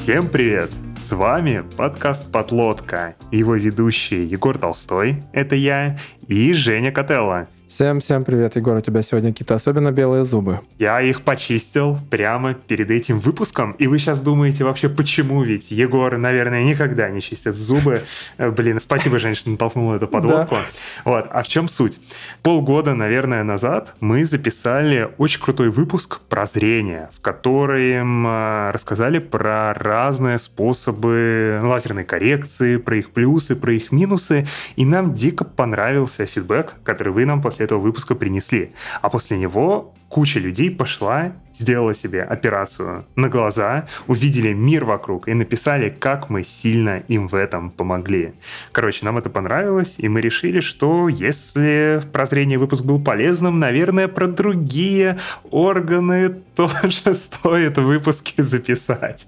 Всем привет! С вами подкаст «Подлодка». Его ведущие Егор Толстой, это я, и Женя Котелло. Всем-всем привет, Егор. У тебя сегодня какие-то особенно белые зубы. Я их почистил прямо перед этим выпуском, и вы сейчас думаете вообще, почему? Ведь Егор, наверное, никогда не чистит зубы. Э, блин, спасибо, Женя, что эту подводку. Да. Вот, а в чем суть? Полгода, наверное, назад мы записали очень крутой выпуск про зрение, в котором э, рассказали про разные способы лазерной коррекции, про их плюсы, про их минусы, и нам дико понравился фидбэк, который вы нам после после этого выпуска принесли. А после него куча людей пошла, сделала себе операцию на глаза, увидели мир вокруг и написали, как мы сильно им в этом помогли. Короче, нам это понравилось, и мы решили, что если про зрение выпуск был полезным, наверное, про другие органы тоже стоит выпуски записать.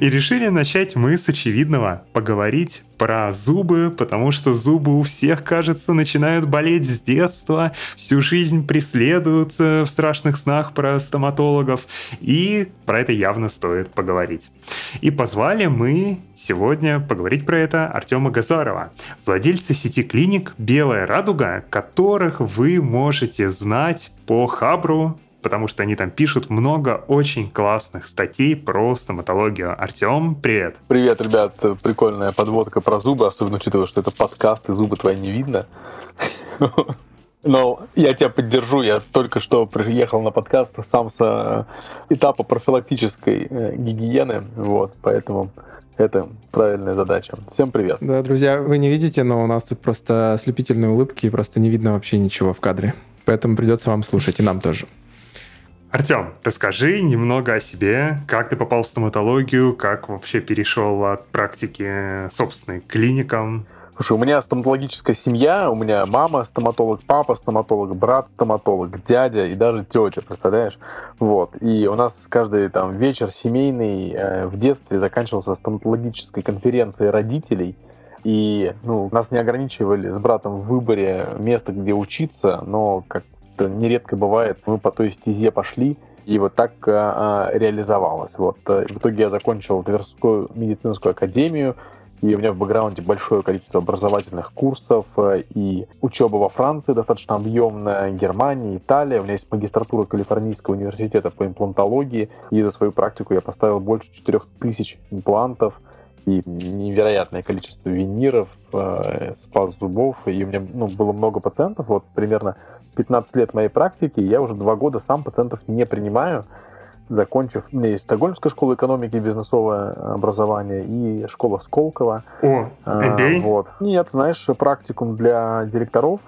И решили начать мы с очевидного, поговорить про зубы, потому что зубы у всех, кажется, начинают болеть с детства, всю жизнь преследуют в страшных снах про стоматологов, и про это явно стоит поговорить. И позвали мы сегодня поговорить про это Артема Газарова, владельца сети клиник «Белая радуга», которых вы можете знать по Хабру, потому что они там пишут много очень классных статей про стоматологию. Артем, привет. Привет, ребят. Прикольная подводка про зубы, особенно учитывая, что это подкаст, и зубы твои не видно. Но я тебя поддержу. Я только что приехал на подкаст сам с этапа профилактической э, гигиены. Вот, поэтому это правильная задача. Всем привет. Да, друзья, вы не видите, но у нас тут просто ослепительные улыбки, и просто не видно вообще ничего в кадре. Поэтому придется вам слушать, и нам тоже. Артем, расскажи немного о себе, как ты попал в стоматологию, как вообще перешел от практики собственной к клиникам. Слушай, у меня стоматологическая семья, у меня мама стоматолог, папа стоматолог, брат стоматолог, дядя и даже тетя, представляешь? Вот. И у нас каждый там вечер семейный э, в детстве заканчивался стоматологической конференцией родителей. И ну, нас не ограничивали с братом в выборе места, где учиться, но как это нередко бывает, мы по той стезе пошли, и вот так а, реализовалось. Вот. Э, в итоге я закончил Тверскую медицинскую академию, и у меня в бэкграунде большое количество образовательных курсов э, и учеба во Франции достаточно объемная, Германия, Италия. У меня есть магистратура Калифорнийского университета по имплантологии, и за свою практику я поставил больше 4000 имплантов и невероятное количество виниров, э, спас зубов, и у меня ну, было много пациентов, вот примерно 15 лет моей практики, я уже два года сам пациентов не принимаю, закончив, у меня есть Стокгольмская школа экономики и бизнесовое образование и школа Сколково. О, MBA? А, вот. Нет, знаешь, практикум для директоров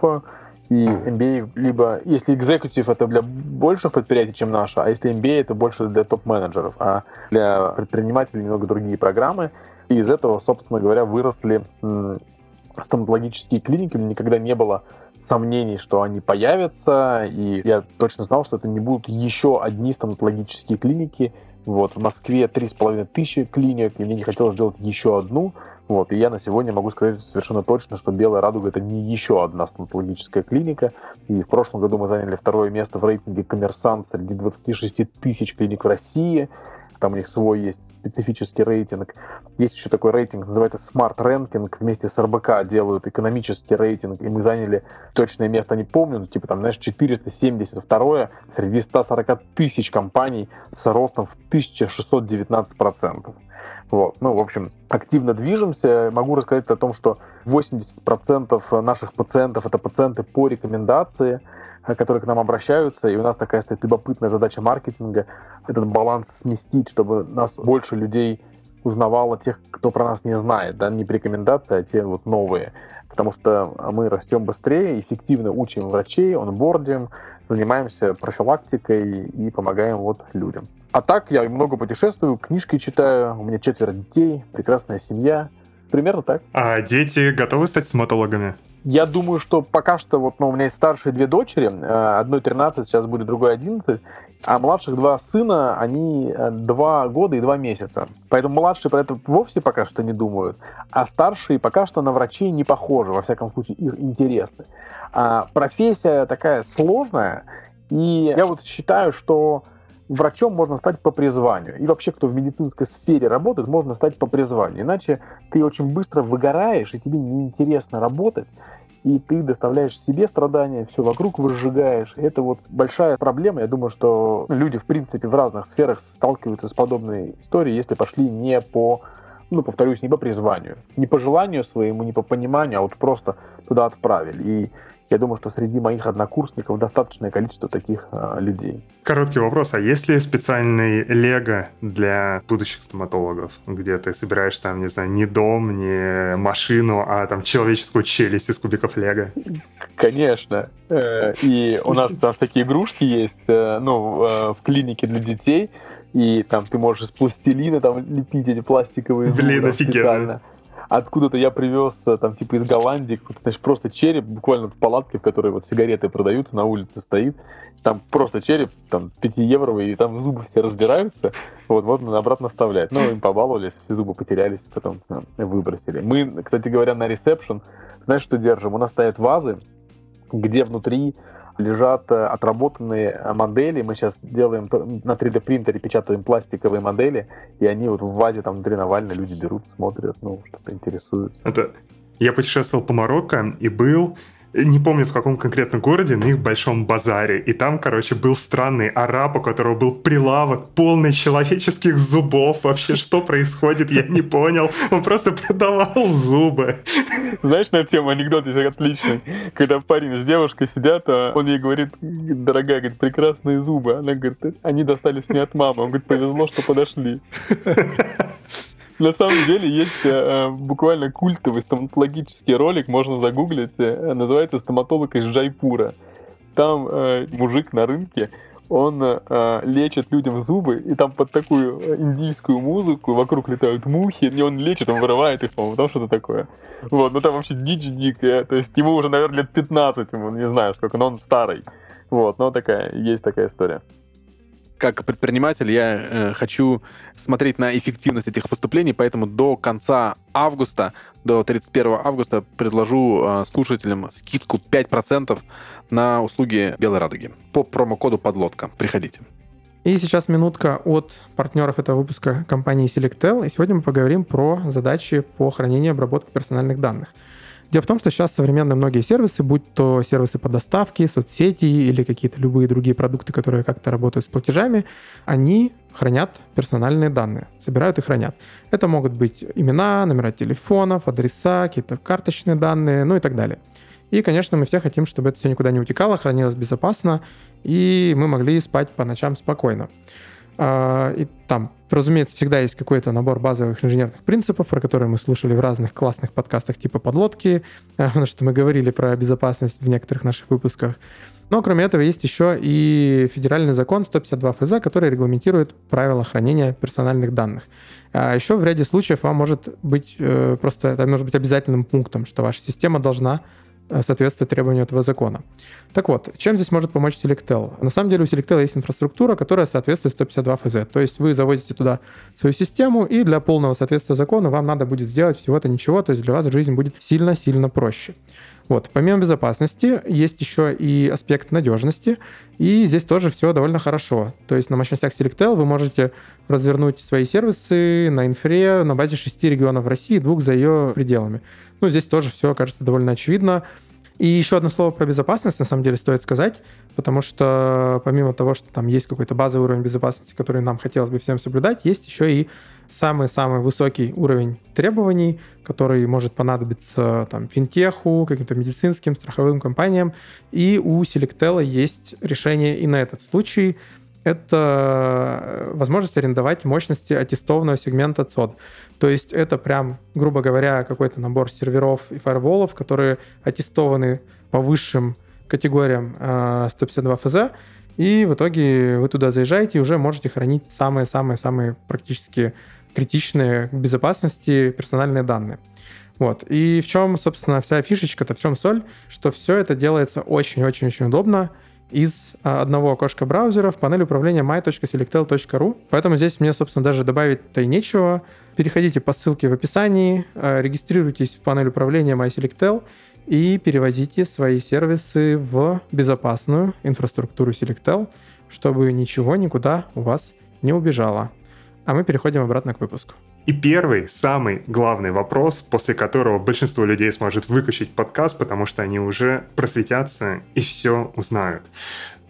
и MBA либо, если executive это для больших предприятий, чем наша, а если MBA это больше для топ-менеджеров, а для предпринимателей немного другие программы. И из этого, собственно говоря, выросли стоматологические клиники. У меня никогда не было сомнений, что они появятся, и я точно знал, что это не будут еще одни стоматологические клиники. Вот, в Москве три с половиной тысячи клиник, и мне не хотелось делать еще одну. Вот, и я на сегодня могу сказать совершенно точно, что Белая Радуга — это не еще одна стоматологическая клиника. И в прошлом году мы заняли второе место в рейтинге «Коммерсант» среди 26 тысяч клиник в России там у них свой есть специфический рейтинг. Есть еще такой рейтинг, называется Smart Ranking, вместе с РБК делают экономический рейтинг, и мы заняли точное место, не помню, но типа там, знаешь, 472 среди 140 тысяч компаний с ростом в 1619%. Вот. Ну, в общем, активно движемся. Могу рассказать о том, что 80% наших пациентов — это пациенты по рекомендации. Которые к нам обращаются, и у нас такая стоит любопытная задача маркетинга, этот баланс сместить, чтобы нас больше людей узнавало тех, кто про нас не знает, да, не по рекомендации, а те вот новые. Потому что мы растем быстрее, эффективно учим врачей, онбордим, занимаемся профилактикой и помогаем вот людям. А так я много путешествую, книжки читаю, у меня четверо детей, прекрасная семья. Примерно так. А дети готовы стать стоматологами? Я думаю, что пока что вот, ну, у меня есть старшие две дочери, э, одной 13, сейчас будет другой 11, а младших два сына, они э, два года и два месяца. Поэтому младшие про это вовсе пока что не думают, а старшие пока что на врачей не похожи, во всяком случае, их интересы. А профессия такая сложная, и я вот считаю, что врачом можно стать по призванию. И вообще, кто в медицинской сфере работает, можно стать по призванию. Иначе ты очень быстро выгораешь, и тебе неинтересно работать, и ты доставляешь себе страдания, все вокруг выжигаешь. Это вот большая проблема. Я думаю, что люди, в принципе, в разных сферах сталкиваются с подобной историей, если пошли не по ну, повторюсь, не по призванию, не по желанию своему, не по пониманию, а вот просто туда отправили. И я думаю, что среди моих однокурсников достаточное количество таких э, людей. Короткий вопрос. А есть ли специальный лего для будущих стоматологов, где ты собираешь там, не знаю, не дом, не машину, а там человеческую челюсть из кубиков лего? Конечно. Э, и у нас там всякие игрушки есть, э, ну, э, в клинике для детей, и там ты можешь из пластилина там лепить эти пластиковые зубы Блин, офигенно. Откуда-то я привез, э, там, типа, из Голландии, значит, просто череп, буквально в палатке, в которой вот сигареты продаются, на улице стоит. Там просто череп, там, 5-евровый, и там зубы все разбираются. Вот, вот обратно вставляет. Ну, им побаловались, все зубы потерялись, потом ну, выбросили. Мы, кстати говоря, на ресепшн, знаешь, что держим? У нас стоят вазы, где внутри лежат э, отработанные э, модели. Мы сейчас делаем на 3D принтере, печатаем пластиковые модели, и они вот в вазе там внутри Навальный люди берут, смотрят, ну, что-то интересуются. Это я путешествовал по Марокко и был не помню в каком конкретном городе, на их большом базаре. И там, короче, был странный араб, у которого был прилавок полный человеческих зубов. Вообще, что происходит, я не понял. Он просто продавал зубы. Знаешь, на тему анекдот есть отличный. Когда парень с девушкой сидят, а он ей говорит, дорогая, говорит, прекрасные зубы. Она говорит, они достались не от мамы. Он говорит, повезло, что подошли. На самом деле есть э, буквально культовый стоматологический ролик, можно загуглить, э, называется «Стоматолог из Джайпура». Там э, мужик на рынке, он э, лечит людям зубы, и там под такую индийскую музыку вокруг летают мухи, и он лечит, он вырывает их, по-моему, там что-то такое. Вот, ну там вообще дичь дикая, то есть ему уже, наверное, лет 15, ему не знаю сколько, но он старый. Вот, но такая, есть такая история как предприниматель я э, хочу смотреть на эффективность этих выступлений, поэтому до конца августа, до 31 августа предложу э, слушателям скидку 5% на услуги Белой Радуги по промокоду подлодка. Приходите. И сейчас минутка от партнеров этого выпуска компании Selectel. И сегодня мы поговорим про задачи по хранению и обработке персональных данных. Дело в том, что сейчас современные многие сервисы, будь то сервисы по доставке, соцсети или какие-то любые другие продукты, которые как-то работают с платежами, они хранят персональные данные, собирают и хранят. Это могут быть имена, номера телефонов, адреса, какие-то карточные данные, ну и так далее. И, конечно, мы все хотим, чтобы это все никуда не утекало, хранилось безопасно, и мы могли спать по ночам спокойно. А, и там, разумеется, всегда есть какой-то набор базовых инженерных принципов, про которые мы слушали в разных классных подкастах типа «Подлодки», потому что мы говорили про безопасность в некоторых наших выпусках. Но кроме этого есть еще и федеральный закон 152 ФЗ, который регламентирует правила хранения персональных данных. А еще в ряде случаев вам может быть э, просто это может быть обязательным пунктом, что ваша система должна соответствует требованию этого закона. Так вот, чем здесь может помочь Selectel? На самом деле у Selectel есть инфраструктура, которая соответствует 152 ФЗ. То есть вы завозите туда свою систему, и для полного соответствия закону вам надо будет сделать всего-то ничего, то есть для вас жизнь будет сильно-сильно проще. Вот. Помимо безопасности, есть еще и аспект надежности, и здесь тоже все довольно хорошо. То есть на мощностях Selectel вы можете развернуть свои сервисы на инфре на базе шести регионов России, двух за ее пределами. Ну, здесь тоже все кажется довольно очевидно. И еще одно слово про безопасность, на самом деле, стоит сказать, потому что помимо того, что там есть какой-то базовый уровень безопасности, который нам хотелось бы всем соблюдать, есть еще и самый-самый высокий уровень требований, который может понадобиться там, финтеху, каким-то медицинским, страховым компаниям. И у Selectel есть решение и на этот случай — это э, возможность арендовать мощности аттестованного сегмента ЦОД. То есть это прям, грубо говоря, какой-то набор серверов и фаерволов, которые аттестованы по высшим категориям 152 э, ФЗ, и в итоге вы туда заезжаете и уже можете хранить самые-самые-самые практически критичные к безопасности персональные данные. Вот. И в чем, собственно, вся фишечка-то, в чем соль, что все это делается очень-очень-очень удобно, из а, одного окошка браузера в панель управления my.selectel.ru. Поэтому здесь мне, собственно, даже добавить-то и нечего. Переходите по ссылке в описании, а, регистрируйтесь в панель управления MySelectel и перевозите свои сервисы в безопасную инфраструктуру Selectel, чтобы ничего никуда у вас не убежало. А мы переходим обратно к выпуску. И первый, самый главный вопрос, после которого большинство людей сможет выключить подкаст, потому что они уже просветятся и все узнают.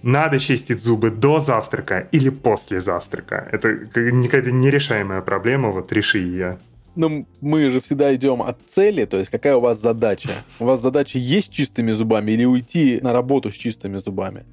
Надо чистить зубы до завтрака или после завтрака? Это какая-то нерешаемая проблема, вот реши ее. Ну, мы же всегда идем от цели, то есть какая у вас задача? У вас задача есть чистыми зубами или уйти на работу с чистыми зубами?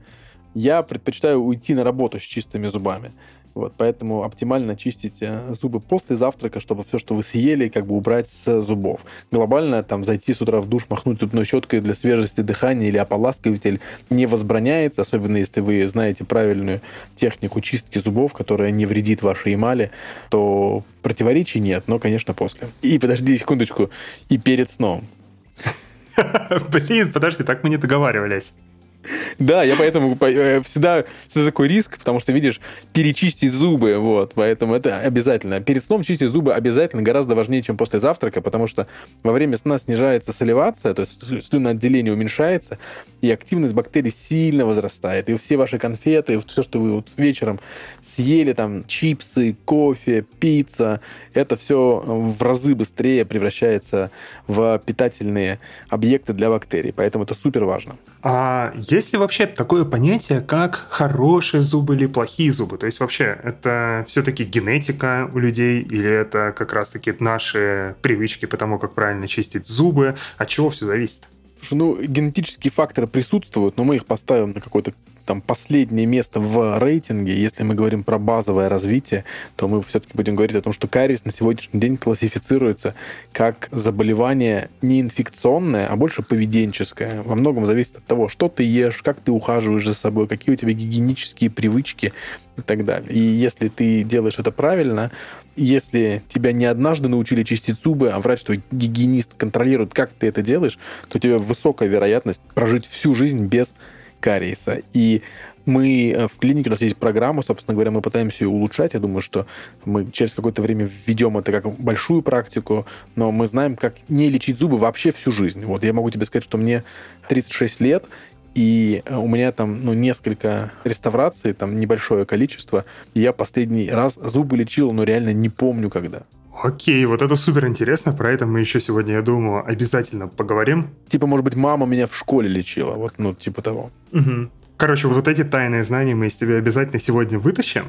Я предпочитаю уйти на работу с чистыми зубами. Вот, поэтому оптимально чистить э, зубы после завтрака, чтобы все, что вы съели, как бы убрать с зубов. Глобально там зайти с утра в душ, махнуть зубной щеткой для свежести дыхания или ополаскиватель не возбраняется, особенно если вы знаете правильную технику чистки зубов, которая не вредит вашей эмали, то противоречий нет, но, конечно, после. И подожди секундочку, и перед сном. Блин, подожди, так мы не договаривались. Да, я поэтому э, всегда, такой риск, потому что, видишь, перечистить зубы, вот, поэтому это обязательно. Перед сном чистить зубы обязательно, гораздо важнее, чем после завтрака, потому что во время сна снижается соливация, то есть слюноотделение уменьшается, и активность бактерий сильно возрастает. И все ваши конфеты, все, что вы вот вечером съели, там, чипсы, кофе, пицца, это все в разы быстрее превращается в питательные объекты для бактерий. Поэтому это супер важно. А есть ли вообще такое понятие, как хорошие зубы или плохие зубы? То есть вообще это все-таки генетика у людей или это как раз-таки наши привычки по тому, как правильно чистить зубы? От чего все зависит? Слушай, ну, генетические факторы присутствуют, но мы их поставим на какой-то там последнее место в рейтинге, если мы говорим про базовое развитие, то мы все-таки будем говорить о том, что кариес на сегодняшний день классифицируется как заболевание не инфекционное, а больше поведенческое. Во многом зависит от того, что ты ешь, как ты ухаживаешь за собой, какие у тебя гигиенические привычки и так далее. И если ты делаешь это правильно, если тебя не однажды научили чистить зубы, а врач твой гигиенист контролирует, как ты это делаешь, то у тебя высокая вероятность прожить всю жизнь без кариеса. И мы э, в клинике, у нас есть программа, собственно говоря, мы пытаемся ее улучшать. Я думаю, что мы через какое-то время введем это как большую практику, но мы знаем, как не лечить зубы вообще всю жизнь. Вот я могу тебе сказать, что мне 36 лет, и э, у меня там ну, несколько реставраций, там небольшое количество. И я последний раз зубы лечил, но реально не помню когда. Окей, вот это супер интересно. Про это мы еще сегодня, я думаю, обязательно поговорим. Типа, может быть, мама меня в школе лечила. Вот, ну, типа того. Угу. Короче, вот эти тайные знания мы из тебя обязательно сегодня вытащим.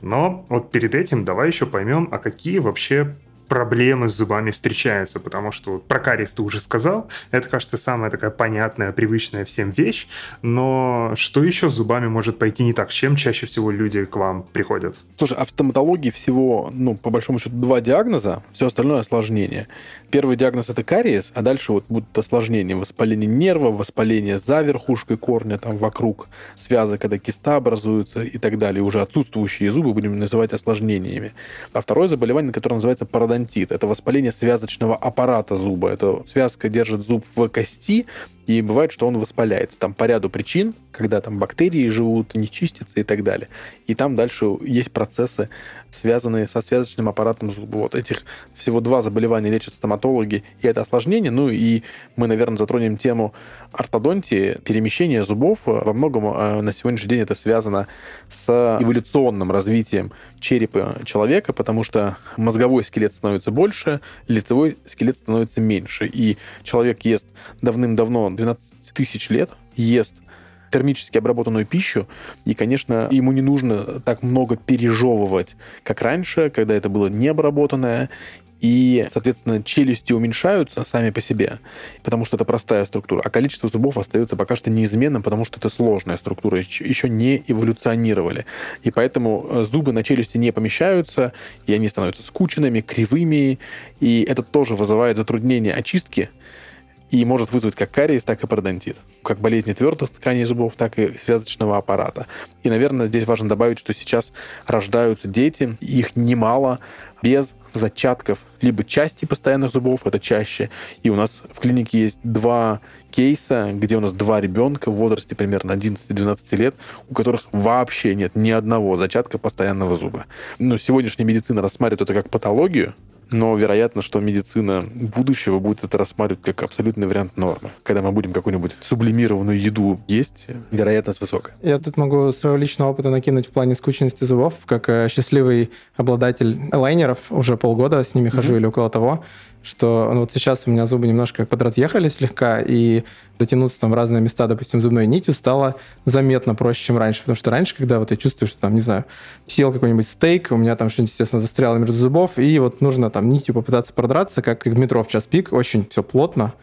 Но вот перед этим давай еще поймем, а какие вообще проблемы с зубами встречаются, потому что про кариес ты уже сказал, это, кажется, самая такая понятная, привычная всем вещь, но что еще с зубами может пойти не так? Чем чаще всего люди к вам приходят? Слушай, а в стоматологии всего, ну, по большому счету, два диагноза, все остальное осложнение. Первый диагноз это кариес, а дальше вот будут осложнения. Воспаление нерва, воспаление за верхушкой корня, там вокруг связок, когда киста образуется и так далее. Уже отсутствующие зубы будем называть осложнениями. А второе заболевание, которое называется пародонтит. Это воспаление связочного аппарата зуба. Это связка держит зуб в кости, и бывает, что он воспаляется. Там по ряду причин, когда там бактерии живут, не чистятся и так далее. И там дальше есть процессы, связанные со связочным аппаратом зуба. Вот этих всего два заболевания лечат стоматологи, и это осложнение. Ну и мы, наверное, затронем тему ортодонтии, перемещения зубов. Во многом э, на сегодняшний день это связано с эволюционным развитием черепа человека, потому что мозговой скелет становится больше, лицевой скелет становится меньше. И человек ест давным-давно 12 тысяч лет ест термически обработанную пищу, и, конечно, ему не нужно так много пережевывать, как раньше, когда это было необработанное, и, соответственно, челюсти уменьшаются сами по себе, потому что это простая структура, а количество зубов остается пока что неизменным, потому что это сложная структура, еще не эволюционировали. И поэтому э, зубы на челюсти не помещаются, и они становятся скучными, кривыми, и это тоже вызывает затруднение очистки, и может вызвать как кариес, так и пародонтит. Как болезни твердых тканей зубов, так и связочного аппарата. И, наверное, здесь важно добавить, что сейчас рождаются дети, их немало, без зачатков либо части постоянных зубов, это чаще. И у нас в клинике есть два кейса, где у нас два ребенка в возрасте примерно 11-12 лет, у которых вообще нет ни одного зачатка постоянного зуба. Но сегодняшняя медицина рассматривает это как патологию, но вероятно, что медицина будущего будет это рассматривать как абсолютный вариант нормы. Когда мы будем какую-нибудь сублимированную еду есть, вероятность высокая. Я тут могу своего личного опыта накинуть в плане скучности зубов, как э, счастливый обладатель лайнеров, уже полгода с ними хожу mm-hmm. или около того, что ну, вот сейчас у меня зубы немножко подразъехали слегка, и дотянуться там в разные места, допустим, зубной нитью стало заметно проще, чем раньше. Потому что раньше, когда вот я чувствую, что там, не знаю, съел какой-нибудь стейк, у меня там что-нибудь, естественно, застряло между зубов, и вот нужно там нитью попытаться продраться, как в метро в час пик, очень все плотно,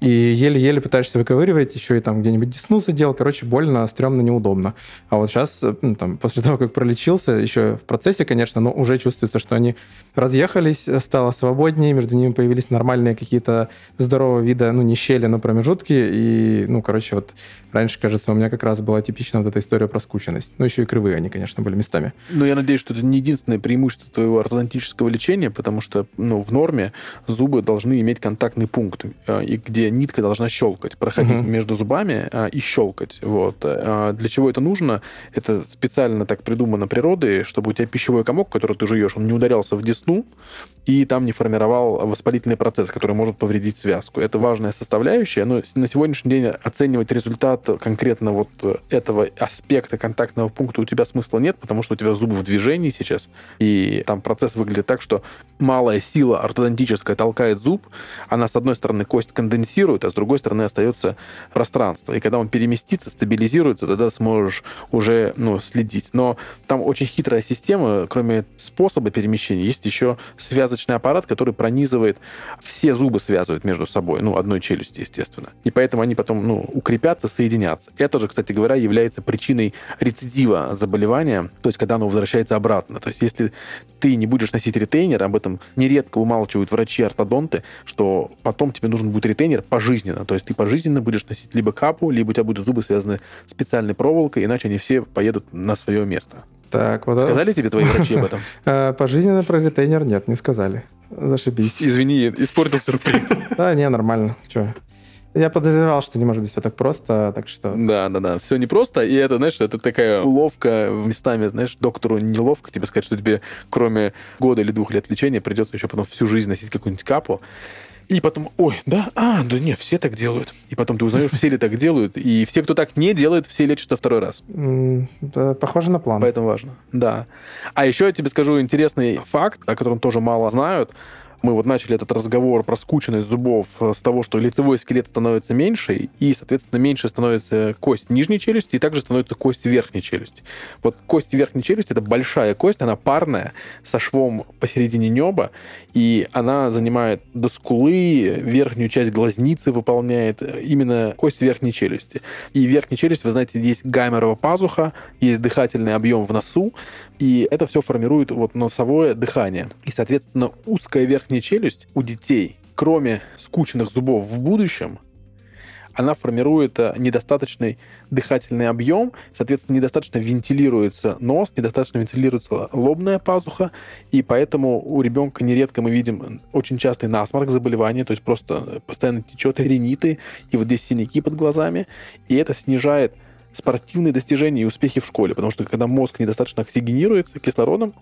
и еле-еле пытаешься выковыривать, еще и там где-нибудь десну задел, короче, больно, стрёмно, неудобно. А вот сейчас, э, ну, там, после того, как пролечился, еще в процессе, конечно, но уже чувствуется, что они разъехались, стало свободнее, между ними появились нормальные какие-то здорового вида, ну, не щели, но промежутки, и, ну, короче, вот раньше, кажется, у меня как раз была типичная вот эта история про скученность. Ну, еще и кривые они, конечно, были местами. Ну, я надеюсь, что это не единственное преимущество твоего ортодонтического лечения, потому что, ну, в норме зубы должны иметь контактный пункт, э, и где нитка должна щелкать, проходить угу. между зубами а, и щелкать. Вот. А для чего это нужно? Это специально так придумано природой, чтобы у тебя пищевой комок, который ты жуешь, он не ударялся в десну, и там не формировал воспалительный процесс, который может повредить связку. Это важная составляющая, но на сегодняшний день оценивать результат конкретно вот этого аспекта контактного пункта у тебя смысла нет, потому что у тебя зубы в движении сейчас, и там процесс выглядит так, что малая сила ортодонтическая толкает зуб, она, с одной стороны, кость конденсирует, а с другой стороны остается пространство. И когда он переместится, стабилизируется, тогда сможешь уже ну, следить. Но там очень хитрая система, кроме способа перемещения, есть еще связочная связочный аппарат, который пронизывает, все зубы связывает между собой, ну, одной челюсти, естественно. И поэтому они потом, ну, укрепятся, соединятся. Это же, кстати говоря, является причиной рецидива заболевания, то есть когда оно возвращается обратно. То есть если ты не будешь носить ретейнер, об этом нередко умалчивают врачи-ортодонты, что потом тебе нужен будет ретейнер пожизненно. То есть ты пожизненно будешь носить либо капу, либо у тебя будут зубы связаны специальной проволокой, иначе они все поедут на свое место. Так, вот сказали тебе твои врачи об этом? А, пожизненно про ретейнер нет, не сказали. Зашибись. Извини, испортил сюрприз. Да, не, нормально. Че? Я подозревал, что не может быть все так просто, так что... Да, да, да, все непросто, и это, знаешь, это такая уловка местами, знаешь, доктору неловко тебе сказать, что тебе кроме года или двух лет лечения придется еще потом всю жизнь носить какую-нибудь капу. И потом, ой, да, а, да нет, все так делают. И потом ты узнаешь, все ли так делают, и все, кто так не делает, все лечатся второй раз. Похоже на план. Поэтому важно, да. А еще я тебе скажу интересный факт, о котором тоже мало знают мы вот начали этот разговор про скученность зубов э, с того, что лицевой скелет становится меньше, и, соответственно, меньше становится кость нижней челюсти, и также становится кость верхней челюсти. Вот кость верхней челюсти — это большая кость, она парная, со швом посередине неба, и она занимает до скулы, верхнюю часть глазницы выполняет э, именно кость верхней челюсти. И верхняя челюсть, вы знаете, есть гаммерова пазуха, есть дыхательный объем в носу, и это все формирует вот носовое дыхание. И, соответственно, узкая верхняя челюсть у детей, кроме скучных зубов в будущем, она формирует э, недостаточный дыхательный объем, соответственно, недостаточно вентилируется нос, недостаточно вентилируется лобная пазуха, и поэтому у ребенка нередко мы видим очень частый насморк заболевания, то есть просто постоянно течет риниты, и вот здесь синяки под глазами, и это снижает спортивные достижения и успехи в школе, потому что когда мозг недостаточно оксигенируется кислородом,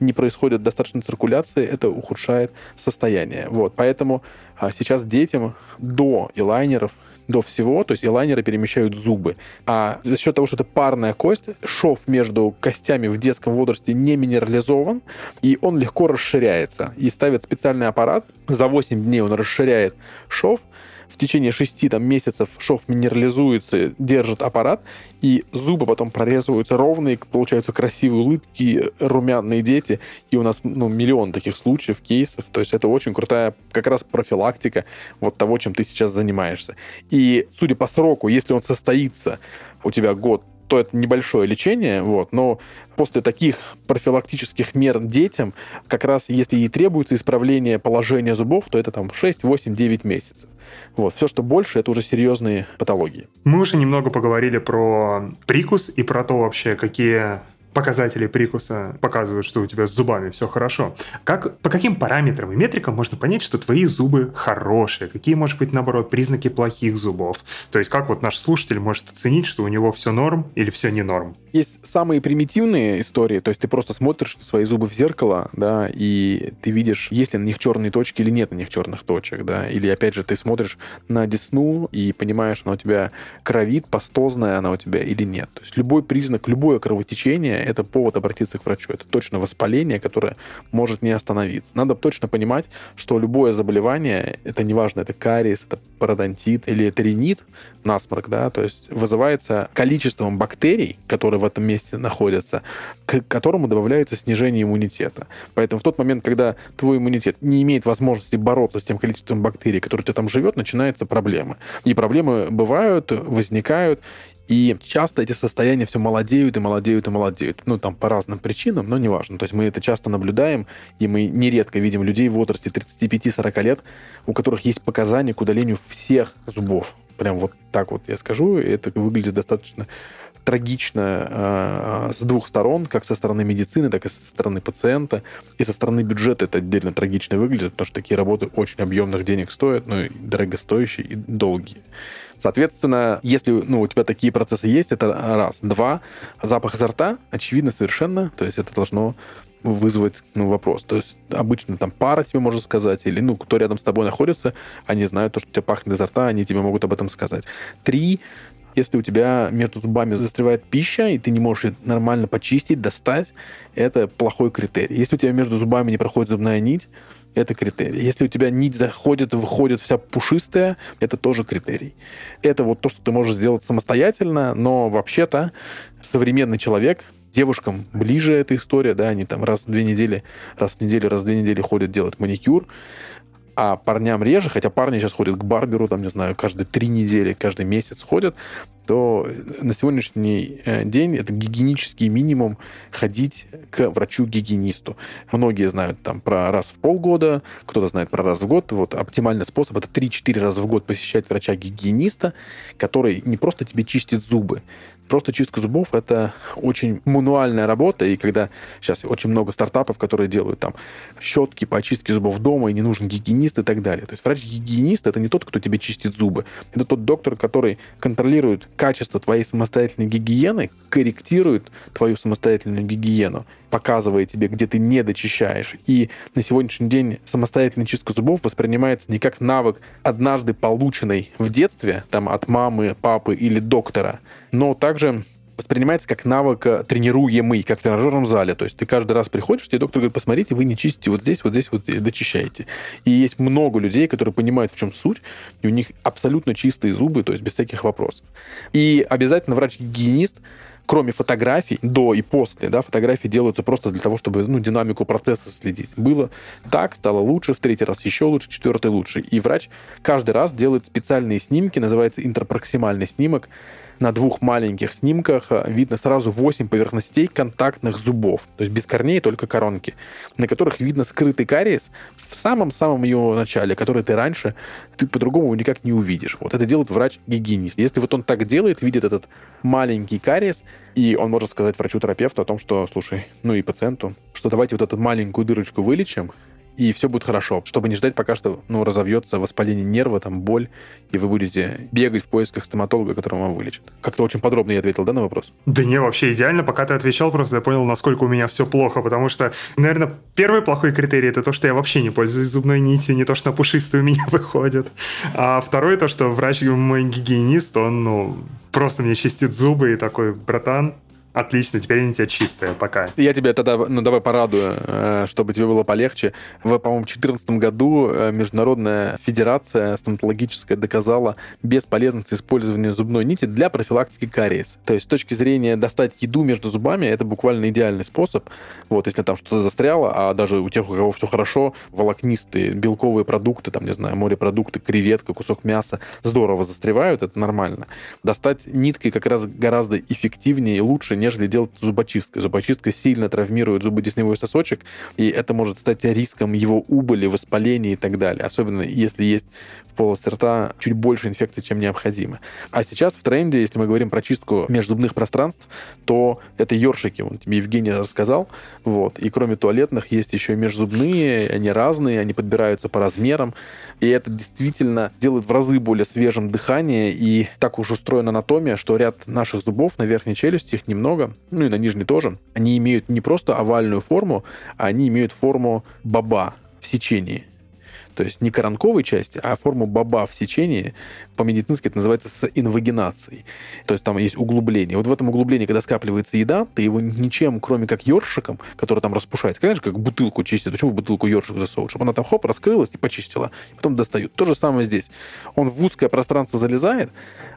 не происходит достаточно циркуляции, это ухудшает состояние. Вот, поэтому а, сейчас детям до элайнеров, до всего, то есть элайнеры перемещают зубы. А за счет того, что это парная кость, шов между костями в детском возрасте не минерализован, и он легко расширяется. И ставят специальный аппарат, за 8 дней он расширяет шов, в течение шести там, месяцев шов минерализуется, держит аппарат, и зубы потом прорезываются ровные, получаются красивые улыбки, румяные дети. И у нас ну, миллион таких случаев, кейсов. То есть это очень крутая как раз профилактика вот того, чем ты сейчас занимаешься. И судя по сроку, если он состоится у тебя год то это небольшое лечение, вот, но после таких профилактических мер детям, как раз если и требуется исправление положения зубов, то это там 6, 8, 9 месяцев. Вот. Все, что больше, это уже серьезные патологии. Мы уже немного поговорили про прикус и про то вообще, какие показатели прикуса показывают, что у тебя с зубами все хорошо. Как, по каким параметрам и метрикам можно понять, что твои зубы хорошие? Какие, может быть, наоборот, признаки плохих зубов? То есть как вот наш слушатель может оценить, что у него все норм или все не норм? Есть самые примитивные истории, то есть ты просто смотришь свои зубы в зеркало, да, и ты видишь, есть ли на них черные точки или нет на них черных точек, да, или опять же ты смотришь на десну и понимаешь, она у тебя кровит, пастозная она у тебя или нет. То есть любой признак, любое кровотечение — это повод обратиться к врачу. Это точно воспаление, которое может не остановиться. Надо точно понимать, что любое заболевание, это неважно, это кариес, это пародонтит или это ринит, насморк, да, то есть вызывается количеством бактерий, которые в этом месте находятся, к которому добавляется снижение иммунитета. Поэтому в тот момент, когда твой иммунитет не имеет возможности бороться с тем количеством бактерий, которые у тебя там живет, начинается проблема. И проблемы бывают, возникают, и часто эти состояния все молодеют и молодеют и молодеют. Ну, там по разным причинам, но неважно. То есть мы это часто наблюдаем, и мы нередко видим людей в возрасте 35-40 лет, у которых есть показания к удалению всех зубов. Прям вот так вот я скажу. И это выглядит достаточно трагично э, с двух сторон, как со стороны медицины, так и со стороны пациента. И со стороны бюджета это отдельно трагично выглядит, потому что такие работы очень объемных денег стоят, ну и дорогостоящие и долгие. Соответственно, если ну, у тебя такие процессы есть, это раз. Два, запах изо рта, очевидно совершенно, то есть это должно вызвать ну, вопрос. То есть обычно там пара тебе может сказать, или ну, кто рядом с тобой находится, они знают то, что у тебя пахнет изо рта, они тебе могут об этом сказать. Три, если у тебя между зубами застревает пища, и ты не можешь ее нормально почистить, достать, это плохой критерий. Если у тебя между зубами не проходит зубная нить, это критерий. Если у тебя нить заходит, выходит вся пушистая, это тоже критерий. Это вот то, что ты можешь сделать самостоятельно, но вообще-то современный человек, девушкам ближе эта история, да, они там раз в две недели, раз в неделю, раз в две недели ходят делать маникюр, а парням реже, хотя парни сейчас ходят к барберу, там, не знаю, каждые три недели, каждый месяц ходят, то на сегодняшний э, день это гигиенический минимум ходить к врачу-гигиенисту. Многие знают там про раз в полгода, кто-то знает про раз в год. Вот оптимальный способ это 3-4 раза в год посещать врача-гигиениста, который не просто тебе чистит зубы, Просто чистка зубов — это очень мануальная работа, и когда сейчас очень много стартапов, которые делают там щетки по очистке зубов дома, и не нужен гигиенист и так далее. То есть врач-гигиенист — это не тот, кто тебе чистит зубы. Это тот доктор, который контролирует качество твоей самостоятельной гигиены, корректирует твою самостоятельную гигиену, показывая тебе, где ты не дочищаешь. И на сегодняшний день самостоятельная чистка зубов воспринимается не как навык, однажды полученный в детстве, там, от мамы, папы или доктора, но также воспринимается как навык э, тренируемый, как в тренажерном зале. То есть ты каждый раз приходишь, тебе доктор говорит, посмотрите, вы не чистите вот здесь, вот здесь, вот здесь, дочищаете. И есть много людей, которые понимают, в чем суть, и у них абсолютно чистые зубы, то есть без всяких вопросов. И обязательно врач-гигиенист кроме фотографий до и после, да, фотографии делаются просто для того, чтобы ну, динамику процесса следить. Было так, стало лучше, в третий раз еще лучше, четвертый лучше. И врач каждый раз делает специальные снимки, называется интерпроксимальный снимок, на двух маленьких снимках э, видно сразу 8 поверхностей контактных зубов, то есть без корней, только коронки, на которых видно скрытый кариес в самом-самом его начале, который ты раньше, ты по-другому никак не увидишь. Вот это делает врач-гигиенист. Если вот он так делает, видит этот маленький кариес, и он может сказать врачу-терапевту о том, что, слушай, ну и пациенту, что давайте вот эту маленькую дырочку вылечим, и все будет хорошо, чтобы не ждать, пока что ну, разовьется воспаление нерва, там боль, и вы будете бегать в поисках стоматолога, который вам вылечит. Как-то очень подробно я ответил, да, на вопрос? Да не, вообще идеально. Пока ты отвечал, просто я понял, насколько у меня все плохо, потому что, наверное, первый плохой критерий это то, что я вообще не пользуюсь зубной нитью, не то, что на у меня выходит. А второй то, что врач мой гигиенист, он, ну, просто мне чистит зубы и такой, братан, Отлично, теперь они тебя чистые, пока. Я тебя тогда, ну давай порадую, э, чтобы тебе было полегче. В, по-моему, 2014 году э, Международная Федерация стоматологическая доказала бесполезность использования зубной нити для профилактики кариеса. То есть с точки зрения достать еду между зубами, это буквально идеальный способ. Вот, если там что-то застряло, а даже у тех, у кого все хорошо, волокнистые белковые продукты, там, не знаю, морепродукты, креветка, кусок мяса, здорово застревают, это нормально. Достать ниткой как раз гораздо эффективнее и лучше, нежели делать зубочисткой. Зубочистка сильно травмирует зубодесневой сосочек, и это может стать риском его убыли, воспаления и так далее. Особенно если есть в полости рта чуть больше инфекций, чем необходимо. А сейчас в тренде, если мы говорим про чистку межзубных пространств, то это ёршики, он тебе Евгений рассказал. Вот. И кроме туалетных есть еще и межзубные, они разные, они подбираются по размерам. И это действительно делает в разы более свежим дыхание. И так уж устроена анатомия, что ряд наших зубов на верхней челюсти, их немного, ну и на нижней тоже, они имеют не просто овальную форму, а они имеют форму баба в сечении то есть не коронковой части, а форму баба в сечении, по-медицински это называется с инвагинацией. То есть там есть углубление. Вот в этом углублении, когда скапливается еда, ты его ничем, кроме как ёршиком, который там распушается, конечно, как бутылку чистят, почему бутылку ёршик засовывают? Чтобы она там хоп, раскрылась и почистила, потом достают. То же самое здесь. Он в узкое пространство залезает,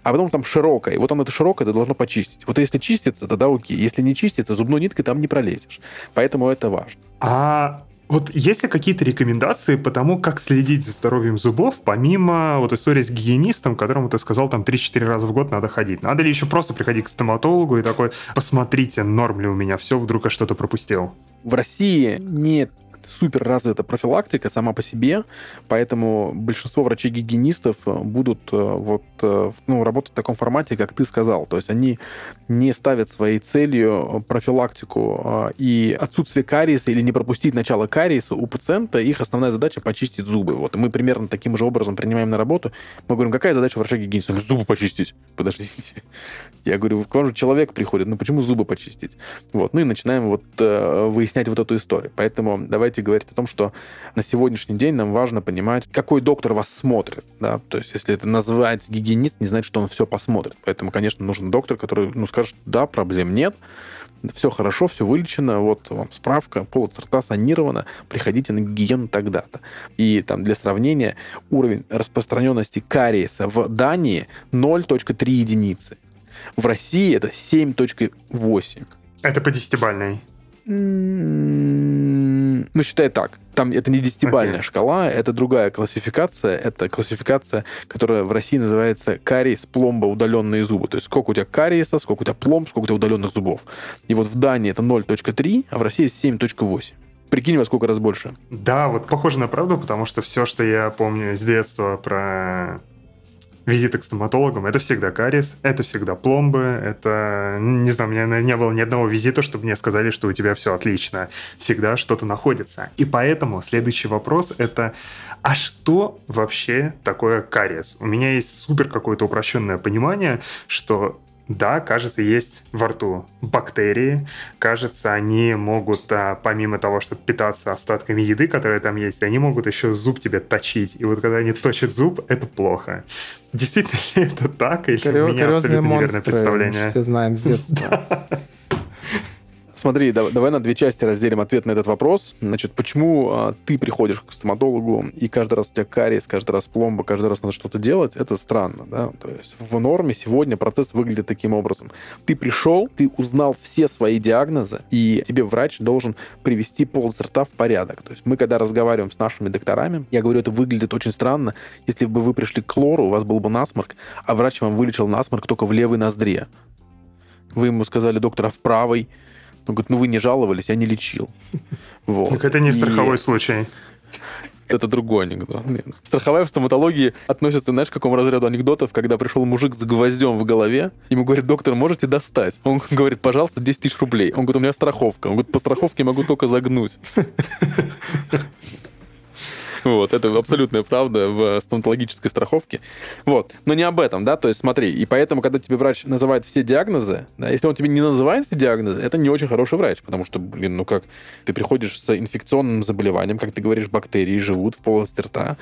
а потом там широкое. И вот он это широкое, это должно почистить. Вот если чистится, тогда окей. Если не чистится, зубной ниткой там не пролезешь. Поэтому это важно. А вот есть ли какие-то рекомендации по тому, как следить за здоровьем зубов, помимо вот истории с гигиенистом, которому ты сказал, там 3-4 раза в год надо ходить? Надо ли еще просто приходить к стоматологу и такой, посмотрите, норм ли у меня все, вдруг я что-то пропустил? В России нет супер развита профилактика сама по себе, поэтому большинство врачей-гигиенистов э, будут э, вот, э, ну, работать в таком формате, как ты сказал. То есть они не ставят своей целью профилактику и отсутствие кариеса или не пропустить начало кариеса у пациента. Их основная задача почистить зубы. Вот мы примерно таким же образом принимаем на работу. Мы говорим, какая задача врача-гигиениста? Зубы почистить. Подождите. Я говорю, к вам же человек приходит, ну почему зубы почистить? Вот. Ну и начинаем вот выяснять вот эту историю. Поэтому давайте давайте говорить о том, что на сегодняшний день нам важно понимать, какой доктор вас смотрит. Да? То есть, если это называется гигиенист, не значит, что он все посмотрит. Поэтому, конечно, нужен доктор, который ну, скажет, да, проблем нет, все хорошо, все вылечено, вот вам справка, полость рта санирована, приходите на гигиену тогда-то. И там для сравнения уровень распространенности кариеса в Дании 0.3 единицы. В России это 7.8. Это по десятибальной. Ну, считай так. Там это не десятибальная okay. шкала, это другая классификация. Это классификация, которая в России называется кариес, пломба, удаленные зубы. То есть сколько у тебя кариеса, сколько у тебя пломб, сколько у тебя удаленных зубов. И вот в Дании это 0.3, а в России 7.8. Прикинь, во сколько раз больше. Да, вот похоже на правду, потому что все, что я помню с детства про визиты к стоматологам, это всегда кариес, это всегда пломбы, это, не знаю, у меня не было ни одного визита, чтобы мне сказали, что у тебя все отлично, всегда что-то находится. И поэтому следующий вопрос это, а что вообще такое кариес? У меня есть супер какое-то упрощенное понимание, что да, кажется, есть во рту бактерии. Кажется, они могут, а, помимо того, чтобы питаться остатками еды, которые там есть, они могут еще зуб тебе точить. И вот когда они точат зуб, это плохо. Действительно ли это так? Или у меня абсолютно неверное представление? Все знаем с детства. Смотри, давай, на две части разделим ответ на этот вопрос. Значит, почему а, ты приходишь к стоматологу, и каждый раз у тебя кариес, каждый раз пломба, каждый раз надо что-то делать, это странно, да? То есть в норме сегодня процесс выглядит таким образом. Ты пришел, ты узнал все свои диагнозы, и тебе врач должен привести полость рта в порядок. То есть мы, когда разговариваем с нашими докторами, я говорю, это выглядит очень странно, если бы вы пришли к лору, у вас был бы насморк, а врач вам вылечил насморк только в левой ноздре. Вы ему сказали, доктор, а в правой? Он говорит, ну вы не жаловались, я не лечил. Вот. Так это не страховой и... случай. Это другой анекдот. Страховая в стоматологии относится, знаешь, к какому разряду анекдотов, когда пришел мужик с гвоздем в голове, ему говорит, доктор, можете достать? Он говорит, пожалуйста, 10 тысяч рублей. Он говорит, у меня страховка. Он говорит, по страховке могу только загнуть. Вот, это абсолютная правда в стоматологической страховке. Вот, но не об этом, да, то есть смотри, и поэтому, когда тебе врач называет все диагнозы, да, если он тебе не называет все диагнозы, это не очень хороший врач, потому что, блин, ну как, ты приходишь с инфекционным заболеванием, как ты говоришь, бактерии живут в полости рта,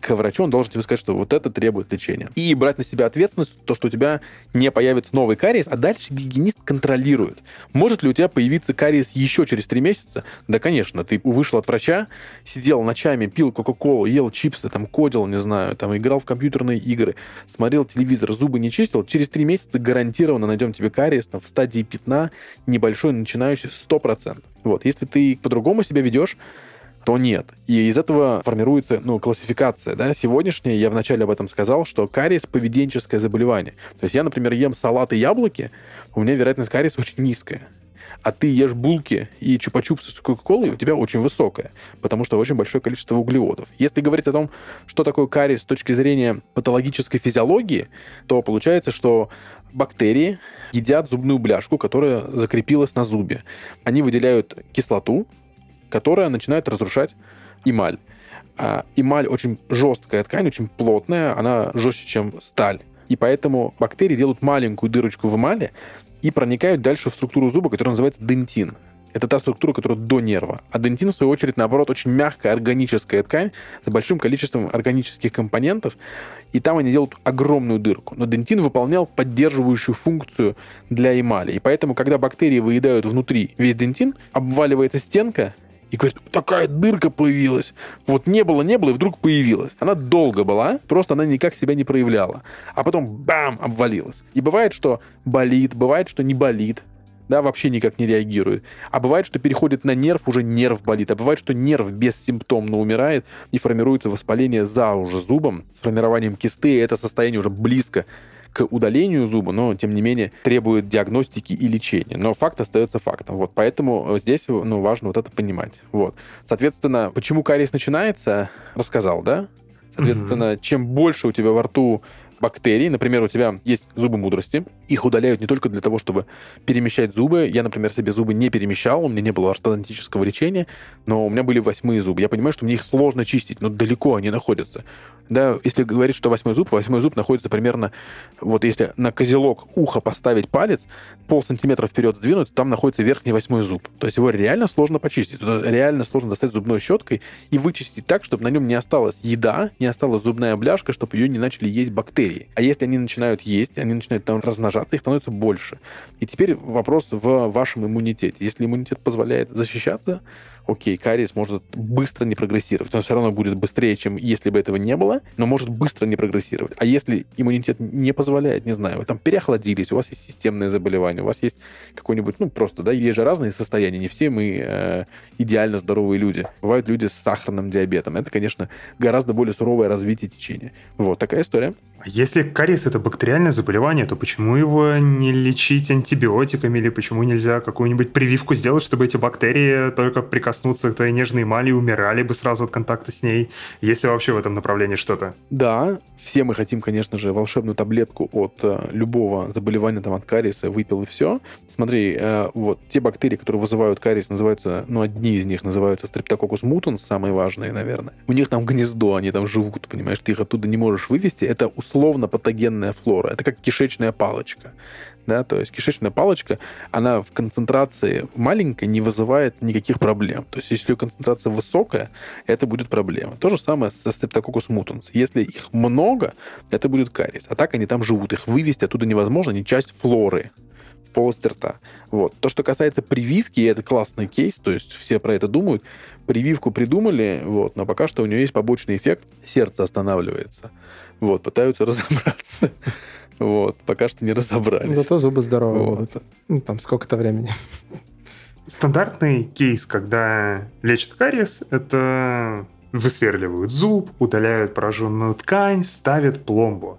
к врачу, он должен тебе сказать, что вот это требует лечения. И брать на себя ответственность, то, что у тебя не появится новый кариес, а дальше гигиенист контролирует. Может ли у тебя появиться кариес еще через три месяца? Да, конечно. Ты вышел от врача, сидел ночами, пил Кока-Колу, ел чипсы, там, кодил, не знаю, там, играл в компьютерные игры, смотрел телевизор, зубы не чистил, через три месяца гарантированно найдем тебе кариес там, в стадии пятна, небольшой, начинающий 100%. Вот. Если ты по-другому себя ведешь, то нет. И из этого формируется ну, классификация. Да? Сегодняшняя, я вначале об этом сказал, что кариес – поведенческое заболевание. То есть я, например, ем салат и яблоки, у меня вероятность кариеса очень низкая а ты ешь булки и чупа-чупсы с кока-колой, у тебя очень высокая, потому что очень большое количество углеводов. Если говорить о том, что такое кариес с точки зрения патологической физиологии, то получается, что бактерии едят зубную бляшку, которая закрепилась на зубе. Они выделяют кислоту, которая начинает разрушать эмаль. А эмаль очень жесткая ткань, очень плотная, она жестче, чем сталь. И поэтому бактерии делают маленькую дырочку в эмали, и проникают дальше в структуру зуба, которая называется дентин. Это та структура, которая до нерва. А дентин, в свою очередь, наоборот, очень мягкая органическая ткань с большим количеством органических компонентов, и там они делают огромную дырку. Но дентин выполнял поддерживающую функцию для эмали. И поэтому, когда бактерии выедают внутри весь дентин, обваливается стенка, и говорит, такая дырка появилась. Вот не было, не было, и вдруг появилась. Она долго была, просто она никак себя не проявляла. А потом бам, обвалилась. И бывает, что болит, бывает, что не болит да, вообще никак не реагирует. А бывает, что переходит на нерв, уже нерв болит. А бывает, что нерв бессимптомно умирает и формируется воспаление за уже зубом с формированием кисты, и это состояние уже близко к удалению зуба, но, тем не менее, требует диагностики и лечения. Но факт остается фактом. Вот, поэтому здесь ну, важно вот это понимать. Вот. Соответственно, почему кариес начинается, рассказал, да? Соответственно, mm-hmm. чем больше у тебя во рту бактерий. Например, у тебя есть зубы мудрости. Их удаляют не только для того, чтобы перемещать зубы. Я, например, себе зубы не перемещал, у меня не было ортодонтического лечения, но у меня были восьмые зубы. Я понимаю, что мне их сложно чистить, но далеко они находятся. Да, если говорить, что восьмой зуб, восьмой зуб находится примерно, вот если на козелок уха поставить палец, пол сантиметра вперед сдвинуть, там находится верхний восьмой зуб. То есть его реально сложно почистить. Туда реально сложно достать зубной щеткой и вычистить так, чтобы на нем не осталась еда, не осталась зубная бляшка, чтобы ее не начали есть бактерии. А если они начинают есть, они начинают там размножаться, их становится больше. И теперь вопрос в вашем иммунитете. Если иммунитет позволяет защищаться, окей, кариес может быстро не прогрессировать. Он все равно будет быстрее, чем если бы этого не было, но может быстро не прогрессировать. А если иммунитет не позволяет, не знаю, вы там переохладились, у вас есть системное заболевание, у вас есть какой-нибудь, ну, просто, да, есть же разные состояния, не все мы э, идеально здоровые люди. Бывают люди с сахарным диабетом. Это, конечно, гораздо более суровое развитие течения. Вот такая история. Если кариес это бактериальное заболевание, то почему его не лечить антибиотиками или почему нельзя какую-нибудь прививку сделать, чтобы эти бактерии только прикоснуться к твоей нежной эмали умирали бы сразу от контакта с ней, если вообще в этом направлении что-то? Да, все мы хотим, конечно же, волшебную таблетку от э, любого заболевания там, от кариеса, выпил и все. Смотри, э, вот те бактерии, которые вызывают кариес, называются, ну, одни из них называются Streptococcus mutans, самые важные, наверное. У них там гнездо, они там живут, понимаешь, ты их оттуда не можешь вывести. Это условно патогенная флора. Это как кишечная палочка. Да, то есть кишечная палочка, она в концентрации маленькой не вызывает никаких проблем. То есть если ее концентрация высокая, это будет проблема. То же самое со Streptococcus mutans. Если их много, это будет кариес. А так они там живут. Их вывести оттуда невозможно, они часть флоры рта. Вот. То, что касается прививки, это классный кейс, то есть все про это думают. Прививку придумали, вот, но пока что у нее есть побочный эффект, сердце останавливается. Вот, пытаются разобраться. Вот, пока что не разобрались. Зато зубы здоровые вот. будут. Ну, там сколько-то времени. Стандартный кейс, когда лечат кариес, это высверливают зуб, удаляют пораженную ткань, ставят пломбу.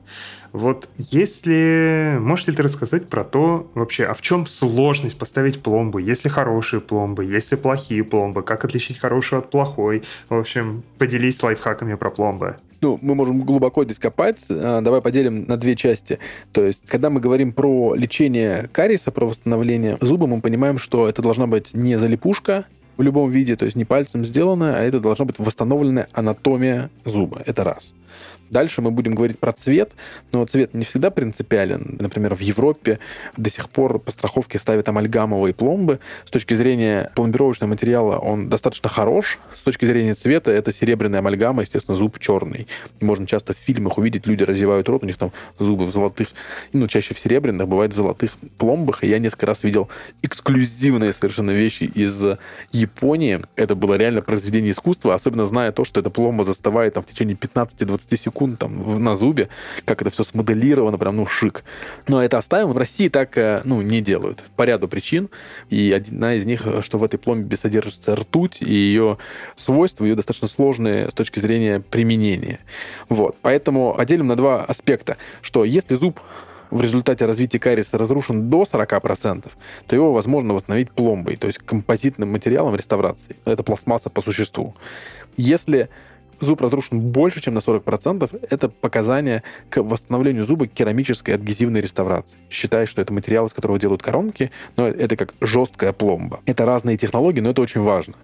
Вот если... Можешь ли ты рассказать про то вообще, а в чем сложность поставить пломбы? Есть ли хорошие пломбы, есть ли плохие пломбы? Как отличить хорошую от плохой? В общем, поделись лайфхаками про пломбы. Ну, мы можем глубоко здесь копать. А, давай поделим на две части. То есть, когда мы говорим про лечение кариеса, про восстановление зуба, мы понимаем, что это должна быть не залипушка, в любом виде, то есть не пальцем сделанная, а это должна быть восстановленная анатомия зуба. Это раз. Дальше мы будем говорить про цвет, но цвет не всегда принципиален. Например, в Европе до сих пор по страховке ставят амальгамовые пломбы. С точки зрения пломбировочного материала он достаточно хорош. С точки зрения цвета это серебряная амальгама, естественно, зуб черный. можно часто в фильмах увидеть, люди разевают рот, у них там зубы в золотых, ну, чаще в серебряных, бывает в золотых пломбах. И я несколько раз видел эксклюзивные совершенно вещи из Японии это было реально произведение искусства, особенно зная то, что эта пломба застывает там, в течение 15-20 секунд там, на зубе, как это все смоделировано, прям, ну, шик. Но это оставим. В России так, э, ну, не делают по ряду причин. И одна из них, что в этой пломбе содержится ртуть, и ее свойства, ее достаточно сложные с точки зрения применения. Вот. Поэтому отделим на два аспекта, что если зуб в результате развития кариеса разрушен до 40%, то его возможно восстановить пломбой, то есть композитным материалом реставрации. Это пластмасса по существу. Если зуб разрушен больше, чем на 40%, это показание к восстановлению зуба керамической адгезивной реставрации. Считай, что это материал, из которого делают коронки, но это как жесткая пломба. Это разные технологии, но это очень важно.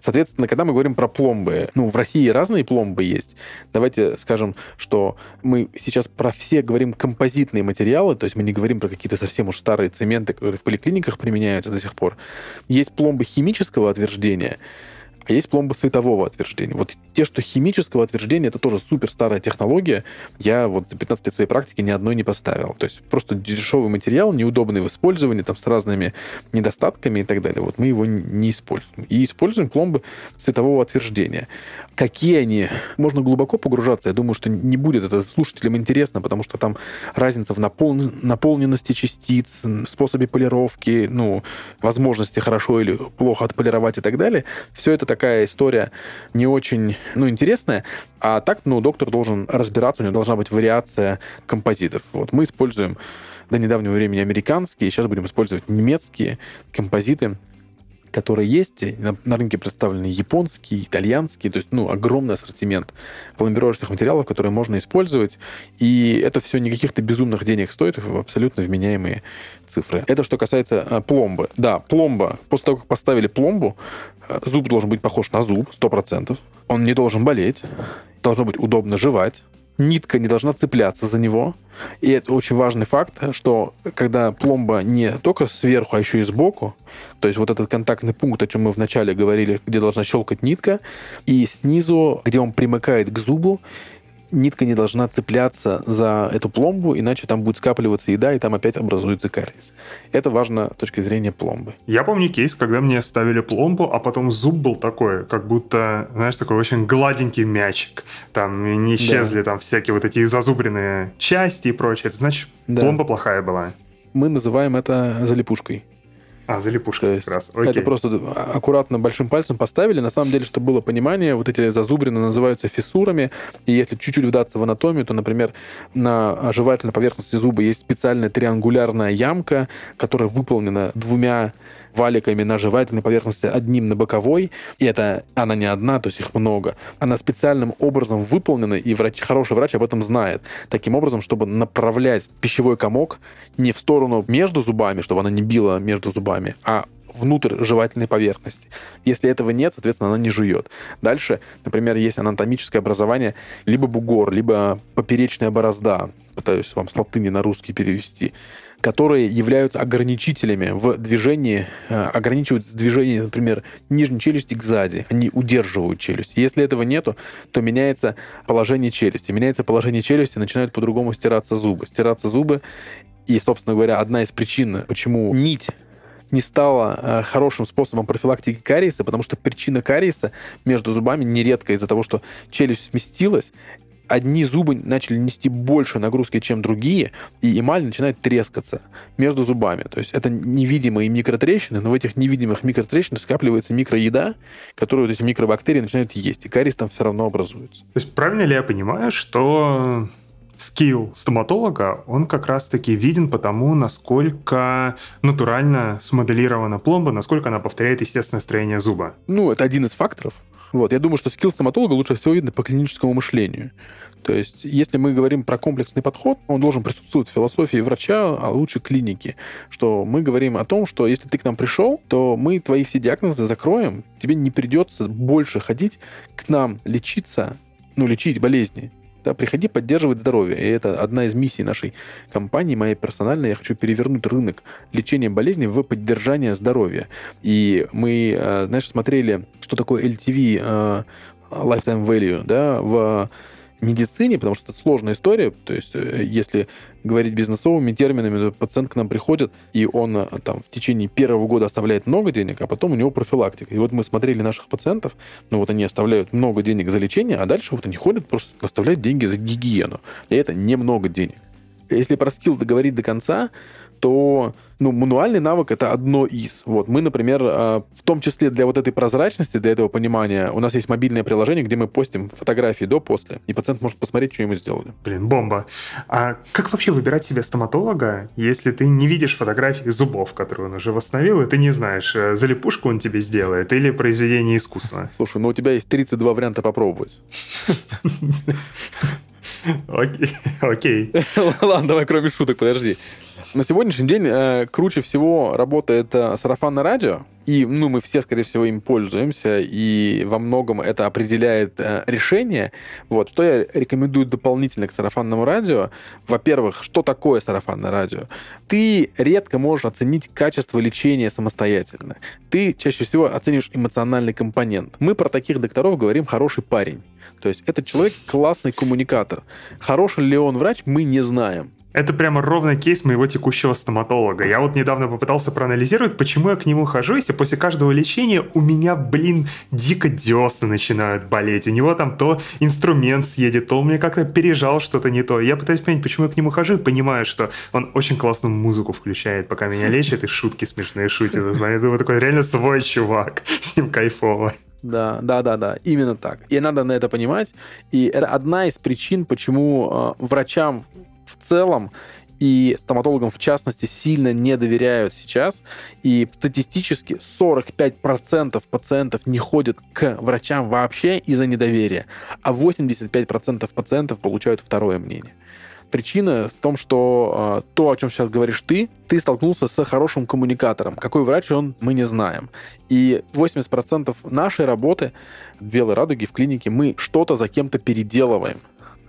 Соответственно, когда мы говорим про пломбы, ну, в России разные пломбы есть. Давайте скажем, что мы сейчас про все говорим композитные материалы, то есть мы не говорим про какие-то совсем уж старые цементы, которые в поликлиниках применяются до сих пор. Есть пломбы химического отверждения, а есть пломбы светового отверждения. Вот те, что химического отверждения, это тоже супер старая технология. Я вот за 15 лет своей практики ни одной не поставил. То есть просто дешевый материал, неудобный в использовании, там с разными недостатками и так далее. Вот мы его не используем. И используем пломбы светового отверждения. Какие они? Можно глубоко погружаться. Я думаю, что не будет это слушателям интересно, потому что там разница в напол... наполненности частиц, способе полировки, ну, возможности хорошо или плохо отполировать и так далее. Все это так такая история не очень, ну, интересная. А так, ну, доктор должен разбираться, у него должна быть вариация композитов. Вот мы используем до недавнего времени американские, сейчас будем использовать немецкие композиты которые есть. На, на рынке представлены японские, итальянские, то есть ну, огромный ассортимент пломбировочных материалов, которые можно использовать. И это все не каких-то безумных денег стоит, абсолютно вменяемые цифры. Это что касается а, пломбы. Да, пломба. После того, как поставили пломбу, а, зуб должен быть похож на зуб, 100%. Он не должен болеть, должно быть удобно жевать нитка не должна цепляться за него. И это очень важный факт, что когда пломба не только сверху, а еще и сбоку, то есть вот этот контактный пункт, о чем мы вначале говорили, где должна щелкать нитка, и снизу, где он примыкает к зубу, нитка не должна цепляться за эту пломбу, иначе там будет скапливаться еда, и там опять образуется кариес. Это важно с точки зрения пломбы. Я помню кейс, когда мне ставили пломбу, а потом зуб был такой, как будто, знаешь, такой очень гладенький мячик. Там не исчезли да. там всякие вот эти зазубренные части и прочее. Это значит, да. пломба плохая была. Мы называем это залипушкой. А, залипушка как раз. Окей. Это просто аккуратно большим пальцем поставили. На самом деле, чтобы было понимание, вот эти зазубрины называются фиссурами. И если чуть-чуть вдаться в анатомию, то, например, на жевательной поверхности зуба есть специальная триангулярная ямка, которая выполнена двумя валиками на жевательной поверхности, одним на боковой. И это она не одна, то есть их много. Она специальным образом выполнена, и врач, хороший врач об этом знает. Таким образом, чтобы направлять пищевой комок не в сторону между зубами, чтобы она не била между зубами, а внутрь жевательной поверхности. Если этого нет, соответственно, она не жует. Дальше, например, есть анатомическое образование либо бугор, либо поперечная борозда. Пытаюсь вам с латыни на русский перевести которые являются ограничителями в движении, э, ограничивают движение, например, нижней челюсти к сзади. Они удерживают челюсть. Если этого нету, то меняется положение челюсти. Меняется положение челюсти, начинают по-другому стираться зубы. Стираться зубы, и, собственно говоря, одна из причин, почему нить не стала э, хорошим способом профилактики кариеса, потому что причина кариеса между зубами нередко из-за того, что челюсть сместилась, одни зубы начали нести больше нагрузки, чем другие, и эмаль начинает трескаться между зубами. То есть это невидимые микротрещины, но в этих невидимых микротрещинах скапливается микроеда, которую вот эти микробактерии начинают есть, и кариес там все равно образуется. То есть правильно ли я понимаю, что скилл стоматолога, он как раз-таки виден по тому, насколько натурально смоделирована пломба, насколько она повторяет естественное строение зуба. Ну, это один из факторов. Вот, я думаю, что скилл стоматолога лучше всего видно по клиническому мышлению. То есть, если мы говорим про комплексный подход, он должен присутствовать в философии врача, а лучше клиники. Что мы говорим о том, что если ты к нам пришел, то мы твои все диагнозы закроем, тебе не придется больше ходить к нам лечиться, ну, лечить болезни. Да, приходи поддерживать здоровье. И это одна из миссий нашей компании, моей персональной. Я хочу перевернуть рынок лечения болезней в поддержание здоровья. И мы, э, знаешь, смотрели, что такое LTV, э, Lifetime Value, да, в медицине, потому что это сложная история. То есть, э, если говорить бизнесовыми терминами, то пациент к нам приходит, и он э, там в течение первого года оставляет много денег, а потом у него профилактика. И вот мы смотрели наших пациентов, ну вот они оставляют много денег за лечение, а дальше вот они ходят, просто оставляют деньги за гигиену. И это немного денег. Если про скилл договорить до конца, то ну, мануальный навык это одно из. Вот мы, например, э, в том числе для вот этой прозрачности, для этого понимания, у нас есть мобильное приложение, где мы постим фотографии до-после, и пациент может посмотреть, что ему сделали. Блин, бомба. А как вообще выбирать себе стоматолога, если ты не видишь фотографии зубов, которые он уже восстановил, и ты не знаешь, э, залипушку он тебе сделает или произведение искусства? Слушай, ну у тебя есть 32 варианта попробовать. Окей. Ладно, давай кроме шуток, подожди. На сегодняшний день э, круче всего работает э, сарафанное радио, и ну, мы все, скорее всего, им пользуемся, и во многом это определяет э, решение. Вот. Что я рекомендую дополнительно к сарафанному радио? Во-первых, что такое сарафанное радио? Ты редко можешь оценить качество лечения самостоятельно. Ты чаще всего оцениваешь эмоциональный компонент. Мы про таких докторов говорим «хороший парень». То есть этот человек классный коммуникатор. Хороший ли он врач, мы не знаем. Это прямо ровно кейс моего текущего стоматолога. Я вот недавно попытался проанализировать, почему я к нему хожу, если после каждого лечения у меня, блин, дико десны начинают болеть. У него там то инструмент съедет, то он мне как-то пережал что-то не то. Я пытаюсь понять, почему я к нему хожу, и понимаю, что он очень классную музыку включает, пока меня лечит, и шутки смешные шутит. Я думаю, такой реально свой чувак, с ним кайфово. Да, да, да, да, именно так. И надо на это понимать. И это одна из причин, почему э, врачам в целом и стоматологам в частности сильно не доверяют сейчас. И статистически 45% пациентов не ходят к врачам вообще из-за недоверия, а 85% пациентов получают второе мнение. Причина в том, что э, то, о чем сейчас говоришь ты, ты столкнулся с хорошим коммуникатором. Какой врач он, мы не знаем. И 80% нашей работы в Белой Радуге в клинике мы что-то за кем-то переделываем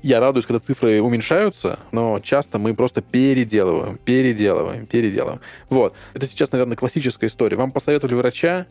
я радуюсь, когда цифры уменьшаются, но часто мы просто переделываем, переделываем, переделываем. Вот. Это сейчас, наверное, классическая история. Вам посоветовали врача,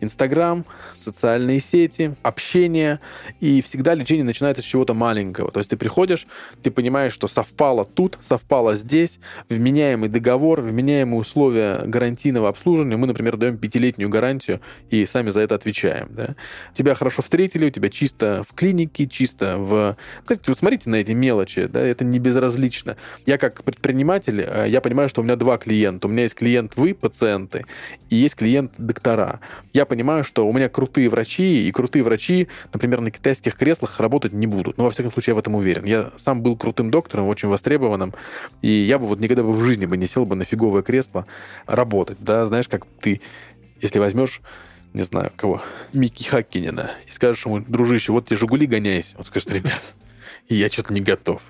Инстаграм, социальные сети, общение, и всегда лечение начинается с чего-то маленького. То есть ты приходишь, ты понимаешь, что совпало тут, совпало здесь, вменяемый договор, вменяемые условия гарантийного обслуживания. Мы, например, даем пятилетнюю гарантию и сами за это отвечаем. Да? Тебя хорошо встретили, у тебя чисто в клинике, чисто в... Кстати, вот смотрите на эти мелочи, да, это не безразлично. Я как предприниматель, э, я понимаю, что у меня два клиента. У меня есть клиент вы, пациенты, и есть клиент доктора. Я понимаю, что у меня крутые врачи, и крутые врачи, например, на китайских креслах работать не будут. Но, во всяком случае, я в этом уверен. Я сам был крутым доктором, очень востребованным, и я бы вот никогда бы в жизни бы не сел бы на фиговое кресло работать. Да, знаешь, как ты, если возьмешь не знаю, кого, Микки Хаккинена, и скажешь ему, дружище, вот тебе «Жигули» гоняйся. Он скажет, ребят, и я что-то не готов.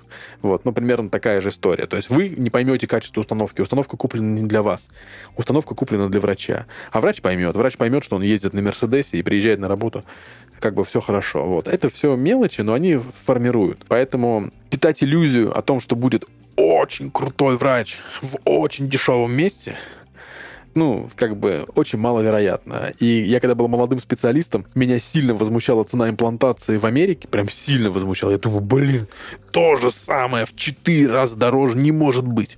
Вот, ну, примерно такая же история. То есть вы не поймете качество установки. Установка куплена не для вас. Установка куплена для врача. А врач поймет. Врач поймет, что он ездит на Мерседесе и приезжает на работу. Как бы все хорошо. Вот. Это все мелочи, но они формируют. Поэтому питать иллюзию о том, что будет очень крутой врач в очень дешевом месте – ну, как бы очень маловероятно. И я когда был молодым специалистом, меня сильно возмущала цена имплантации в Америке, прям сильно возмущала. Я думаю, блин, то же самое в четыре раза дороже не может быть.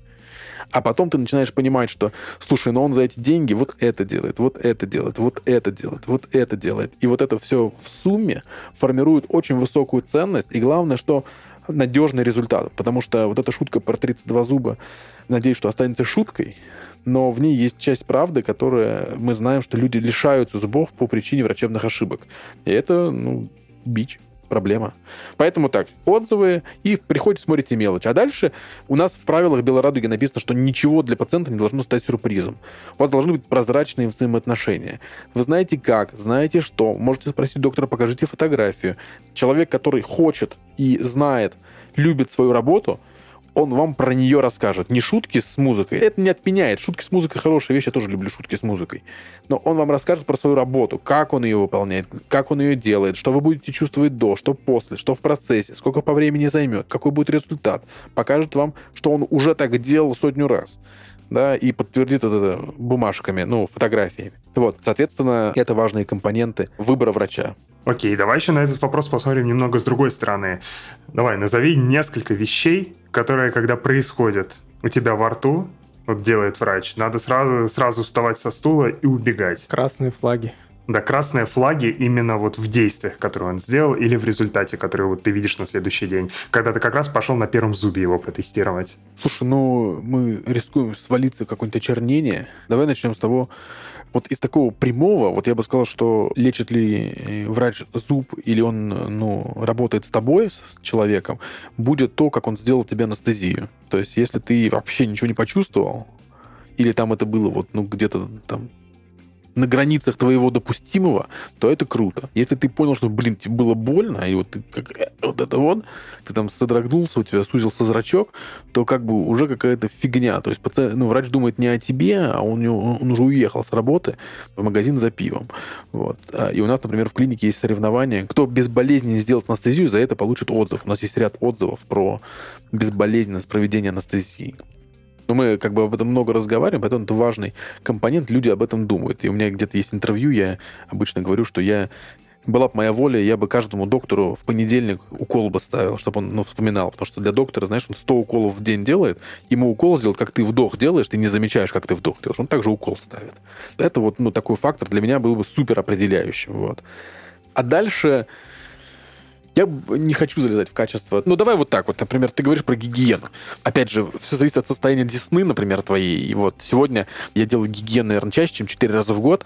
А потом ты начинаешь понимать, что, слушай, ну он за эти деньги вот это делает, вот это делает, вот это делает, вот это делает. И вот это все в сумме формирует очень высокую ценность. И главное, что надежный результат. Потому что вот эта шутка про 32 зуба, надеюсь, что останется шуткой, но в ней есть часть правды, которая мы знаем, что люди лишаются зубов по причине врачебных ошибок. И это, ну, бич проблема. Поэтому так, отзывы, и приходите, смотрите мелочь. А дальше у нас в правилах Белорадуги написано, что ничего для пациента не должно стать сюрпризом. У вас должны быть прозрачные взаимоотношения. Вы знаете как, знаете что. Можете спросить доктора, покажите фотографию. Человек, который хочет и знает, любит свою работу – он вам про нее расскажет. Не шутки с музыкой. Это не отменяет. Шутки с музыкой хорошая вещь, я тоже люблю шутки с музыкой. Но он вам расскажет про свою работу, как он ее выполняет, как он ее делает, что вы будете чувствовать до, что после, что в процессе, сколько по времени займет, какой будет результат. Покажет вам, что он уже так делал сотню раз. Да, и подтвердит это бумажками, ну, фотографиями. Вот, соответственно, это важные компоненты выбора врача. Окей, давай еще на этот вопрос посмотрим немного с другой стороны. Давай, назови несколько вещей, которые, когда происходят у тебя во рту, вот делает врач, надо сразу, сразу вставать со стула и убегать. Красные флаги. Да, красные флаги именно вот в действиях, которые он сделал, или в результате, который вот ты видишь на следующий день, когда ты как раз пошел на первом зубе его протестировать. Слушай, ну мы рискуем свалиться в какое-нибудь очернение. Давай начнем с того, вот из такого прямого, вот я бы сказал, что лечит ли э, врач зуб или он ну, работает с тобой, с человеком, будет то, как он сделал тебе анестезию. То есть если ты вообще ничего не почувствовал, или там это было вот ну где-то там на границах твоего допустимого, то это круто. Если ты понял, что, блин, тебе было больно, и вот ты как э, вот это вот, ты там содрогнулся, у тебя сузился зрачок, то как бы уже какая-то фигня. То есть пациент, ну, врач думает не о тебе, а он, он уже уехал с работы в магазин за пивом. Вот. А, и у нас, например, в клинике есть соревнования. Кто безболезненно сделает анестезию, за это получит отзыв. У нас есть ряд отзывов про безболезненность проведения анестезии. Но мы как бы об этом много разговариваем, поэтому это важный компонент, люди об этом думают. И у меня где-то есть интервью, я обычно говорю, что я была бы моя воля, я бы каждому доктору в понедельник укол бы ставил, чтобы он ну, вспоминал. Потому что для доктора, знаешь, он 100 уколов в день делает, ему укол сделать, как ты вдох делаешь, ты не замечаешь, как ты вдох делаешь. Он также укол ставит. Это вот ну, такой фактор для меня был бы супер определяющим. Вот. А дальше я не хочу залезать в качество. Ну, давай вот так вот. Например, ты говоришь про гигиену. Опять же, все зависит от состояния десны, например, твоей. И вот сегодня я делаю гигиену, наверное, чаще, чем 4 раза в год.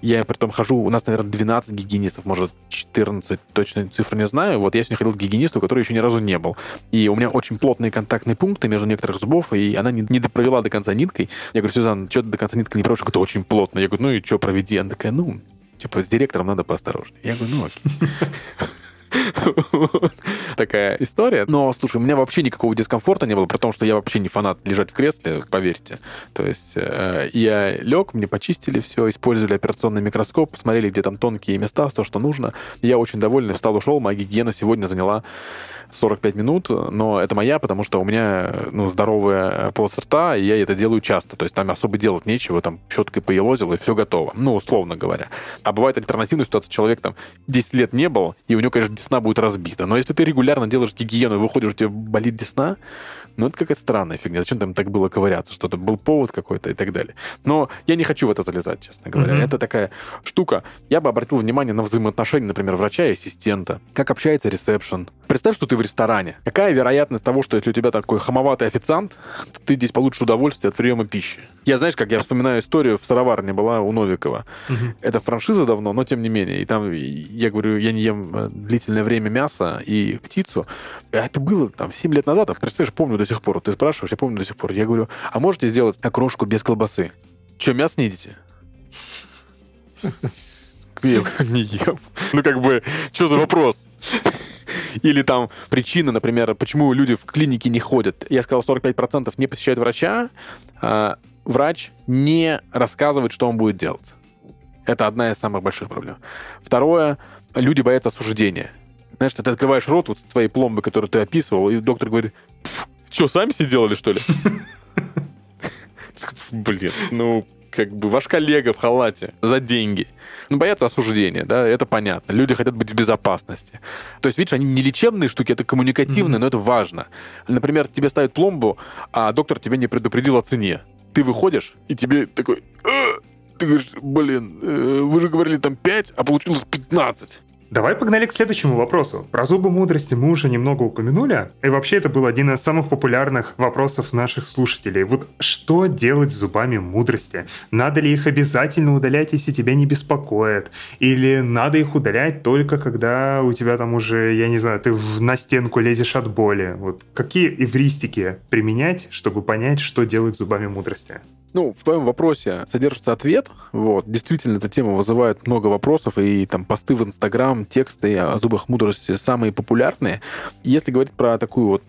Я при том хожу, у нас, наверное, 12 гигиенистов, может, 14, точно цифры не знаю. Вот я сегодня ходил к гигиенисту, который еще ни разу не был. И у меня очень плотные контактные пункты между некоторых зубов, и она не, не провела до конца ниткой. Я говорю, Сюзан, что ты до конца ниткой не проводишь? Это очень плотно. Я говорю, ну и что, проведи. Она такая, ну, типа, с директором надо поосторожнее. Я говорю, ну окей. Такая история. Но, слушай, у меня вообще никакого дискомфорта не было, при том, что я вообще не фанат лежать в кресле, поверьте. То есть э, я лег, мне почистили все, использовали операционный микроскоп, посмотрели, где там тонкие места, то, что нужно. Я очень доволен, встал, ушел. Моя гигиена сегодня заняла 45 минут, но это моя, потому что у меня ну, здоровая полость рта, и я это делаю часто. То есть там особо делать нечего, там щеткой поелозил, и все готово. Ну, условно говоря. А бывает альтернативная ситуация, человек там 10 лет не был, и у него, конечно, десна будет разбита. Но если ты регулярно делаешь гигиену и выходишь, у тебя болит десна, ну, это какая-то странная фигня. Зачем там так было ковыряться? Что-то был повод какой-то и так далее. Но я не хочу в это залезать, честно говоря. Mm-hmm. Это такая штука. Я бы обратил внимание на взаимоотношения, например, врача и ассистента. Как общается ресепшн. Представь, что ты в ресторане. Какая вероятность того, что если у тебя такой хамоватый официант, то ты здесь получишь удовольствие от приема пищи? Я, знаешь, как я вспоминаю историю в сыроварне была у Новикова. Mm-hmm. Это франшиза давно, но тем не менее. И там, я говорю, я не ем э, длительное время мясо и птицу. А это было там 7 лет назад. А представляешь, помню до сих пор. Ты спрашиваешь, я помню до сих пор. Я говорю, а можете сделать окрошку без колбасы? Че, мясо не едите? Не ем. Ну, как бы, что за вопрос? Или там причина, например, почему люди в клинике не ходят. Я сказал, 45% не посещают врача. А врач не рассказывает, что он будет делать. Это одна из самых больших проблем. Второе, люди боятся осуждения. Знаешь, ты открываешь рот вот с твоей пломбы, которую ты описывал, и доктор говорит, что, сами все делали, что ли? Блин, ну, как бы ваш коллега в халате за деньги. Ну, боятся осуждения, да, это понятно. Люди хотят быть в безопасности. То есть, видишь, они не лечебные штуки, это коммуникативные, mm-hmm. но это важно. Например, тебе ставят пломбу, а доктор тебя не предупредил о цене. Ты выходишь, и тебе такой... «Э!» ты говоришь, блин, э, вы же говорили там 5, а получилось 15. Давай погнали к следующему вопросу. Про зубы мудрости мы уже немного упомянули, и вообще это был один из самых популярных вопросов наших слушателей. Вот что делать с зубами мудрости? Надо ли их обязательно удалять, если тебя не беспокоит? Или надо их удалять только когда у тебя там уже, я не знаю, ты на стенку лезешь от боли? Вот какие эвристики применять, чтобы понять, что делать с зубами мудрости? Ну, в твоем вопросе содержится ответ. Вот. Действительно, эта тема вызывает много вопросов, и там посты в Инстаграм, тексты о зубах мудрости самые популярные. Если говорить про такую вот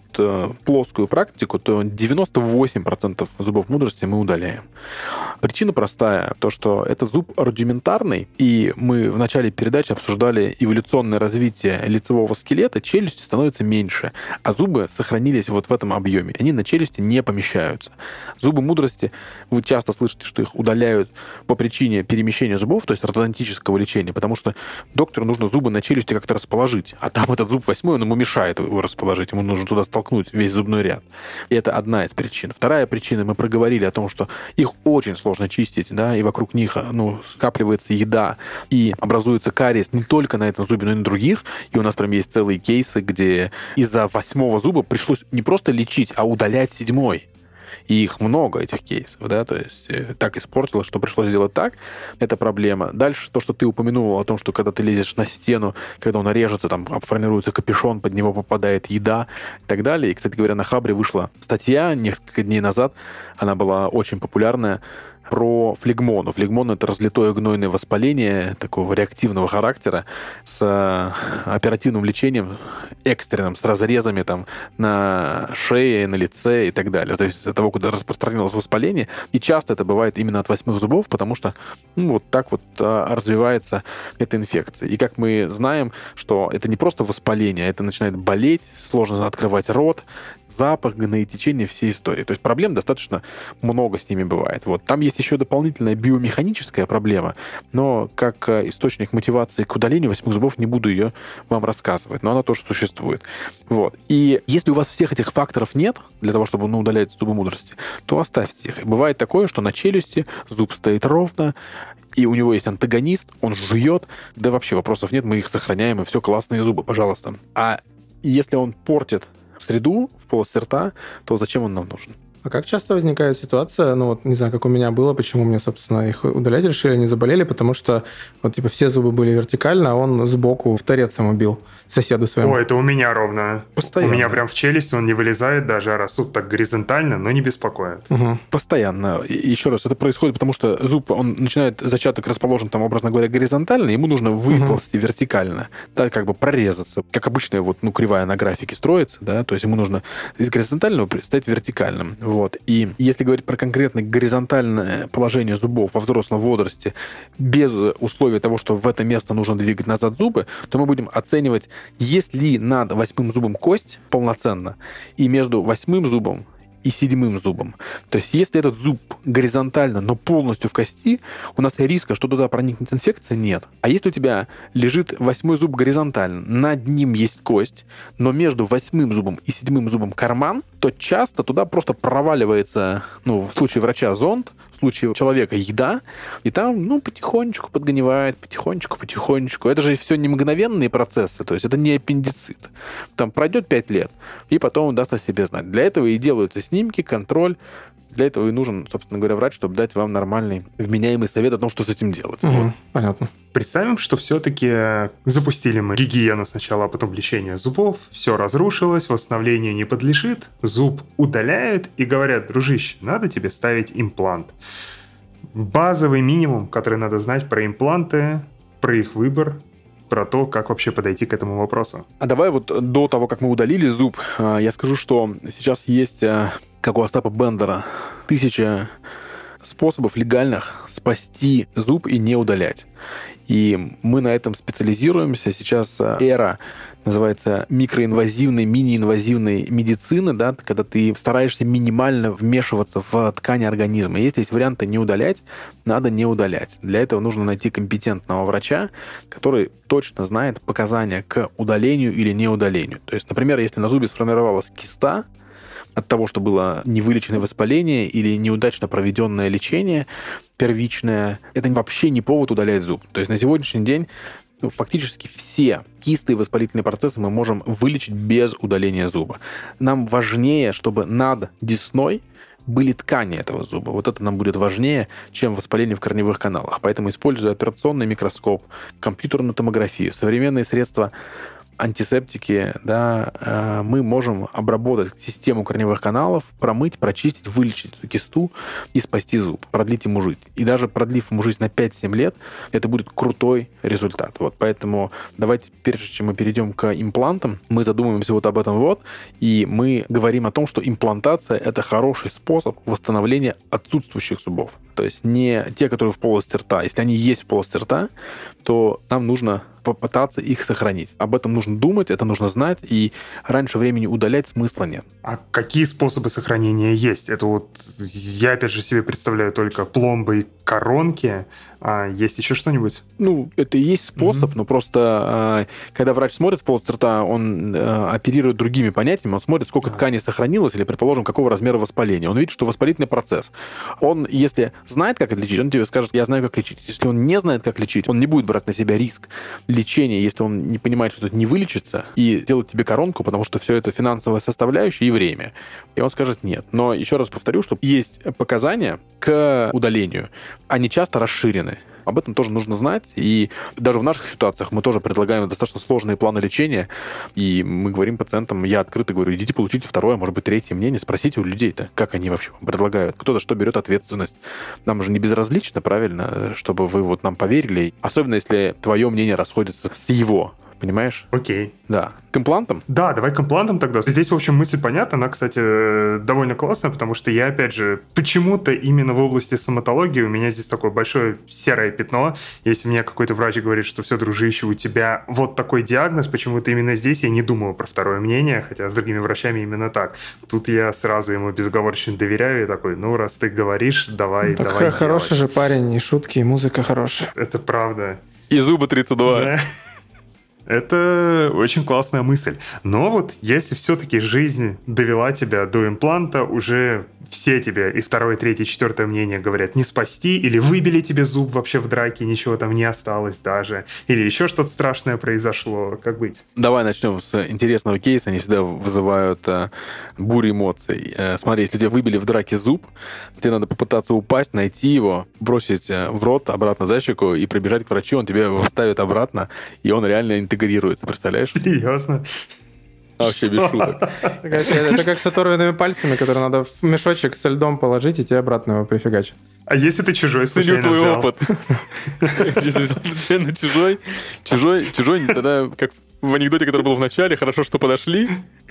плоскую практику, то 98% зубов мудрости мы удаляем. Причина простая, то, что это зуб рудиментарный, и мы в начале передачи обсуждали эволюционное развитие лицевого скелета, челюсти становится меньше, а зубы сохранились вот в этом объеме. Они на челюсти не помещаются. Зубы мудрости вы часто слышите, что их удаляют по причине перемещения зубов, то есть ортодонтического лечения, потому что доктору нужно зубы на челюсти как-то расположить, а там этот зуб восьмой, он ему мешает его расположить, ему нужно туда столкнуть весь зубной ряд. И это одна из причин. Вторая причина, мы проговорили о том, что их очень сложно чистить, да, и вокруг них ну, скапливается еда, и образуется кариес не только на этом зубе, но и на других. И у нас прям есть целые кейсы, где из-за восьмого зуба пришлось не просто лечить, а удалять седьмой. И их много, этих кейсов, да, то есть э, так испортилось, что пришлось сделать так, это проблема. Дальше то, что ты упомянул о том, что когда ты лезешь на стену, когда он режется, там формируется капюшон, под него попадает еда и так далее. И, кстати говоря, на Хабре вышла статья несколько дней назад, она была очень популярная, про флегмону. Флегмон — это разлитое гнойное воспаление такого реактивного характера с э, оперативным лечением экстренным, с разрезами там на шее, на лице и так далее. В зависимости от того, куда распространилось воспаление. И часто это бывает именно от восьмых зубов, потому что ну, вот так вот а, развивается эта инфекция. И как мы знаем, что это не просто воспаление, это начинает болеть, сложно открывать рот, запах, гноетечение, все истории. То есть проблем достаточно много с ними бывает. Вот. Там есть еще дополнительная биомеханическая проблема, но как э, источник мотивации к удалению восьмых зубов не буду ее вам рассказывать, но она тоже существует. Вот. И если у вас всех этих факторов нет для того, чтобы ну, удалять зубы мудрости, то оставьте их. бывает такое, что на челюсти зуб стоит ровно, и у него есть антагонист, он жует, да вообще вопросов нет, мы их сохраняем, и все, классные зубы, пожалуйста. А если он портит среду, в полость рта, то зачем он нам нужен? А как часто возникает ситуация, ну вот, не знаю, как у меня было, почему мне, собственно, их удалять решили, они заболели, потому что вот, типа, все зубы были вертикально, а он сбоку в торец ему бил соседу своему. О, это у меня ровно. Постоянно. У меня прям в челюсть он не вылезает даже, а растут так горизонтально, но не беспокоит. Угу. Постоянно. И, еще раз, это происходит, потому что зуб, он начинает, зачаток расположен там, образно говоря, горизонтально, ему нужно выползти угу. вертикально, да, как бы прорезаться. Как обычная вот, ну, кривая на графике строится, да, то есть ему нужно из горизонтального стать вертикальным. Вот. И если говорить про конкретное горизонтальное положение зубов во взрослом возрасте, без условия того, что в это место нужно двигать назад зубы, то мы будем оценивать, есть ли над восьмым зубом кость полноценно, и между восьмым зубом и седьмым зубом. То есть, если этот зуб горизонтально, но полностью в кости, у нас риска, что туда проникнет инфекция, нет. А если у тебя лежит восьмой зуб горизонтально, над ним есть кость, но между восьмым зубом и седьмым зубом карман, то часто туда просто проваливается, ну, в случае врача зонд, случае человека еда, и там, ну, потихонечку подгнивает, потихонечку, потихонечку. Это же все не мгновенные процессы, то есть это не аппендицит. Там пройдет 5 лет, и потом даст о себе знать. Для этого и делаются снимки, контроль, для этого и нужен, собственно говоря, врач, чтобы дать вам нормальный, вменяемый совет о том, что с этим делать. Угу, вот. Понятно. Представим, что все-таки запустили мы гигиену сначала, а потом лечение зубов, все разрушилось, восстановлению не подлежит, зуб удаляют и говорят, дружище, надо тебе ставить имплант. Базовый минимум, который надо знать про импланты, про их выбор, про то, как вообще подойти к этому вопросу. А давай вот до того, как мы удалили зуб, а, я скажу, что сейчас есть, а, как у Остапа Бендера, тысяча способов легальных спасти зуб и не удалять. И мы на этом специализируемся. Сейчас э, эра называется микроинвазивной, мини-инвазивной медицины, да, когда ты стараешься минимально вмешиваться в ткани организма. Если есть варианты не удалять, надо не удалять. Для этого нужно найти компетентного врача, который точно знает показания к удалению или неудалению. То есть, например, если на зубе сформировалась киста, от того, что было невылеченное воспаление или неудачно проведенное лечение первичное, это вообще не повод удалять зуб. То есть на сегодняшний день ну, фактически все кисты и воспалительные процессы мы можем вылечить без удаления зуба. Нам важнее, чтобы над десной были ткани этого зуба. Вот это нам будет важнее, чем воспаление в корневых каналах. Поэтому используя операционный микроскоп, компьютерную томографию, современные средства антисептики, да, э, мы можем обработать систему корневых каналов, промыть, прочистить, вылечить эту кисту и спасти зуб, продлить ему жизнь. И даже продлив ему жизнь на 5-7 лет, это будет крутой результат. Вот поэтому давайте, прежде чем мы перейдем к имплантам, мы задумываемся вот об этом вот, и мы говорим о том, что имплантация — это хороший способ восстановления отсутствующих зубов. То есть не те, которые в полости рта. Если они есть в полости рта, то нам нужно попытаться их сохранить. Об этом нужно думать, это нужно знать, и раньше времени удалять смысла нет. А какие способы сохранения есть? Это вот я опять же себе представляю только пломбы и коронки. А есть еще что-нибудь? Ну, это и есть способ, mm-hmm. но просто а, когда врач смотрит в полость рта, он а, оперирует другими понятиями, он смотрит, сколько ткани сохранилось, или, предположим, какого размера воспаления. Он видит, что воспалительный процесс. Он, если знает, как это лечить, он тебе скажет, я знаю, как лечить. Если он не знает, как лечить, он не будет брать на себя риск лечения, если он не понимает, что это не вылечится, и делать тебе коронку, потому что все это финансовая составляющая и время. И он скажет нет. Но еще раз повторю, что есть показания к удалению. Они часто расширены. Об этом тоже нужно знать. И даже в наших ситуациях мы тоже предлагаем достаточно сложные планы лечения. И мы говорим пациентам, я открыто говорю, идите получите второе, может быть, третье мнение, спросите у людей-то, как они вообще предлагают. Кто-то что берет ответственность. Нам же не безразлично, правильно, чтобы вы вот нам поверили. Особенно, если твое мнение расходится с его понимаешь? Окей. Да. К имплантам? Да, давай к имплантам тогда. Здесь, в общем, мысль понятна. Она, кстати, довольно классная, потому что я, опять же, почему-то именно в области стоматологии у меня здесь такое большое серое пятно. Если мне какой-то врач говорит, что все, дружище, у тебя вот такой диагноз, почему-то именно здесь я не думаю про второе мнение, хотя с другими врачами именно так. Тут я сразу ему безоговорочно доверяю и такой, ну, раз ты говоришь, давай, ну, так давай Хороший делать. же парень, и шутки, и музыка хорошая. Это правда. И зубы 32. Да. Это очень классная мысль. Но вот если все-таки жизнь довела тебя до импланта, уже все тебе и второе, третье, четвертое мнение говорят не спасти, или выбили тебе зуб вообще в драке, ничего там не осталось даже, или еще что-то страшное произошло. Как быть? Давай начнем с интересного кейса. Они всегда вызывают э, бурю эмоций. Э, смотри, если тебя выбили в драке зуб, тебе надо попытаться упасть, найти его, бросить э, в рот, обратно за щеку и прибежать к врачу, он тебе его ставит обратно, и он реально интегрирует интегрируется, представляешь? Серьезно? А вообще без шуток. Это как с оторванными пальцами, которые надо в мешочек со льдом положить, и тебе обратно его прифигачить. А если ты чужой Ценю твой взял? опыт. Если чужой, чужой, чужой, тогда как в анекдоте, который был в начале, хорошо, что подошли.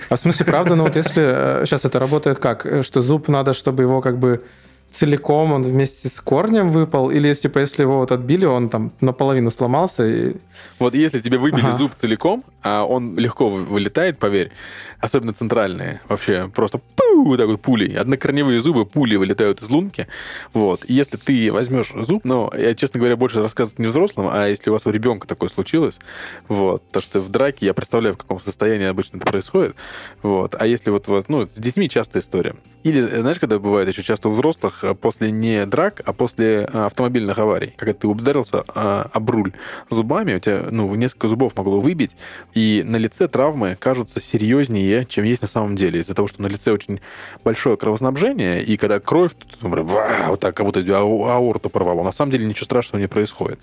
А в смысле, правда, ну вот если сейчас э, это работает как? Э, что зуб надо, чтобы его как бы целиком он вместе с корнем выпал, или типа если его вот отбили, он там наполовину сломался. И... Вот если тебе выбили ага. зуб целиком, а он легко вылетает, поверь, особенно центральные, вообще просто пу, вот так вот пули, однокорневые зубы, пули вылетают из лунки, вот. И если ты возьмешь зуб, но я, честно говоря, больше рассказывать не взрослым, а если у вас у ребенка такое случилось, вот, то что в драке, я представляю, в каком состоянии обычно это происходит, вот. А если вот, вот ну, с детьми частая история. Или, знаешь, когда бывает еще часто у взрослых а после не драк, а после а, автомобильных аварий, когда ты ударился а, об руль зубами, у тебя, ну, несколько зубов могло выбить, и на лице травмы кажутся серьезнее, чем есть на самом деле. Из-за того, что на лице очень большое кровоснабжение, и когда кровь вот так, как будто аорту порвало, на самом деле ничего страшного не происходит.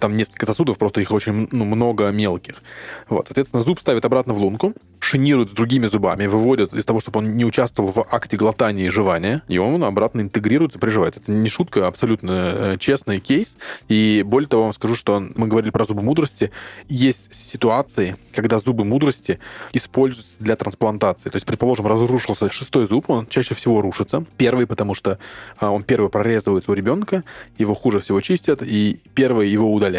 Там несколько сосудов, просто их очень ну, много мелких. Вот, соответственно, зуб ставят обратно в лунку, шинируют с другими зубами, выводят из того, чтобы он не участвовал в акте глотания и жевания, и он обратно интегрируется, приживается. Это не шутка, а абсолютно э, честный кейс. И более того, вам скажу, что мы говорили про зубы мудрости. Есть ситуации, когда зубы мудрости используются для трансплантации. То есть, предположим, разрушился шестой зуб, он чаще всего рушится. Первый, потому что а, он первый прорезывается у ребенка, его хуже всего чистят, и первый его удаляют.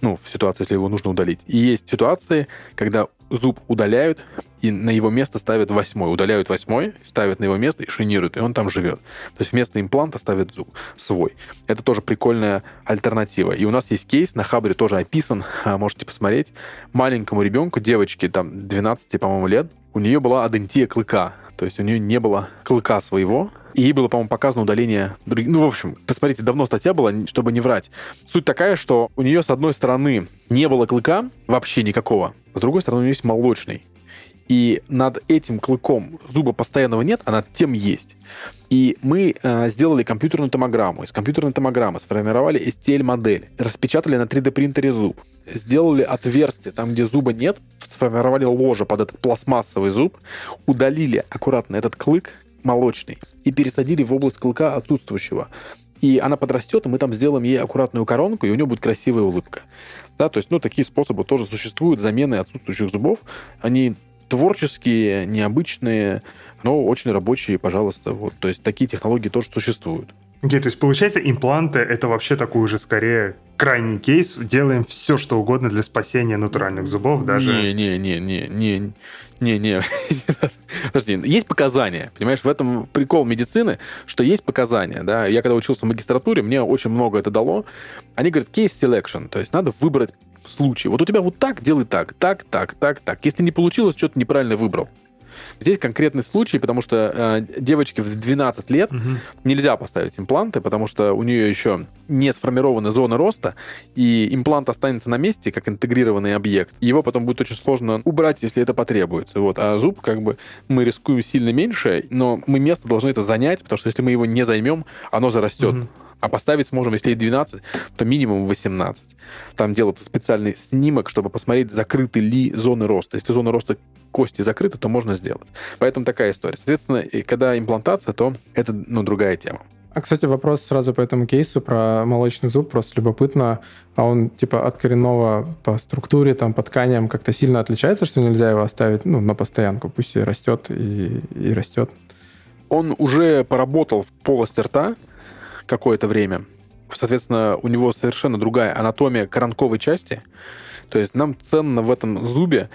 Ну, в ситуации, если его нужно удалить. И есть ситуации, когда зуб удаляют, и на его место ставят восьмой. Удаляют восьмой, ставят на его место и шинируют, и он там живет. То есть вместо импланта ставят зуб свой. Это тоже прикольная альтернатива. И у нас есть кейс, на Хабре тоже описан, а, можете посмотреть. Маленькому ребенку, девочке, там, 12, по-моему, лет, у нее была адентия клыка. То есть у нее не было клыка своего, и ей было, по-моему, показано удаление других... Ну, в общем, посмотрите, давно статья была, чтобы не врать. Суть такая, что у нее, с одной стороны, не было клыка вообще никакого, с другой стороны, у нее есть молочный. И над этим клыком зуба постоянного нет, а над тем есть. И мы э, сделали компьютерную томограмму. Из компьютерной томограммы сформировали STL-модель, распечатали на 3D-принтере зуб, сделали отверстие там, где зуба нет, сформировали ложе под этот пластмассовый зуб, удалили аккуратно этот клык молочный и пересадили в область клыка отсутствующего. И она подрастет, и мы там сделаем ей аккуратную коронку, и у нее будет красивая улыбка. Да, то есть, ну, такие способы тоже существуют, замены отсутствующих зубов. Они творческие, необычные, но очень рабочие, пожалуйста. Вот. То есть такие технологии тоже существуют. Окей, okay, то есть получается, импланты это вообще такой уже скорее крайний кейс. Делаем все, что угодно для спасения натуральных зубов, даже. Не, не, не, не, не, не, не. Подожди, есть показания, понимаешь? В этом прикол медицины, что есть показания, да. Я когда учился в магистратуре, мне очень много это дало. Они говорят case selection, то есть надо выбрать случай. Вот у тебя вот так, делай так, так, так, так, так. Если не получилось, что-то неправильно выбрал. Здесь конкретный случай, потому что э, девочке в 12 лет угу. нельзя поставить импланты, потому что у нее еще не сформированы зоны роста, и имплант останется на месте как интегрированный объект. Его потом будет очень сложно убрать, если это потребуется. Вот. А зуб, как бы, мы рискуем сильно меньше, но мы место должны это занять, потому что если мы его не займем, оно зарастет. Угу. А поставить сможем, если 12, то минимум 18. Там делается специальный снимок, чтобы посмотреть, закрыты ли зоны роста. Если зоны роста кости закрыты, то можно сделать. Поэтому такая история. Соответственно, когда имплантация, то это ну, другая тема. А, кстати, вопрос сразу по этому кейсу про молочный зуб, просто любопытно. А он, типа, от коренного по структуре, там, по тканям как-то сильно отличается, что нельзя его оставить, ну, на постоянку, пусть и растет, и, и растет? Он уже поработал в полости рта какое-то время. Соответственно, у него совершенно другая анатомия коронковой части. То есть нам ценно в этом зубе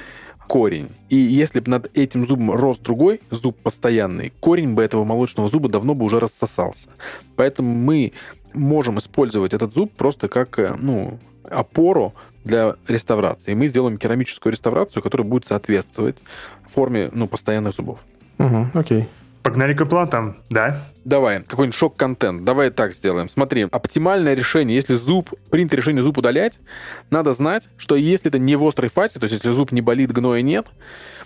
корень. И если бы над этим зубом рос другой зуб постоянный, корень бы этого молочного зуба давно бы уже рассосался. Поэтому мы можем использовать этот зуб просто как э, ну, опору для реставрации. И мы сделаем керамическую реставрацию, которая будет соответствовать форме ну, постоянных зубов. Угу, окей. Погнали к имплантам, да? Давай, какой-нибудь шок-контент. Давай так сделаем. Смотри, оптимальное решение, если зуб, принято решение зуб удалять, надо знать, что если это не в острой фазе, то есть если зуб не болит, гноя нет,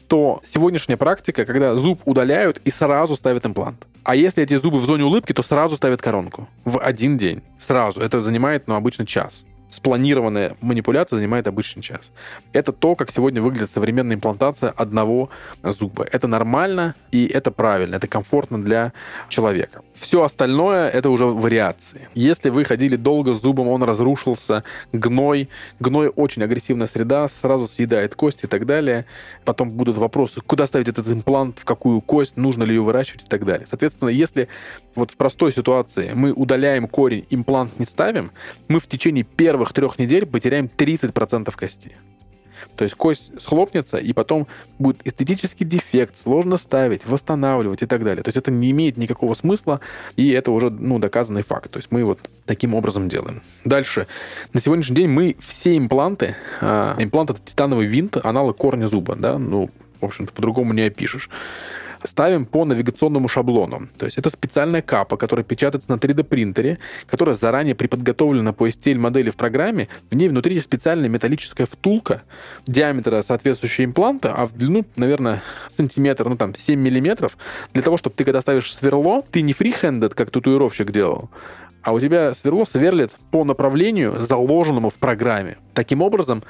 то сегодняшняя практика, когда зуб удаляют и сразу ставят имплант. А если эти зубы в зоне улыбки, то сразу ставят коронку. В один день. Сразу. Это занимает, ну, обычно час спланированная манипуляция занимает обычный час. Это то, как сегодня выглядит современная имплантация одного зуба. Это нормально и это правильно, это комфортно для человека. Все остальное это уже вариации. Если вы ходили долго с зубом, он разрушился, гной, гной очень агрессивная среда, сразу съедает кости и так далее. Потом будут вопросы, куда ставить этот имплант, в какую кость, нужно ли ее выращивать и так далее. Соответственно, если вот в простой ситуации мы удаляем корень, имплант не ставим, мы в течение первых трех недель потеряем 30% кости. То есть кость схлопнется, и потом будет эстетический дефект, сложно ставить, восстанавливать и так далее. То есть это не имеет никакого смысла, и это уже ну, доказанный факт. То есть мы вот таким образом делаем. Дальше. На сегодняшний день мы все импланты, а, имплант это титановый винт, аналог корня зуба, да, ну, в общем-то, по-другому не опишешь ставим по навигационному шаблону. То есть это специальная капа, которая печатается на 3D-принтере, которая заранее приподготовлена по STL модели в программе. В ней внутри специальная металлическая втулка диаметра соответствующего импланта, а в длину, наверное, сантиметр, ну там 7 миллиметров, для того, чтобы ты, когда ставишь сверло, ты не фрихендед, как татуировщик делал, а у тебя сверло сверлит по направлению, заложенному в программе. Таким образом,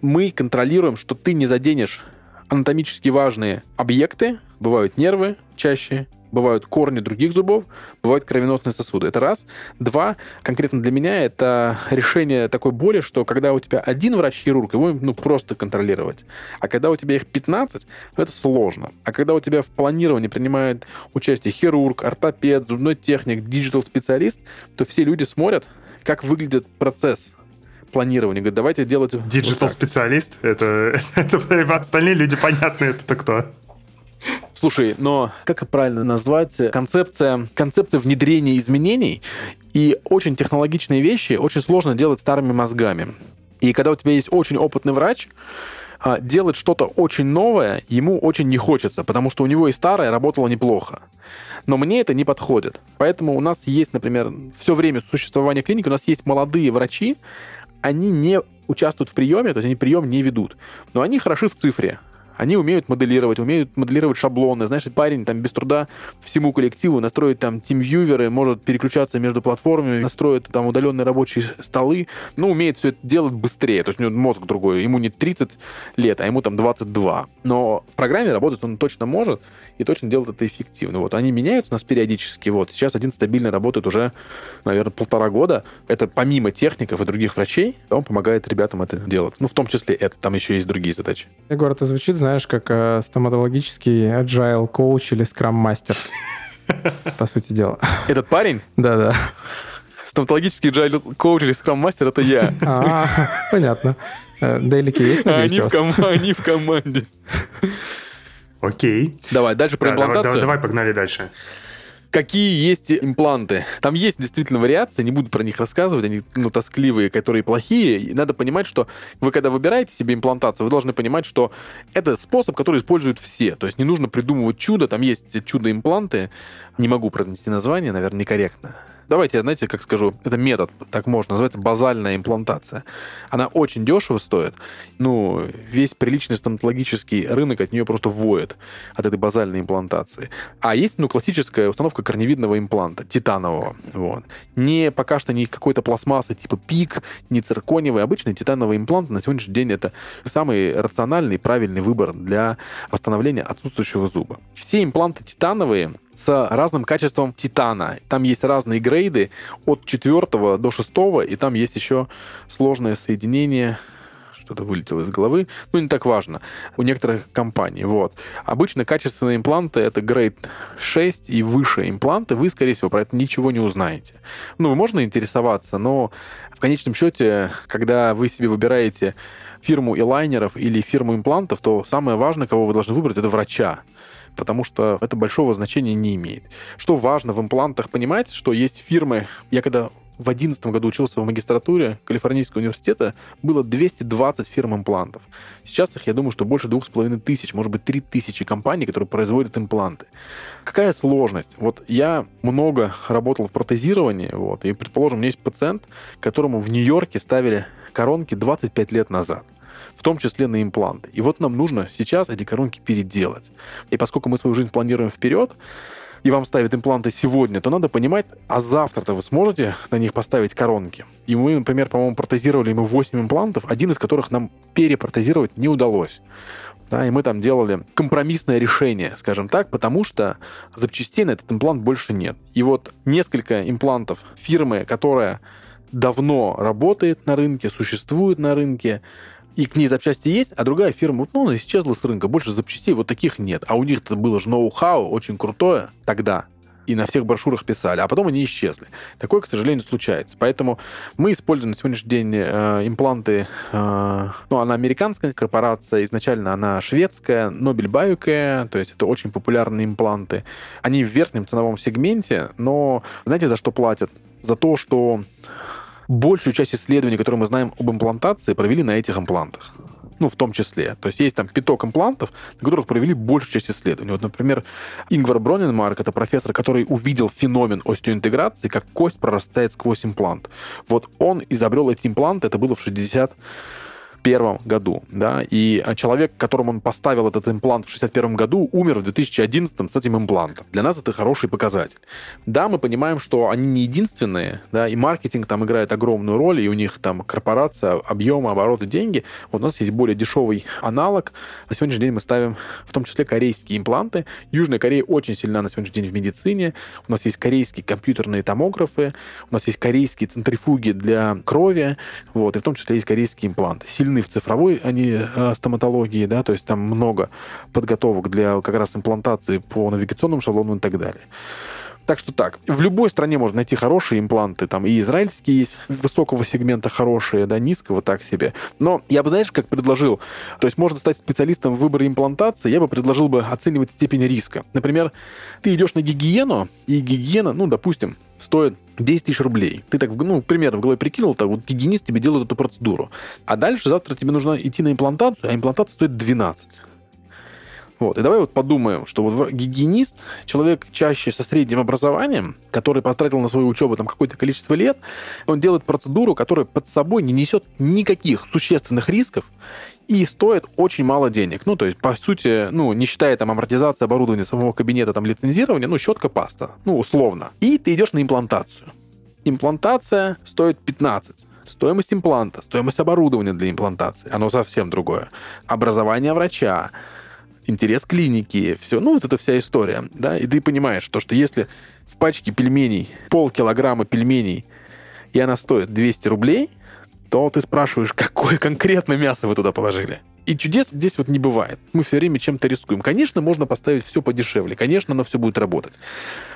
мы контролируем, что ты не заденешь анатомически важные объекты, бывают нервы чаще, бывают корни других зубов, бывают кровеносные сосуды. Это раз. Два, конкретно для меня это решение такой боли, что когда у тебя один врач-хирург, его ну, просто контролировать. А когда у тебя их 15, ну, это сложно. А когда у тебя в планировании принимает участие хирург, ортопед, зубной техник, digital-специалист, то все люди смотрят, как выглядит процесс планирования. Говорит, давайте делать... Digital-специалист? Вот это, это остальные люди понятны, это кто? Слушай, но как правильно назвать? Концепция, концепция внедрения изменений и очень технологичные вещи очень сложно делать старыми мозгами. И когда у тебя есть очень опытный врач, а, делать что-то очень новое ему очень не хочется, потому что у него и старое работало неплохо. Но мне это не подходит. Поэтому у нас есть, например, все время существования клиники, у нас есть молодые врачи, они не участвуют в приеме, то есть они прием не ведут, но они хороши в цифре. Они умеют моделировать, умеют моделировать шаблоны. Знаешь, парень там без труда всему коллективу настроит там тимвьюверы, может переключаться между платформами, настроит там удаленные рабочие столы. Ну, умеет все это делать быстрее. То есть у него мозг другой. Ему не 30 лет, а ему там 22. Но в программе работать он точно может и точно делает это эффективно. Вот они меняются у нас периодически. Вот сейчас один стабильно работает уже, наверное, полтора года. Это помимо техников и других врачей, он помогает ребятам это делать. Ну, в том числе это. Там еще есть другие задачи. Егор, это звучит, знаешь, как э, стоматологический agile коуч или скрам мастер. по сути дела. Этот парень? Да-да. Стоматологический джайл коуч или скрам-мастер — это я. А, понятно. Дейлики есть, надеюсь, они в команде. Окей. Давай, дальше про Да, имплантацию. давай, давай, погнали дальше. Какие есть импланты? Там есть действительно вариации, не буду про них рассказывать, они ну, тоскливые, которые плохие. И надо понимать, что вы, когда выбираете себе имплантацию, вы должны понимать, что это способ, который используют все. То есть не нужно придумывать чудо, там есть чудо-импланты. Не могу пронести название, наверное, некорректно. Давайте, знаете, как скажу, это метод, так можно, называется базальная имплантация. Она очень дешево стоит. Ну, весь приличный стоматологический рынок от нее просто воет, от этой базальной имплантации. А есть, ну, классическая установка корневидного импланта, титанового. Вот. Не пока что не какой-то пластмассы типа пик, не цирконевый. Обычный титановый имплант на сегодняшний день это самый рациональный, правильный выбор для восстановления отсутствующего зуба. Все импланты титановые с разным качеством титана. Там есть разные грейды от 4 до 6, и там есть еще сложное соединение что-то вылетело из головы. Ну, не так важно. У некоторых компаний. Вот. Обычно качественные импланты — это грейд 6 и выше импланты. Вы, скорее всего, про это ничего не узнаете. Ну, можно интересоваться, но в конечном счете, когда вы себе выбираете фирму элайнеров или фирму имплантов, то самое важное, кого вы должны выбрать, это врача потому что это большого значения не имеет. Что важно в имплантах понимать, что есть фирмы, я когда в 2011 году учился в магистратуре Калифорнийского университета, было 220 фирм имплантов. Сейчас их, я думаю, что больше двух с половиной тысяч, может быть, три тысячи компаний, которые производят импланты. Какая сложность? Вот я много работал в протезировании, вот, и, предположим, у меня есть пациент, которому в Нью-Йорке ставили коронки 25 лет назад в том числе на импланты. И вот нам нужно сейчас эти коронки переделать. И поскольку мы свою жизнь планируем вперед, и вам ставят импланты сегодня, то надо понимать, а завтра-то вы сможете на них поставить коронки. И мы, например, по-моему, протезировали ему 8 имплантов, один из которых нам перепротезировать не удалось. Да, и мы там делали компромиссное решение, скажем так, потому что запчастей на этот имплант больше нет. И вот несколько имплантов фирмы, которая давно работает на рынке, существует на рынке, и к ней запчасти есть, а другая фирма, ну, она исчезла с рынка, больше запчастей вот таких нет. А у них-то было же ноу-хау очень крутое тогда, и на всех брошюрах писали, а потом они исчезли. Такое, к сожалению, случается. Поэтому мы используем на сегодняшний день э, импланты, э, ну, она американская корпорация, изначально она шведская, Nobel Biocare, то есть это очень популярные импланты. Они в верхнем ценовом сегменте, но знаете, за что платят? За то, что большую часть исследований, которые мы знаем об имплантации, провели на этих имплантах. Ну, в том числе. То есть есть там пяток имплантов, на которых провели большую часть исследований. Вот, например, Ингвар Броненмарк, это профессор, который увидел феномен остеоинтеграции, как кость прорастает сквозь имплант. Вот он изобрел эти импланты, это было в 60 1961 году, да, и человек, которому он поставил этот имплант в 61 году, умер в 2011 с этим имплантом. Для нас это хороший показатель. Да, мы понимаем, что они не единственные, да, и маркетинг там играет огромную роль, и у них там корпорация, объемы, обороты, деньги. Вот у нас есть более дешевый аналог. На сегодняшний день мы ставим в том числе корейские импланты. Южная Корея очень сильна на сегодняшний день в медицине. У нас есть корейские компьютерные томографы, у нас есть корейские центрифуги для крови, вот, и в том числе есть корейские импланты. Сильно сильны в цифровой они э, стоматологии, да, то есть там много подготовок для как раз имплантации по навигационным шаблонам и так далее. Так что так, в любой стране можно найти хорошие импланты, там и израильские есть высокого сегмента хорошие, да, низкого так себе. Но я бы, знаешь, как предложил, то есть можно стать специалистом в выборе имплантации, я бы предложил бы оценивать степень риска. Например, ты идешь на гигиену, и гигиена, ну, допустим, стоит 10 тысяч рублей. Ты так, ну, примерно в голове прикинул, так вот гигиенист тебе делает эту процедуру. А дальше завтра тебе нужно идти на имплантацию, а имплантация стоит 12. Вот. И давай вот подумаем, что вот гигиенист, человек чаще со средним образованием, который потратил на свою учебу там какое-то количество лет, он делает процедуру, которая под собой не несет никаких существенных рисков и стоит очень мало денег. Ну, то есть, по сути, ну, не считая там амортизации оборудования самого кабинета, там, лицензирования, ну, щетка, паста, ну, условно. И ты идешь на имплантацию. Имплантация стоит 15. Стоимость импланта, стоимость оборудования для имплантации, оно совсем другое. Образование врача, интерес клиники, все, ну, вот эта вся история, да, и ты понимаешь, то, что если в пачке пельменей полкилограмма пельменей, и она стоит 200 рублей, то ты спрашиваешь, какое конкретно мясо вы туда положили. И чудес здесь вот не бывает. Мы все время чем-то рискуем. Конечно, можно поставить все подешевле. Конечно, оно все будет работать.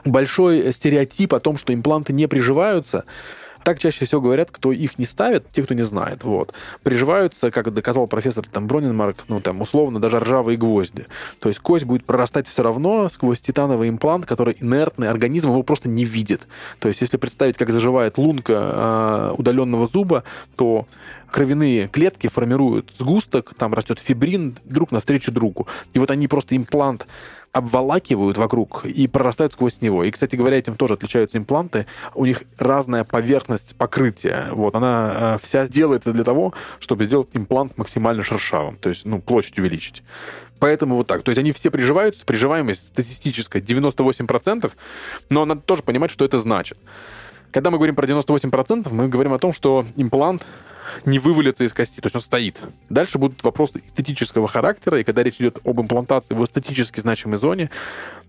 Большой стереотип о том, что импланты не приживаются, так чаще всего говорят, кто их не ставит, те, кто не знает. Вот. Приживаются, как доказал профессор там, Броненмарк, ну, там, условно, даже ржавые гвозди. То есть кость будет прорастать все равно сквозь титановый имплант, который инертный, организм его просто не видит. То есть если представить, как заживает лунка э, удаленного зуба, то кровяные клетки формируют сгусток, там растет фибрин друг навстречу другу. И вот они просто имплант обволакивают вокруг и прорастают сквозь него. И, кстати говоря, этим тоже отличаются импланты. У них разная поверхность покрытия. Вот, она э, вся делается для того, чтобы сделать имплант максимально шершавым, то есть, ну, площадь увеличить. Поэтому вот так. То есть они все приживаются, приживаемость статистическая 98%, но надо тоже понимать, что это значит. Когда мы говорим про 98%, мы говорим о том, что имплант не вывалится из кости, то есть он стоит. Дальше будут вопросы эстетического характера, и когда речь идет об имплантации в эстетически значимой зоне,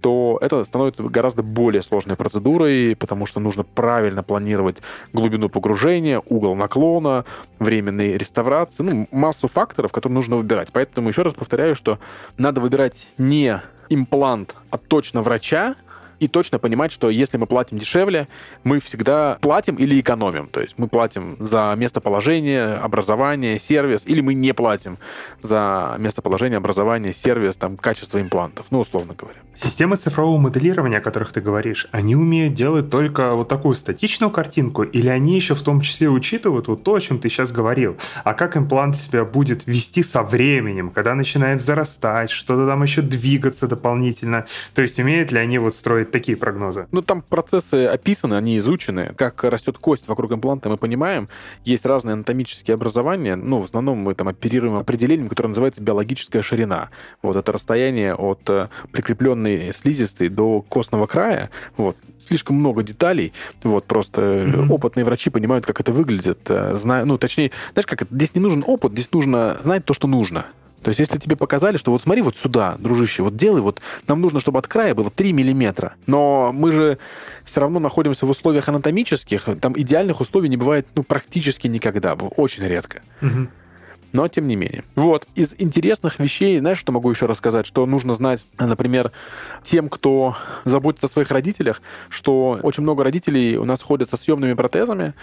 то это становится гораздо более сложной процедурой, потому что нужно правильно планировать глубину погружения, угол наклона, временной реставрации, ну, массу факторов, которые нужно выбирать. Поэтому еще раз повторяю, что надо выбирать не имплант, а точно врача, и точно понимать, что если мы платим дешевле, мы всегда платим или экономим. То есть мы платим за местоположение, образование, сервис, или мы не платим за местоположение, образование, сервис, там, качество имплантов, ну, условно говоря. Системы цифрового моделирования, о которых ты говоришь, они умеют делать только вот такую статичную картинку, или они еще в том числе учитывают вот то, о чем ты сейчас говорил? А как имплант себя будет вести со временем, когда начинает зарастать, что-то там еще двигаться дополнительно? То есть умеют ли они вот строить такие прогнозы? Ну, там процессы описаны, они изучены. Как растет кость вокруг импланта, мы понимаем. Есть разные анатомические образования. Ну, в основном мы там оперируем определением, которое называется биологическая ширина. Вот это расстояние от э, прикрепленной слизистой до костного края. Вот. Слишком много деталей. Вот, просто mm-hmm. опытные врачи понимают, как это выглядит. Э, Знаю, ну, точнее, знаешь, как? Здесь не нужен опыт, здесь нужно знать то, что нужно. То есть, если тебе показали, что вот смотри вот сюда, дружище, вот делай, вот нам нужно, чтобы от края было 3 миллиметра. Но мы же все равно находимся в условиях анатомических, там идеальных условий не бывает ну, практически никогда, очень редко. Угу но тем не менее. Вот, из интересных вещей, знаешь, что могу еще рассказать, что нужно знать, например, тем, кто заботится о своих родителях, что очень много родителей у нас ходят со съемными протезами,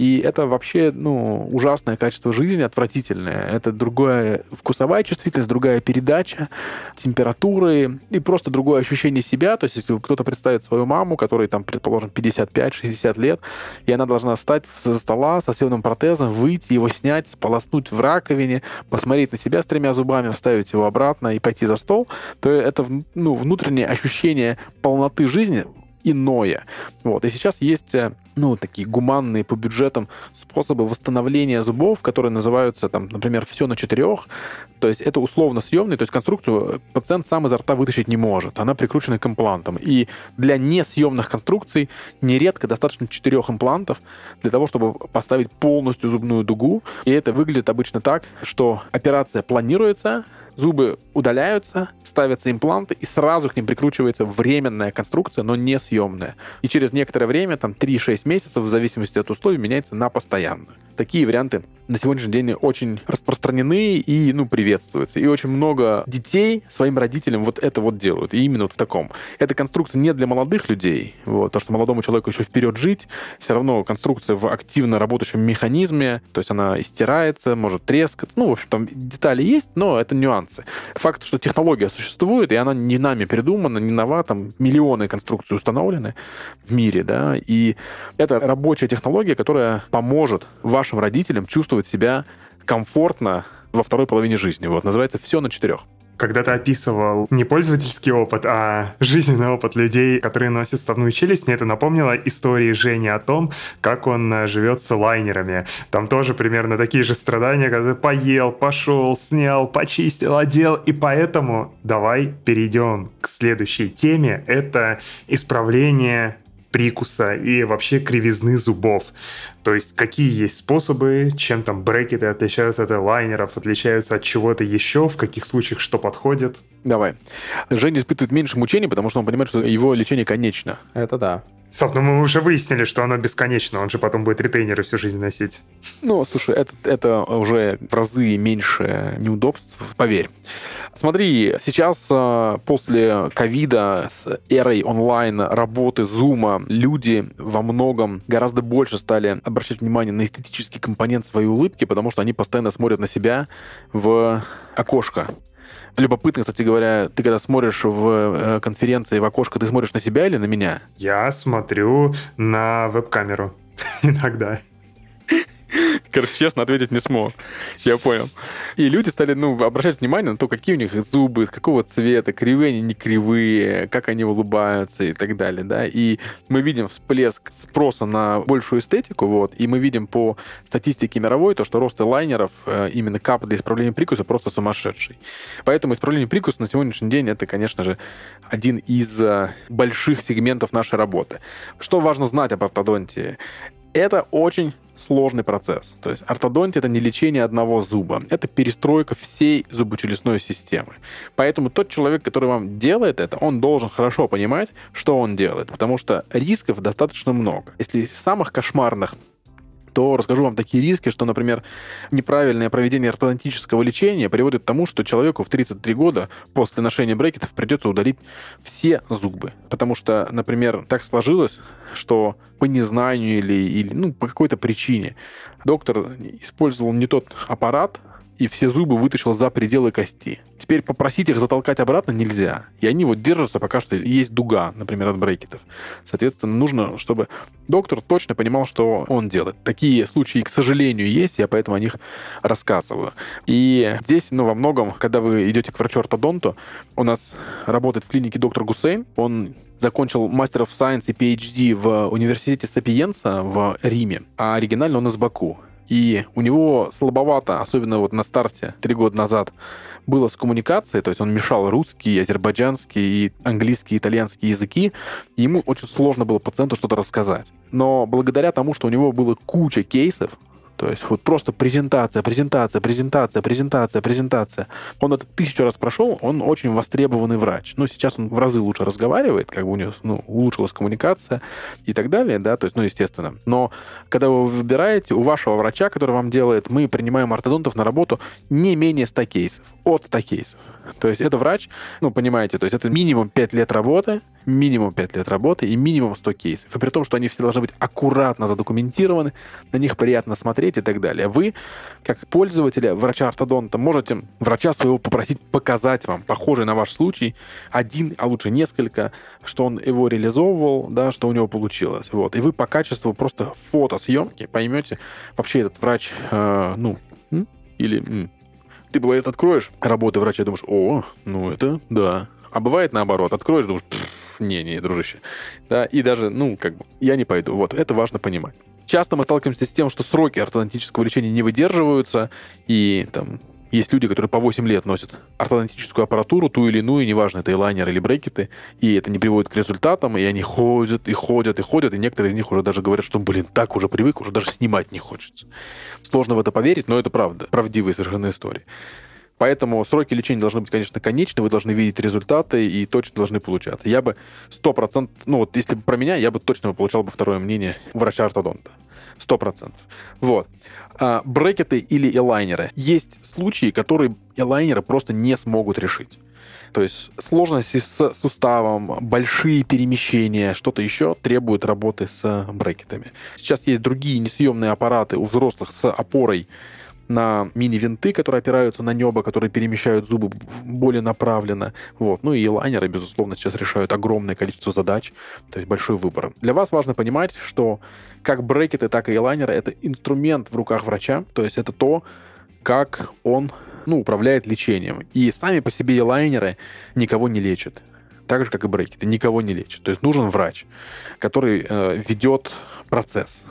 и это вообще, ну, ужасное качество жизни, отвратительное. Это другая вкусовая чувствительность, другая передача температуры и просто другое ощущение себя. То есть, если кто-то представит свою маму, которой там, предположим, 55-60 лет, и она должна встать за стола со съемным протезом, выйти, его снять, сполоснуть в раковине, посмотреть на себя с тремя зубами, вставить его обратно и пойти за стол, то это ну, внутреннее ощущение полноты жизни иное. Вот. И сейчас есть э, ну, такие гуманные по бюджетам способы восстановления зубов, которые называются, там, например, все на четырех. То есть это условно съемный, то есть конструкцию пациент сам изо рта вытащить не может. Она прикручена к имплантам. И для несъемных конструкций нередко достаточно четырех имплантов для того, чтобы поставить полностью зубную дугу. И это выглядит обычно так, что операция планируется, зубы удаляются, ставятся импланты, и сразу к ним прикручивается временная конструкция, но не съемная. И через некоторое время, там 3-6 месяцев, в зависимости от условий, меняется на постоянную. Такие варианты на сегодняшний день очень распространены и, ну, приветствуются. И очень много детей своим родителям вот это вот делают. И именно вот в таком. Эта конструкция не для молодых людей, вот, то, что молодому человеку еще вперед жить, все равно конструкция в активно работающем механизме, то есть она истирается, может трескаться. Ну, в общем, там детали есть, но это нюансы. Факт, что технология существует, и она не нами придумана, не нова, там миллионы конструкций установлены в мире, да, и это рабочая технология, которая поможет вашим родителям чувствовать себя комфортно во второй половине жизни. Вот, называется «Все на четырех» когда ты описывал не пользовательский опыт, а жизненный опыт людей, которые носят ставную челюсть, мне это напомнило истории Жени о том, как он э, живет с лайнерами. Там тоже примерно такие же страдания, когда ты поел, пошел, снял, почистил, одел, и поэтому давай перейдем к следующей теме. Это исправление прикуса и вообще кривизны зубов. То есть какие есть способы, чем там брекеты отличаются от лайнеров, отличаются от чего-то еще, в каких случаях что подходит. Давай. Женя испытывает меньше мучений, потому что он понимает, что его лечение конечно. Это да. Стоп, ну мы уже выяснили, что оно бесконечно, он же потом будет ретейнеры всю жизнь носить. Ну, слушай, это, это уже в разы меньше неудобств, поверь. Смотри, сейчас э, после ковида с эрой онлайн работы, зума, люди во многом гораздо больше стали обращать внимание на эстетический компонент своей улыбки, потому что они постоянно смотрят на себя в окошко. Любопытно, кстати говоря, ты когда смотришь в э, конференции в окошко, ты смотришь на себя или на меня? Я смотрю на веб-камеру иногда. Короче, честно ответить не смог. Я понял. И люди стали, ну, обращать внимание на то, какие у них зубы, какого цвета, кривые они, не кривые, как они улыбаются и так далее, да. И мы видим всплеск спроса на большую эстетику, вот, и мы видим по статистике мировой то, что рост лайнеров, э, именно кап для исправления прикуса просто сумасшедший. Поэтому исправление прикуса на сегодняшний день это, конечно же, один из э, больших сегментов нашей работы. Что важно знать об ортодонтии? Это очень сложный процесс. То есть ортодонтия — это не лечение одного зуба, это перестройка всей зубочелюстной системы. Поэтому тот человек, который вам делает это, он должен хорошо понимать, что он делает, потому что рисков достаточно много. Если из самых кошмарных то расскажу вам такие риски, что, например, неправильное проведение ортодонтического лечения приводит к тому, что человеку в 33 года после ношения брекетов придется удалить все зубы. Потому что, например, так сложилось, что по незнанию или, или ну, по какой-то причине доктор использовал не тот аппарат, и все зубы вытащил за пределы кости. Теперь попросить их затолкать обратно нельзя. И они вот держатся пока что есть дуга, например, от брекетов. Соответственно, нужно, чтобы доктор точно понимал, что он делает. Такие случаи, к сожалению, есть, я поэтому о них рассказываю. И здесь, ну, во многом, когда вы идете к врачу-ортодонту, у нас работает в клинике доктор Гусейн, он закончил мастер of Science и PhD в университете Сапиенса в Риме, а оригинально он из Баку. И у него слабовато, особенно вот на старте, три года назад, было с коммуникацией, то есть он мешал русский, азербайджанский, и английский, итальянский языки, и ему очень сложно было пациенту что-то рассказать. Но благодаря тому, что у него было куча кейсов, то есть вот просто презентация, презентация, презентация, презентация, презентация. Он это тысячу раз прошел, он очень востребованный врач. Ну, сейчас он в разы лучше разговаривает, как бы у него ну, улучшилась коммуникация и так далее, да, то есть, ну, естественно. Но когда вы выбираете, у вашего врача, который вам делает, мы принимаем ортодонтов на работу не менее 100 кейсов, от 100 кейсов. То есть это врач, ну, понимаете, то есть это минимум 5 лет работы, минимум 5 лет работы и минимум 100 кейсов. И при том, что они все должны быть аккуратно задокументированы, на них приятно смотреть и так далее. Вы, как пользователя врача-ортодонта, можете врача своего попросить показать вам похожий на ваш случай один, а лучше несколько, что он его реализовывал, да, что у него получилось. Вот. И вы по качеству просто фотосъемки поймете, вообще этот врач, э, ну, или ты, бывает, откроешь работы врача думаешь, о, ну это да. А бывает наоборот, откроешь, думаешь, не-не, дружище. Да, и даже, ну, как бы, я не пойду. Вот, это важно понимать. Часто мы сталкиваемся с тем, что сроки ортодонтического лечения не выдерживаются, и там есть люди, которые по 8 лет носят ортодонтическую аппаратуру, ту или иную, неважно, это элайнер или брекеты, и это не приводит к результатам, и они ходят, и ходят, и ходят, и некоторые из них уже даже говорят, что, блин, так уже привык, уже даже снимать не хочется. Сложно в это поверить, но это правда, правдивые совершенно истории. Поэтому сроки лечения должны быть, конечно, конечны, вы должны видеть результаты и точно должны получаться. Я бы 100%, ну вот если бы про меня, я бы точно получал бы второе мнение врача-ортодонта. Сто процентов. Вот. А, брекеты или элайнеры. Есть случаи, которые элайнеры просто не смогут решить. То есть сложности с суставом, большие перемещения, что-то еще требуют работы с брекетами. Сейчас есть другие несъемные аппараты у взрослых с опорой на мини-винты, которые опираются на небо, которые перемещают зубы более направленно. Вот. Ну и лайнеры, безусловно, сейчас решают огромное количество задач, то есть большой выбор. Для вас важно понимать, что как брекеты, так и лайнеры — это инструмент в руках врача, то есть это то, как он ну, управляет лечением. И сами по себе лайнеры никого не лечат так же, как и брекеты, никого не лечат. То есть нужен врач, который э, ведет процесс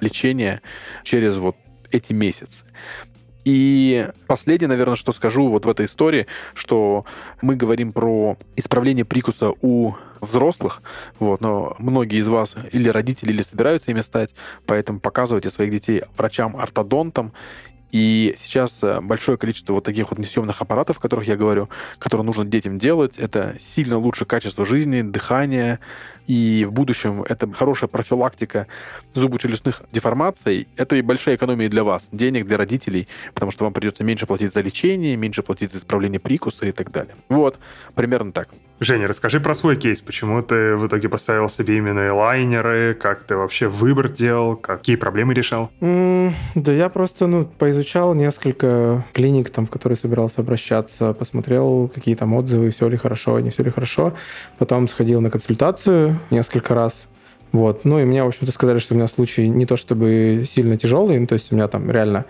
лечения через вот эти месяцы. И последнее, наверное, что скажу вот в этой истории, что мы говорим про исправление прикуса у взрослых, вот, но многие из вас или родители, или собираются ими стать, поэтому показывайте своих детей врачам-ортодонтам И сейчас э, большое количество вот таких вот несъемных аппаратов, о которых я говорю, которые нужно детям делать, это сильно лучше качество жизни, дыхания, и в будущем это хорошая профилактика зубочелюстных деформаций. Это и большая экономия для вас, денег для родителей, потому что вам придется меньше платить за лечение, меньше платить за исправление прикуса и так далее. Вот, примерно так. Женя, расскажи про свой кейс. Почему ты в итоге поставил себе именно лайнеры? Как ты вообще выбор делал? Какие проблемы решал? Mm, да я просто ну, поизучал несколько клиник, там, в которые собирался обращаться, посмотрел, какие там отзывы, все ли хорошо, не все ли хорошо. Потом сходил на консультацию несколько раз. Вот. Ну и мне, в общем-то, сказали, что у меня случай не то чтобы сильно тяжелый, ну, то есть у меня там реально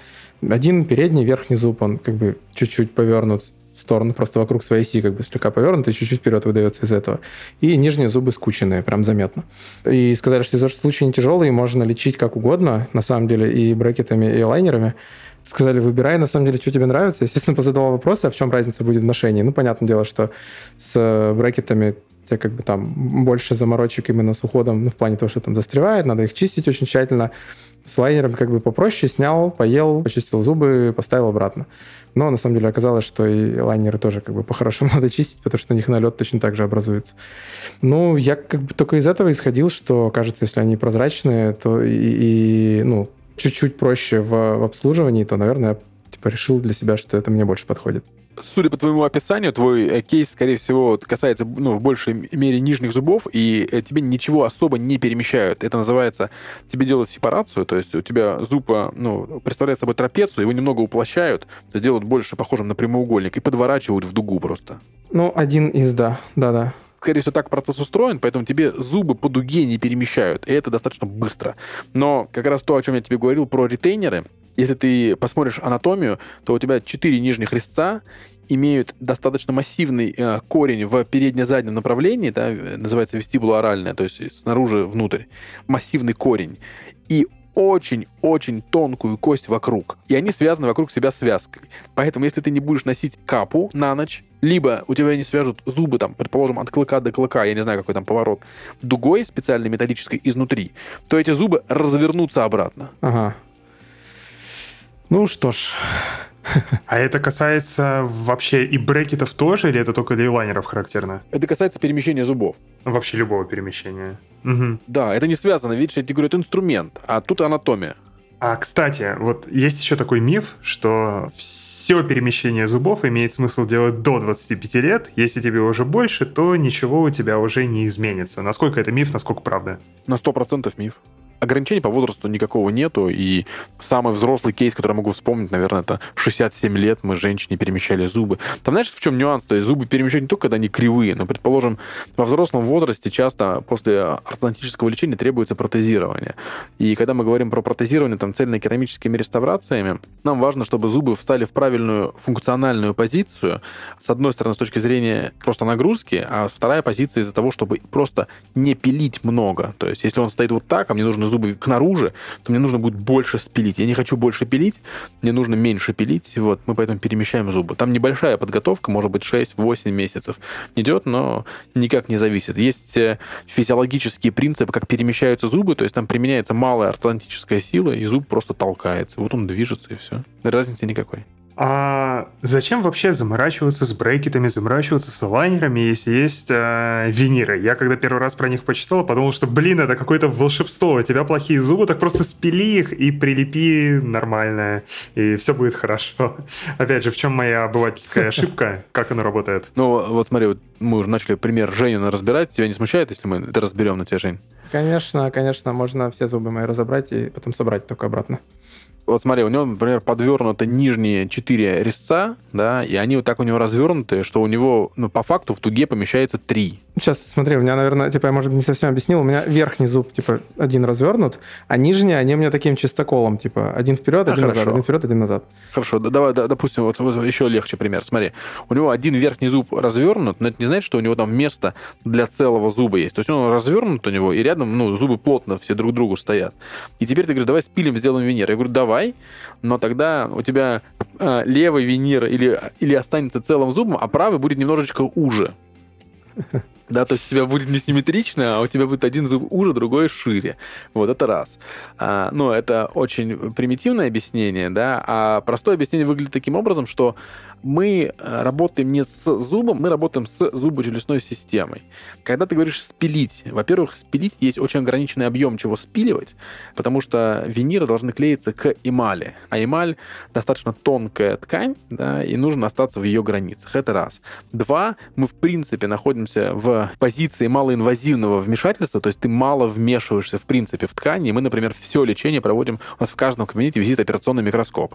один передний верхний зуб, он как бы чуть-чуть повернут в сторону, просто вокруг своей оси как бы слегка повернут, и чуть-чуть вперед выдается из этого. И нижние зубы скученные, прям заметно. И сказали, что из-за случай не тяжелый, можно лечить как угодно, на самом деле, и брекетами, и лайнерами. Сказали, выбирай, на самом деле, что тебе нравится. Естественно, позадавал вопросы, а в чем разница будет в ношении. Ну, понятное дело, что с брекетами тебе как бы там больше заморочек именно с уходом, ну, в плане того, что там застревает, надо их чистить очень тщательно. С лайнером как бы попроще, снял, поел, почистил зубы, поставил обратно. Но на самом деле оказалось, что и лайнеры тоже как бы по-хорошему надо чистить, потому что на них налет точно так же образуется. Ну, я как бы только из этого исходил, что, кажется, если они прозрачные, то и, и ну, чуть-чуть проще в, в обслуживании, то, наверное, я типа решил для себя, что это мне больше подходит судя по твоему описанию, твой э, кейс, скорее всего, касается ну, в большей мере нижних зубов, и э, тебе ничего особо не перемещают. Это называется, тебе делают сепарацию, то есть у тебя зуб э, ну, представляет собой трапецию, его немного уплощают, делают больше похожим на прямоугольник и подворачивают в дугу просто. Ну, один из, да, да-да скорее всего, так процесс устроен, поэтому тебе зубы по дуге не перемещают, и это достаточно быстро. Но как раз то, о чем я тебе говорил про ретейнеры, если ты посмотришь анатомию, то у тебя четыре нижних резца имеют достаточно массивный э, корень в передне-заднем направлении, да, называется вестибулооральное, то есть снаружи внутрь, массивный корень, и очень-очень тонкую кость вокруг. И они связаны вокруг себя связкой. Поэтому, если ты не будешь носить капу на ночь, либо у тебя не свяжут зубы, там, предположим, от клыка до клыка, я не знаю, какой там поворот, дугой специальной металлической изнутри, то эти зубы развернутся обратно. Ага. Ну что ж. А это касается вообще и брекетов тоже, или это только для лайнеров характерно? Это касается перемещения зубов. Вообще любого перемещения. Угу. Да, это не связано, видишь, я тебе говорю, это инструмент, а тут анатомия. А, кстати, вот есть еще такой миф, что все перемещение зубов имеет смысл делать до 25 лет. Если тебе уже больше, то ничего у тебя уже не изменится. Насколько это миф, насколько правда? На 100% миф ограничений по возрасту никакого нету, и самый взрослый кейс, который я могу вспомнить, наверное, это 67 лет мы женщине перемещали зубы. Там знаешь, в чем нюанс? То есть зубы перемещают не только, когда они кривые, но, предположим, во взрослом возрасте часто после ортодонтического лечения требуется протезирование. И когда мы говорим про протезирование там цельно-керамическими реставрациями, нам важно, чтобы зубы встали в правильную функциональную позицию. С одной стороны, с точки зрения просто нагрузки, а вторая позиция из-за того, чтобы просто не пилить много. То есть, если он стоит вот так, а мне нужно зубы к наружу, то мне нужно будет больше спилить. Я не хочу больше пилить, мне нужно меньше пилить. Вот, мы поэтому перемещаем зубы. Там небольшая подготовка, может быть, 6-8 месяцев идет, но никак не зависит. Есть э, физиологические принципы, как перемещаются зубы, то есть там применяется малая ортодонтическая сила, и зуб просто толкается. Вот он движется, и все. Разницы никакой. А зачем вообще заморачиваться с брекетами, заморачиваться с лайнерами, если есть э, виниры? Я когда первый раз про них почитал, подумал, что, блин, это какое-то волшебство. У тебя плохие зубы, так просто спили их и прилепи нормально, и все будет хорошо. Опять же, в чем моя обывательская ошибка? Как она работает? Ну, вот смотри, вот мы уже начали пример Женина разбирать. Тебя не смущает, если мы это разберем на тебя, Жень? Конечно, конечно, можно все зубы мои разобрать и потом собрать только обратно вот смотри, у него, например, подвернуты нижние четыре резца, да, и они вот так у него развернуты, что у него, ну, по факту в туге помещается три. Сейчас, смотри, у меня, наверное, типа, я, может быть, не совсем объяснил, у меня верхний зуб, типа, один развернут, а нижние, они у меня таким чистоколом, типа, один вперед, один а, назад, один вперед, один назад. Хорошо, да, давай, да, допустим, вот, вот еще легче пример. Смотри, у него один верхний зуб развернут, но это не значит, что у него там место для целого зуба есть. То есть он развернут у него, и рядом, ну, зубы плотно все друг к другу стоят. И теперь ты говоришь, давай спилим, сделаем венер. Я говорю, давай, но тогда у тебя э, левый винир или, или останется целым зубом, а правый будет немножечко уже. Да, то есть у тебя будет несимметрично, а у тебя будет один зуб уже, другой шире. Вот это раз. А, ну, это очень примитивное объяснение, да, а простое объяснение выглядит таким образом, что мы э, работаем не с зубом, мы работаем с зубочелюстной системой. Когда ты говоришь спилить, во-первых, спилить есть очень ограниченный объем чего спиливать, потому что виниры должны клеиться к эмали, а эмаль достаточно тонкая ткань, да, и нужно остаться в ее границах. Это раз. Два, мы в принципе находимся в позиции малоинвазивного вмешательства, то есть ты мало вмешиваешься в принципе в ткани, и мы, например, все лечение проводим, у нас в каждом кабинете висит операционный микроскоп.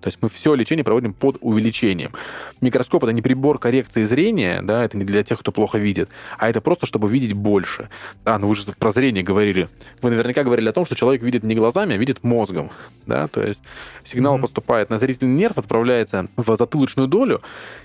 То есть мы все лечение проводим под увеличением. Микроскоп — это не прибор коррекции зрения, да, это не для тех, кто плохо видит, а это просто, чтобы видеть больше. А, ну вы же про зрение говорили. Вы наверняка говорили о том, что человек видит не глазами, а видит мозгом, да, то есть сигнал mm-hmm. поступает на зрительный нерв, отправляется в затылочную долю,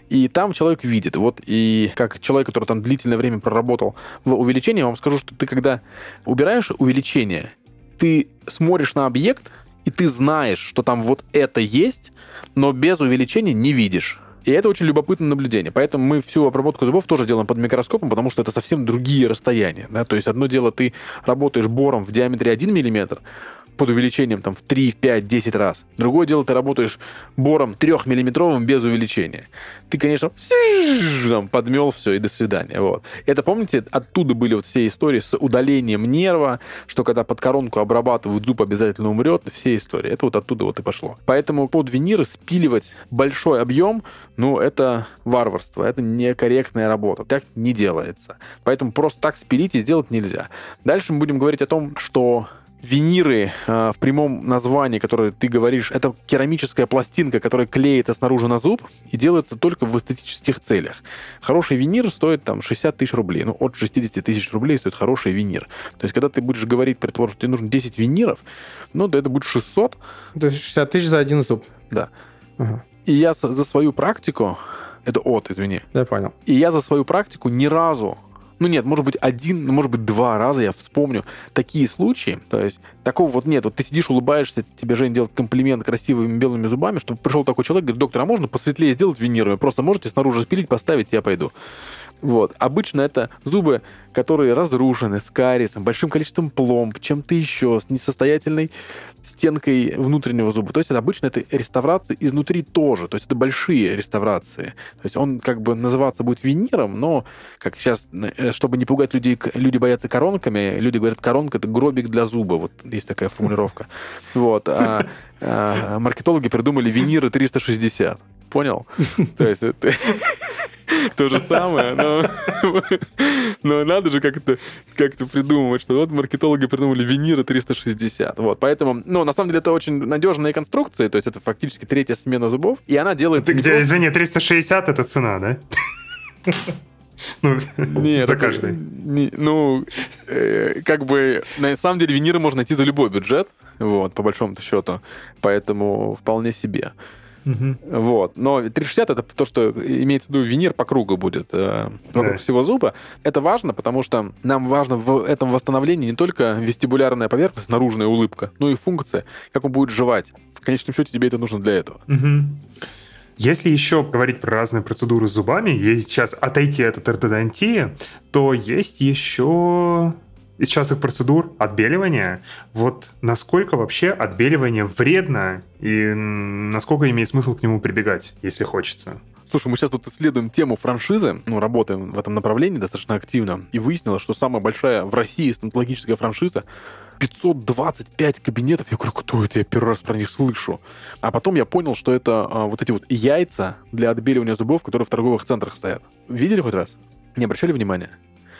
и там человек видит. Вот и как человек, который там длительное время проработал в увеличении, я вам скажу, что ты когда убираешь увеличение, ты смотришь на объект, и ты знаешь, что там вот это есть, но без увеличения не видишь. И это очень любопытное наблюдение. Поэтому мы всю обработку зубов тоже делаем под микроскопом, потому что это совсем другие расстояния. Да? То есть одно дело, ты работаешь бором в диаметре 1 мм, под увеличением там, в 3, в 5, 10 раз. Другое дело, ты работаешь бором 3-миллиметровым без увеличения. Ты, конечно, там, подмел все и до свидания. Вот. Это, помните, оттуда были вот все истории с удалением нерва, что когда под коронку обрабатывают, зуб обязательно умрет, все истории. Это вот оттуда вот и пошло. Поэтому под виниры спиливать большой объем, ну, это варварство, это некорректная работа. Так не делается. Поэтому просто так спилить и сделать нельзя. Дальше мы будем говорить о том, что виниры э, в прямом названии, которое ты говоришь, это керамическая пластинка, которая клеится снаружи на зуб и делается только в эстетических целях. Хороший винир стоит там 60 тысяч рублей. Ну, от 60 тысяч рублей стоит хороший винир. То есть, когда ты будешь говорить, предположим, что тебе нужно 10 виниров, ну, да это будет 600. То есть 60 тысяч за один зуб? Да. Ага. И я за свою практику это от, извини. Я понял. И я за свою практику ни разу ну нет, может быть, один, ну, может быть, два раза я вспомню такие случаи. То есть такого вот нет. Вот ты сидишь, улыбаешься, тебе Жень делает комплимент красивыми белыми зубами, чтобы пришел такой человек, говорит, доктор, а можно посветлее сделать винирами? Просто можете снаружи спилить, поставить, я пойду. Вот. Обычно это зубы, которые разрушены, с кариесом, большим количеством пломб, чем-то еще, с несостоятельной стенкой внутреннего зуба. То есть это обычно это реставрации изнутри тоже. То есть это большие реставрации. То есть он как бы называться будет виниром, но как сейчас, э, чтобы не пугать людей, люди боятся коронками, люди говорят, коронка это гробик для зуба. Вот есть такая формулировка. Вот. А, а маркетологи придумали виниры 360. Понял? То есть это то же самое, но, но надо же как-то как придумывать, что вот маркетологи придумали виниры 360. Вот, поэтому, ну, на самом деле это очень надежная конструкция, то есть это фактически третья смена зубов, и она делает... Ты где, просто... извини, 360 это цена, да? Ну, Нет, за каждый. Не, ну, э, как бы, на самом деле, виниры можно найти за любой бюджет, вот, по большому счету. Поэтому вполне себе. Угу. Вот. Но 360 это то, что имеется в виду винир по кругу будет э, вокруг да. всего зуба. Это важно, потому что нам важно в этом восстановлении не только вестибулярная поверхность, наружная улыбка, но и функция, как он будет жевать. В конечном счете тебе это нужно для этого. Угу. Если еще говорить про разные процедуры с зубами, если сейчас отойти от ортодонтии, то есть еще из частых процедур отбеливания. Вот насколько вообще отбеливание вредно и насколько имеет смысл к нему прибегать, если хочется? Слушай, мы сейчас тут исследуем тему франшизы, ну, работаем в этом направлении достаточно активно, и выяснилось, что самая большая в России стоматологическая франшиза 525 кабинетов. Я говорю, кто это? Я первый раз про них слышу. А потом я понял, что это а, вот эти вот яйца для отбеливания зубов, которые в торговых центрах стоят. Видели хоть раз? Не обращали внимания?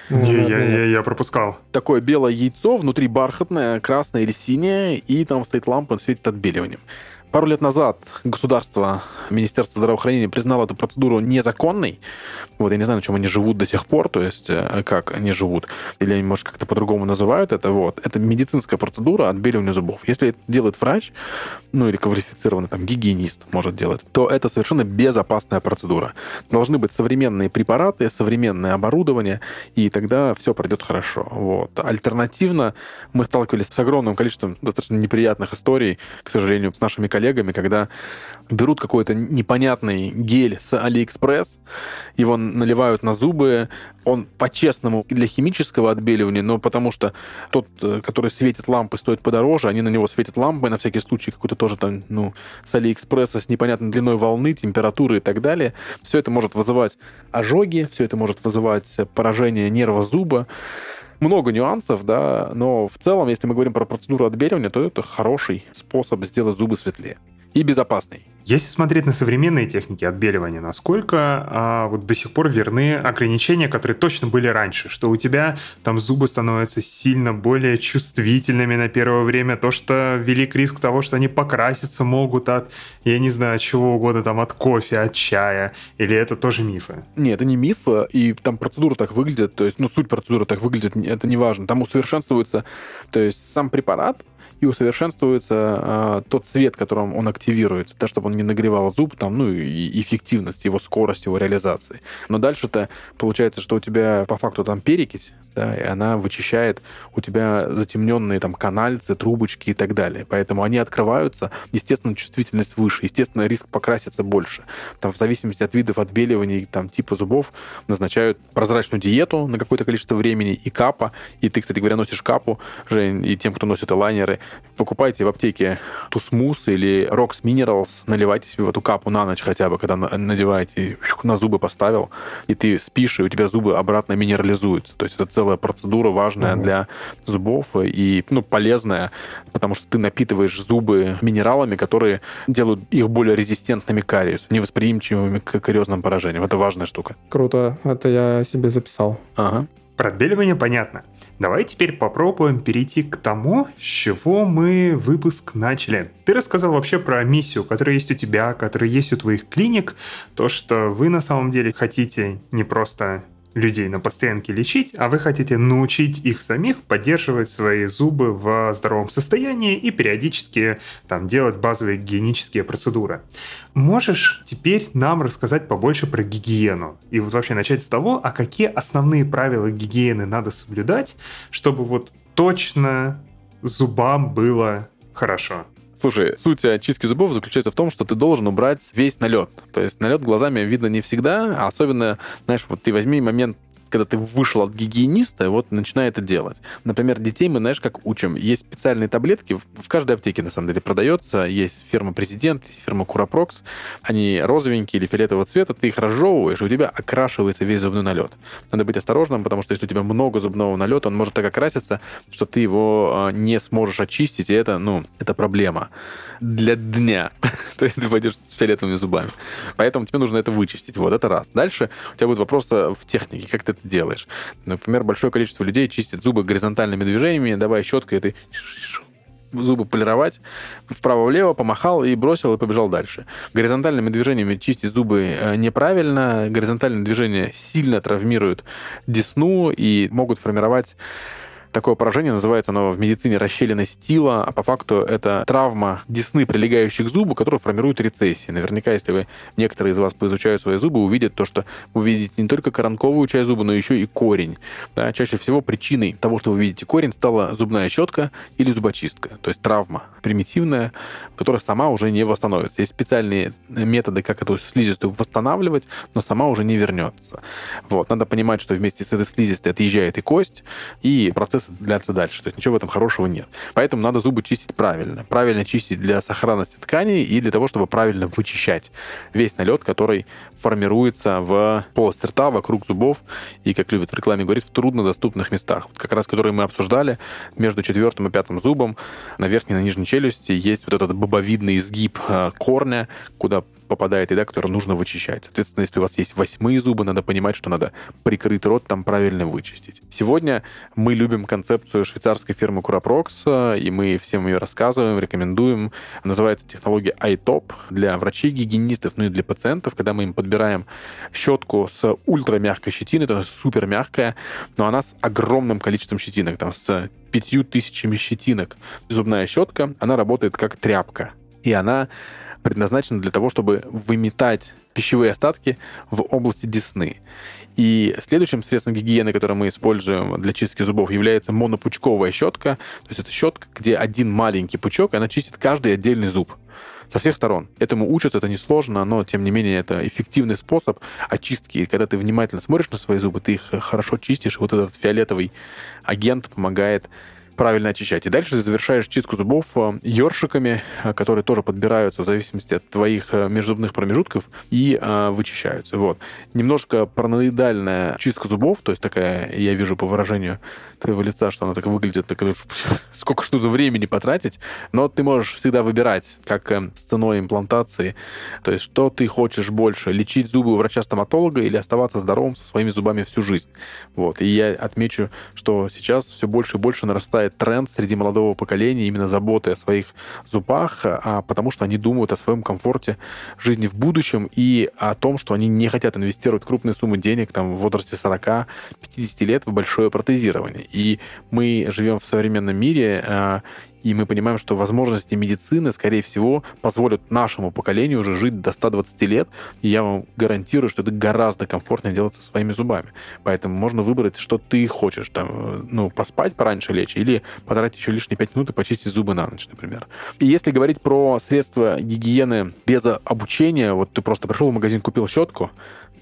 Не, я, я, я пропускал. Такое белое яйцо, внутри бархатное, красное или синее, и там стоит лампа, светит отбеливанием. Пару лет назад государство, Министерство здравоохранения признало эту процедуру незаконной. Вот я не знаю, на чем они живут до сих пор, то есть э, как они живут. Или они, может, как-то по-другому называют это. Вот. Это медицинская процедура отбеливания зубов. Если это делает врач, ну или квалифицированный там гигиенист может делать, то это совершенно безопасная процедура. Должны быть современные препараты, современное оборудование, и тогда все пройдет хорошо. Вот. Альтернативно мы сталкивались с огромным количеством достаточно неприятных историй, к сожалению, с нашими коллегами, коллегами, когда берут какой-то непонятный гель с Алиэкспресс, его наливают на зубы, он по-честному для химического отбеливания, но потому что тот, э, который светит лампы, стоит подороже, они на него светят лампы, на всякий случай какой-то тоже там, ну, с Алиэкспресса, с непонятной длиной волны, температуры и так далее. Все это может вызывать ожоги, все это может вызывать поражение нерва зуба много нюансов, да, но в целом, если мы говорим про процедуру отбеливания, то это хороший способ сделать зубы светлее и безопасный. Если смотреть на современные техники отбеливания, насколько а, вот до сих пор верны ограничения, которые точно были раньше, что у тебя там зубы становятся сильно более чувствительными на первое время, то, что велик риск того, что они покраситься могут от, я не знаю, чего угодно, там, от кофе, от чая, или это тоже мифы? Нет, это не миф, и там процедура так выглядит, то есть, ну, суть процедуры так выглядит, это не важно. Там усовершенствуется, то есть, сам препарат, и усовершенствуется э, тот цвет, которым он активируется, да, чтобы он не нагревал зуб, там, ну и эффективность, его скорость его реализации. Но дальше-то получается, что у тебя по факту там перекись, да, и она вычищает у тебя затемненные там канальцы, трубочки и так далее. Поэтому они открываются, естественно, чувствительность выше, естественно, риск покраситься больше. Там в зависимости от видов отбеливания там типа зубов назначают прозрачную диету на какое-то количество времени и капа. И ты, кстати говоря, носишь капу, Жень, и тем, кто носит элайнеры, покупайте в аптеке Тусмус или Rox Minerals, наливайте себе в эту капу на ночь хотя бы, когда надеваете, на зубы поставил, и ты спишь, и у тебя зубы обратно минерализуются. То есть это целая процедура важная mm-hmm. для зубов и ну, полезная, потому что ты напитываешь зубы минералами, которые делают их более резистентными к кариесу, невосприимчивыми к кариозным поражениям. Это важная штука. Круто. Это я себе записал. Ага. Про отбеливание понятно. Давай теперь попробуем перейти к тому, с чего мы выпуск начали. Ты рассказал вообще про миссию, которая есть у тебя, которая есть у твоих клиник, то, что вы на самом деле хотите не просто людей на постоянке лечить, а вы хотите научить их самих поддерживать свои зубы в здоровом состоянии и периодически там делать базовые гигиенические процедуры. Можешь теперь нам рассказать побольше про гигиену? И вот вообще начать с того, а какие основные правила гигиены надо соблюдать, чтобы вот точно зубам было хорошо? Слушай, суть очистки зубов заключается в том, что ты должен убрать весь налет. То есть налет глазами видно не всегда, а особенно, знаешь, вот ты возьми момент когда ты вышел от гигиениста, вот начинай это делать. Например, детей мы, знаешь, как учим. Есть специальные таблетки, в каждой аптеке, на самом деле, продается. Есть фирма Президент, есть фирма Курапрокс. Они розовенькие или фиолетового цвета. Ты их разжевываешь, и у тебя окрашивается весь зубной налет. Надо быть осторожным, потому что если у тебя много зубного налета, он может так окраситься, что ты его а, не сможешь очистить, и это, ну, это проблема для дня. То есть ты пойдешь с фиолетовыми зубами. Поэтому тебе нужно это вычистить. Вот, это раз. Дальше у тебя будет вопрос в технике, как ты это делаешь. Например, большое количество людей чистит зубы горизонтальными движениями, давай щеткой, ты зубы полировать, вправо-влево помахал и бросил и побежал дальше. Горизонтальными движениями чистить зубы э, неправильно. Горизонтальные движения сильно травмируют десну и могут формировать Такое поражение называется оно в медицине расщелина стила, а по факту это травма десны, прилегающих к которая формирует рецессии. Наверняка, если вы некоторые из вас поизучают свои зубы, увидят то, что вы видите не только коронковую часть зуба, но еще и корень. Да, чаще всего причиной того, что вы видите корень, стала зубная щетка или зубочистка, то есть травма примитивная, которая сама уже не восстановится. Есть специальные методы, как эту слизистую восстанавливать, но сама уже не вернется. Вот. Надо понимать, что вместе с этой слизистой отъезжает и кость, и процесс длятся дальше. То есть ничего в этом хорошего нет. Поэтому надо зубы чистить правильно. Правильно чистить для сохранности тканей и для того, чтобы правильно вычищать весь налет, который формируется в полости рта, вокруг зубов и, как любят в рекламе говорить, в труднодоступных местах. Вот как раз, которые мы обсуждали, между четвертым и пятым зубом на верхней и на нижней челюсти есть вот этот бобовидный изгиб э, корня, куда попадает еда, которую нужно вычищать. Соответственно, если у вас есть восьмые зубы, надо понимать, что надо прикрыть рот, там правильно вычистить. Сегодня мы любим концепцию швейцарской фирмы Curaprox, и мы всем ее рассказываем, рекомендуем. Называется технология iTop для врачей, гигиенистов, ну и для пациентов, когда мы им подбираем щетку с ультрамягкой щетиной, это супер мягкая, но она с огромным количеством щетинок, там с пятью тысячами щетинок. Зубная щетка, она работает как тряпка. И она предназначена для того, чтобы выметать пищевые остатки в области десны. И следующим средством гигиены, которое мы используем для чистки зубов, является монопучковая щетка. То есть это щетка, где один маленький пучок, и она чистит каждый отдельный зуб. со всех сторон. Этому учатся, это несложно, но, тем не менее, это эффективный способ очистки. И когда ты внимательно смотришь на свои зубы, ты их хорошо чистишь, и вот этот фиолетовый агент помогает правильно очищать. И дальше ты завершаешь чистку зубов э, ёршиками, э, которые тоже подбираются в зависимости от твоих э, межзубных промежутков и э, вычищаются. Вот. Немножко параноидальная чистка зубов, то есть такая, я вижу по выражению твоего лица, что она так выглядит, так, сколько что то времени потратить, но ты можешь всегда выбирать, как э, с ценой имплантации, то есть что ты хочешь больше, лечить зубы у врача-стоматолога или оставаться здоровым со своими зубами всю жизнь. Вот. И я отмечу, что сейчас все больше и больше нарастает тренд среди молодого поколения именно заботы о своих зубах, а потому что они думают о своем комфорте жизни в будущем и о том, что они не хотят инвестировать крупные суммы денег там, в возрасте 40-50 лет в большое протезирование. И мы живем в современном мире, а, и мы понимаем, что возможности медицины, скорее всего, позволят нашему поколению уже жить до 120 лет, и я вам гарантирую, что это гораздо комфортнее делать со своими зубами. Поэтому можно выбрать, что ты хочешь, там, ну, поспать пораньше лечь, или потратить еще лишние 5 минут и почистить зубы на ночь, например. И если говорить про средства гигиены без обучения, вот ты просто пришел в магазин, купил щетку,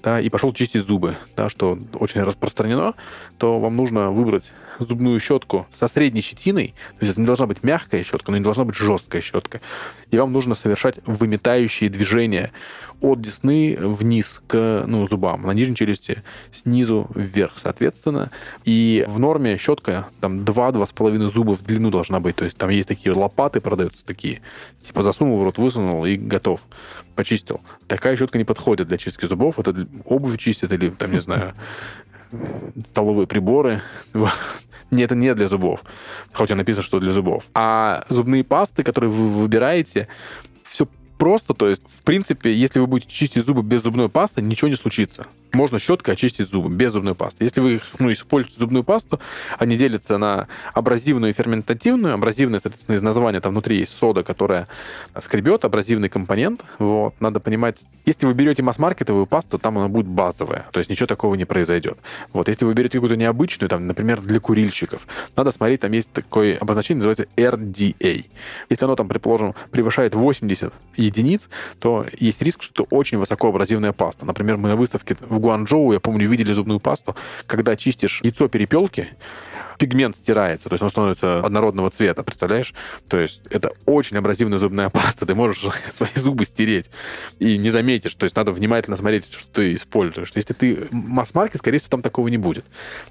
да, и пошел чистить зубы, да, что очень распространено, то вам нужно выбрать зубную щетку со средней щетиной, то есть это не должна быть мягкая щетка, но не должна быть жесткая щетка. И вам нужно совершать выметающие движения от десны вниз к ну, зубам, на нижней челюсти снизу вверх, соответственно. И в норме щетка там 2-2,5 зуба в длину должна быть. То есть там есть такие лопаты, продаются такие. Типа засунул в рот, высунул и готов. Почистил. Такая щетка не подходит для чистки зубов. Это обувь чистит или, там, не знаю, столовые приборы. Не, это не для зубов. Хотя написано, что для зубов. А зубные пасты, которые вы выбираете, все просто, то есть, в принципе, если вы будете чистить зубы без зубной пасты, ничего не случится можно щеткой очистить зубы без зубной пасты. Если вы ну, используете зубную пасту, они делятся на абразивную и ферментативную. Абразивная, соответственно, из названия там внутри есть сода, которая скребет, абразивный компонент. Вот. Надо понимать, если вы берете масс-маркетовую пасту, там она будет базовая, то есть ничего такого не произойдет. Вот. Если вы берете какую-то необычную, там, например, для курильщиков, надо смотреть, там есть такое обозначение, называется RDA. Если оно там, предположим, превышает 80 единиц, то есть риск, что очень высокоабразивная паста. Например, мы на выставке в Гуанчжоу, я помню, видели зубную пасту, когда чистишь яйцо перепелки, пигмент стирается, то есть он становится однородного цвета, представляешь? То есть это очень абразивная зубная паста, ты можешь свои зубы стереть и не заметишь, то есть надо внимательно смотреть, что ты используешь. Если ты масс-маркет, скорее всего, там такого не будет.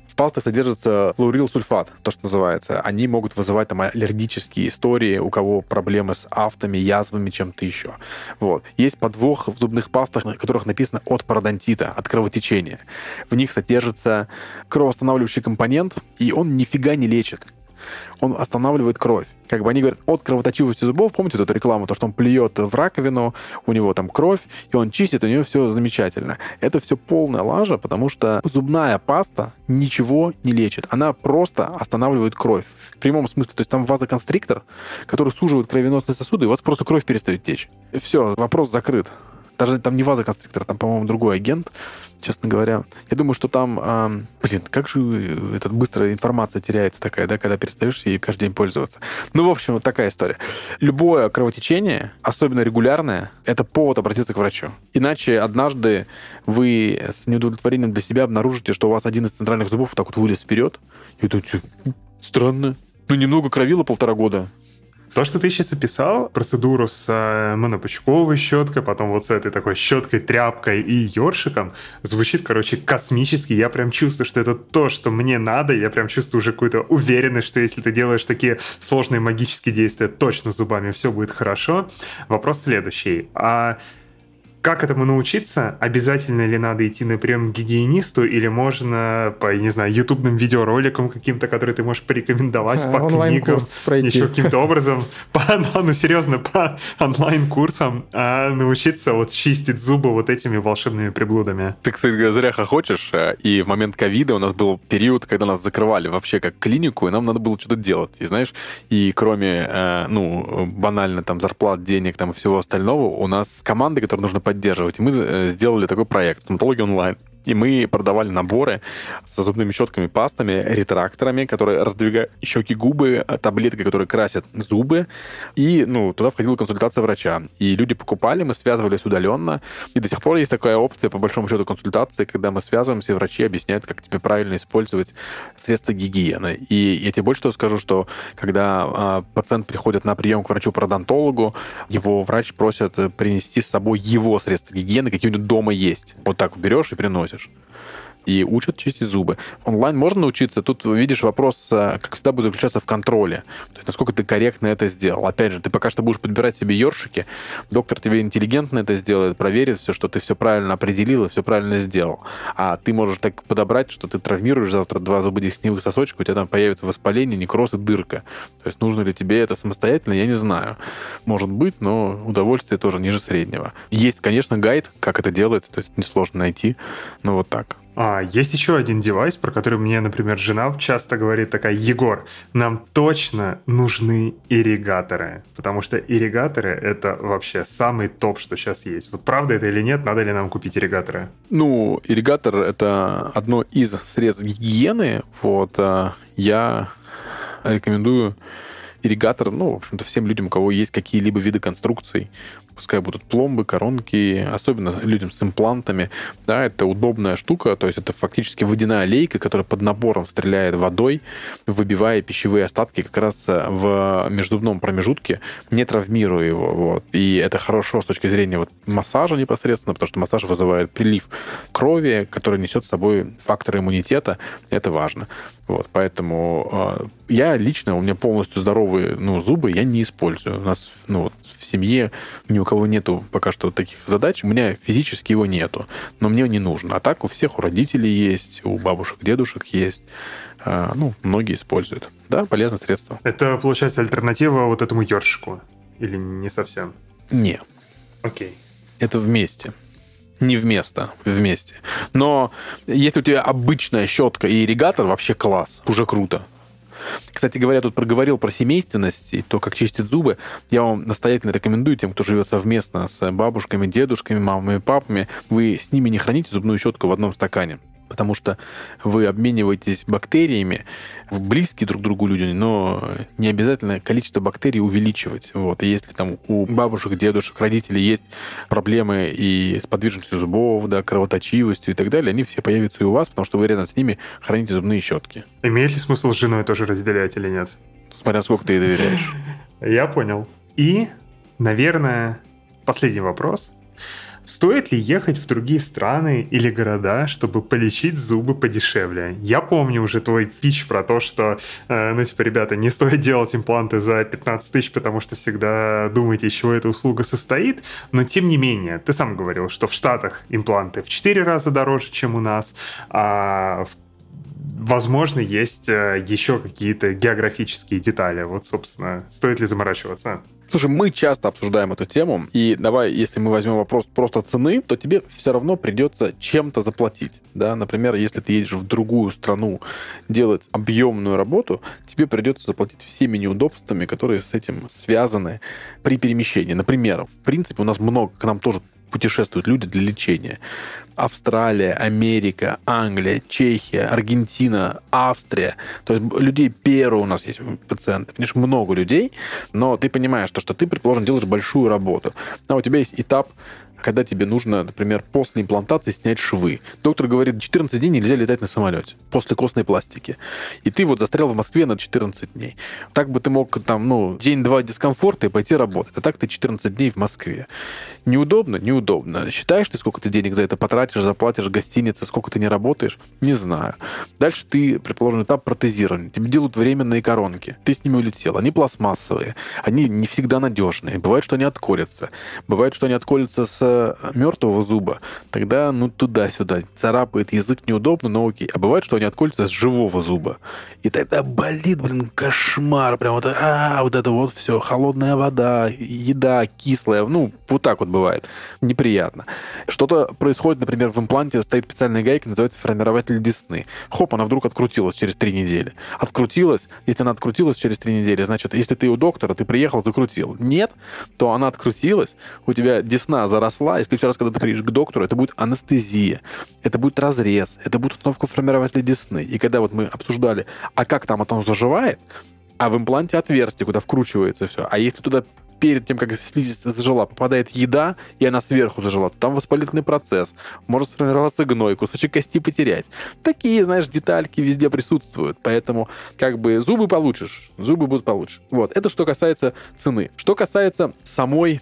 В пастах содержится флуорил сульфат, то, что называется. Они могут вызывать там аллергические истории, у кого проблемы с автами, язвами, чем-то еще. Вот. Есть подвох в зубных пастах, на которых написано от пародонтита, от кровотечения. В них содержится кровоостанавливающий компонент, и он нифига не лечит он останавливает кровь. Как бы они говорят, от кровоточивости зубов, помните эту рекламу, то, что он плюет в раковину, у него там кровь, и он чистит, у него все замечательно. Это все полная лажа, потому что зубная паста ничего не лечит. Она просто останавливает кровь. В прямом смысле. То есть там вазоконстриктор, который суживает кровеносные сосуды, и у вас просто кровь перестает течь. Все, вопрос закрыт. Даже там не вазоконстриктор, там, по-моему, другой агент, честно говоря. Я думаю, что там... Э, блин, как же э, эта быстрая информация теряется такая, да, когда перестаешь ей каждый день пользоваться. Ну, в общем, вот такая история. Любое кровотечение, особенно регулярное, это повод обратиться к врачу. Иначе однажды вы с неудовлетворением для себя обнаружите, что у вас один из центральных зубов вот так вот вылез вперед, и тут странно. Ну, немного кровило полтора года. То, что ты сейчас описал, процедуру с э, монопучковой щеткой, потом вот с этой такой щеткой, тряпкой и ёршиком, звучит, короче, космически. Я прям чувствую, что это то, что мне надо. Я прям чувствую уже какую-то уверенность, что если ты делаешь такие сложные магические действия точно зубами, все будет хорошо. Вопрос следующий. А как этому научиться? Обязательно ли надо идти на прием к гигиенисту или можно по, не знаю, ютубным видеороликам каким-то, которые ты можешь порекомендовать а, по книгам, еще каким-то образом, по, ну, серьезно, по онлайн-курсам а научиться вот чистить зубы вот этими волшебными приблудами? Ты, кстати, зря хохочешь, э, и в момент ковида у нас был период, когда нас закрывали вообще как клинику, и нам надо было что-то делать, и знаешь, и кроме, э, ну, банально там зарплат, денег там и всего остального, у нас команды, которые нужно поддерживать. И мы э, сделали такой проект «Стоматология онлайн». И мы продавали наборы со зубными щетками, пастами, ретракторами, которые раздвигают щеки, губы, таблеткой, которые красят зубы. И ну, туда входила консультация врача. И люди покупали, мы связывались удаленно. И до сих пор есть такая опция, по большому счету, консультации, когда мы связываемся, и врачи объясняют, как тебе правильно использовать средства гигиены. И я тебе больше того скажу, что когда э, пациент приходит на прием к врачу-пародонтологу, его врач просит принести с собой его средства гигиены, какие у него дома есть. Вот так берешь и приносишь платишь и учат чистить зубы. Онлайн можно научиться. Тут, видишь, вопрос, э, как всегда, будет заключаться в контроле. То есть, насколько ты корректно это сделал. Опять же, ты пока что будешь подбирать себе ёршики, доктор тебе интеллигентно это сделает, проверит все, что ты все правильно определил и все правильно сделал. А ты можешь так подобрать, что ты травмируешь завтра два зубодесневых сосочка, у тебя там появится воспаление, некроз и дырка. То есть, нужно ли тебе это самостоятельно, я не знаю. Может быть, но удовольствие тоже ниже среднего. Есть, конечно, гайд, как это делается, то есть несложно найти, но вот так. А, есть еще один девайс, про который мне, например, жена часто говорит такая, Егор, нам точно нужны ирригаторы, потому что ирригаторы — это вообще самый топ, что сейчас есть. Вот правда это или нет, надо ли нам купить ирригаторы? Ну, ирригатор — это одно из средств гигиены. Вот, а, я рекомендую ирригатор, ну, в общем-то, всем людям, у кого есть какие-либо виды конструкций, пускай будут пломбы, коронки, особенно людям с имплантами, да, это удобная штука, то есть это фактически водяная лейка, которая под набором стреляет водой, выбивая пищевые остатки как раз э, в межзубном промежутке, не травмируя его, вот. И это хорошо с точки зрения вот массажа непосредственно, потому что массаж вызывает прилив крови, который несет с собой факторы иммунитета, это важно. Вот, поэтому э, я лично, у меня полностью здоровые ну, зубы, я не использую. У нас ну, вот, в семье ни у кого нету пока что таких задач. У меня физически его нету, но мне не нужно. А так у всех, у родителей есть, у бабушек, дедушек есть. Э, ну, многие используют. Да, полезное средство. Это, получается, альтернатива вот этому ёршику? Или не совсем? Не. Окей. Это вместе не вместо, вместе. Но если у тебя обычная щетка и ирригатор, вообще класс, уже круто. Кстати говоря, тут проговорил про семейственность и то, как чистить зубы. Я вам настоятельно рекомендую тем, кто живет совместно с бабушками, дедушками, мамами, папами, вы с ними не храните зубную щетку в одном стакане потому что вы обмениваетесь бактериями, близкие друг к другу люди, но не обязательно количество бактерий увеличивать. Вот. И если там у бабушек, дедушек, родителей есть проблемы и с подвижностью зубов, да, кровоточивостью и так далее, они все появятся и у вас, потому что вы рядом с ними храните зубные щетки. Имеет ли смысл с женой тоже разделять или нет? Смотря сколько ты ей доверяешь. Я понял. И, наверное, последний вопрос. Стоит ли ехать в другие страны или города, чтобы полечить зубы подешевле? Я помню уже твой пич про то, что, э, ну, типа, ребята, не стоит делать импланты за 15 тысяч, потому что всегда думаете, из чего эта услуга состоит. Но, тем не менее, ты сам говорил, что в Штатах импланты в 4 раза дороже, чем у нас, а в возможно, есть э, еще какие-то географические детали. Вот, собственно, стоит ли заморачиваться? Слушай, мы часто обсуждаем эту тему, и давай, если мы возьмем вопрос просто цены, то тебе все равно придется чем-то заплатить. Да? Например, если ты едешь в другую страну делать объемную работу, тебе придется заплатить всеми неудобствами, которые с этим связаны при перемещении. Например, в принципе, у нас много, к нам тоже путешествуют люди для лечения. Австралия, Америка, Англия, Чехия, Аргентина, Австрия. То есть людей Перу у нас есть пациенты. Конечно, много людей, но ты понимаешь, то, что ты, предположим, делаешь большую работу. А у тебя есть этап когда тебе нужно, например, после имплантации снять швы. Доктор говорит, 14 дней нельзя летать на самолете после костной пластики. И ты вот застрял в Москве на 14 дней. Так бы ты мог там, ну, день-два дискомфорта и пойти работать. А так ты 14 дней в Москве. Неудобно? Неудобно. Считаешь ты, сколько ты денег за это потратишь, заплатишь, гостиница, сколько ты не работаешь? Не знаю. Дальше ты, предположим, этап протезирования. Тебе делают временные коронки. Ты с ними улетел. Они пластмассовые. Они не всегда надежные. Бывает, что они отколятся. Бывает, что они отколятся с мертвого зуба, тогда ну туда-сюда. Царапает язык неудобно, но окей. А бывает, что они отколются с живого зуба. И тогда болит, блин, кошмар. Прям вот, а, вот это вот все. Холодная вода, еда кислая. Ну, вот так вот бывает. Неприятно. Что-то происходит, например, в импланте стоит специальная гайка, называется формирователь десны. Хоп, она вдруг открутилась через три недели. Открутилась, если она открутилась через три недели, значит, если ты у доктора, ты приехал, закрутил. Нет, то она открутилась, у тебя десна заросла, числа, и в следующий раз, когда ты приедешь к доктору, это будет анестезия, это будет разрез, это будет установка формирователя десны. И когда вот мы обсуждали, а как там это заживает, а в импланте отверстие, куда вкручивается все. А если туда перед тем, как слизистая зажила, попадает еда, и она сверху зажила, то там воспалительный процесс, может сформироваться гной, кусочек кости потерять. Такие, знаешь, детальки везде присутствуют, поэтому как бы зубы получишь, зубы будут получше. Вот, это что касается цены. Что касается самой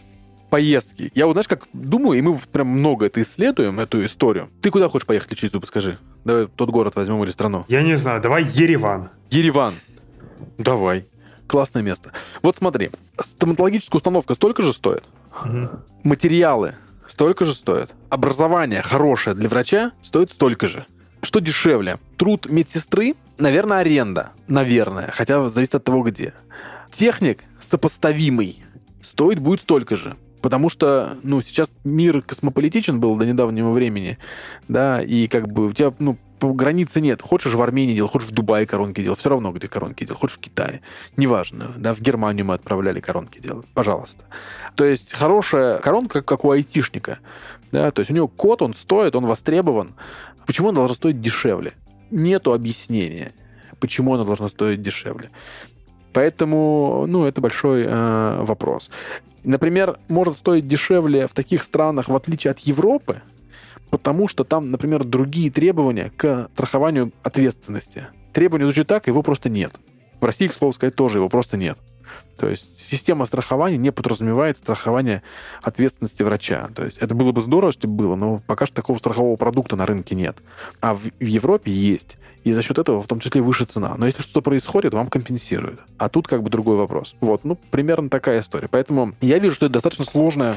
поездки. Я вот, знаешь, как думаю, и мы прям много это исследуем, эту историю. Ты куда хочешь поехать лечить зубы, скажи? Давай тот город возьмем или страну. Я не знаю, давай Ереван. Ереван. Давай классное место. Вот смотри, стоматологическая установка столько же стоит, угу. материалы столько же стоят, образование хорошее для врача стоит столько же. Что дешевле? Труд медсестры, наверное, аренда. Наверное, хотя зависит от того, где. Техник сопоставимый стоит будет столько же. Потому что, ну, сейчас мир космополитичен был до недавнего времени, да, и как бы у тебя, ну, границы нет. Хочешь в Армении делал, хочешь в Дубае коронки делал, все равно где коронки делал, хочешь в Китае. Неважно, да, в Германию мы отправляли коронки делать, пожалуйста. То есть хорошая коронка, как у айтишника, да, то есть у него код, он стоит, он востребован. Почему он должен стоить дешевле? Нету объяснения, почему она должна стоить дешевле. Поэтому, ну, это большой э, вопрос. Например, может стоить дешевле в таких странах, в отличие от Европы, потому что там, например, другие требования к страхованию ответственности. Требования звучит так, его просто нет. В России, к слову сказать, тоже его просто нет. То есть система страхования не подразумевает страхование ответственности врача. То есть это было бы здорово, если бы было, но пока что такого страхового продукта на рынке нет. А в, в Европе есть. И за счет этого в том числе выше цена. Но если что-то происходит, вам компенсируют. А тут как бы другой вопрос. Вот, ну, примерно такая история. Поэтому я вижу, что это достаточно сложная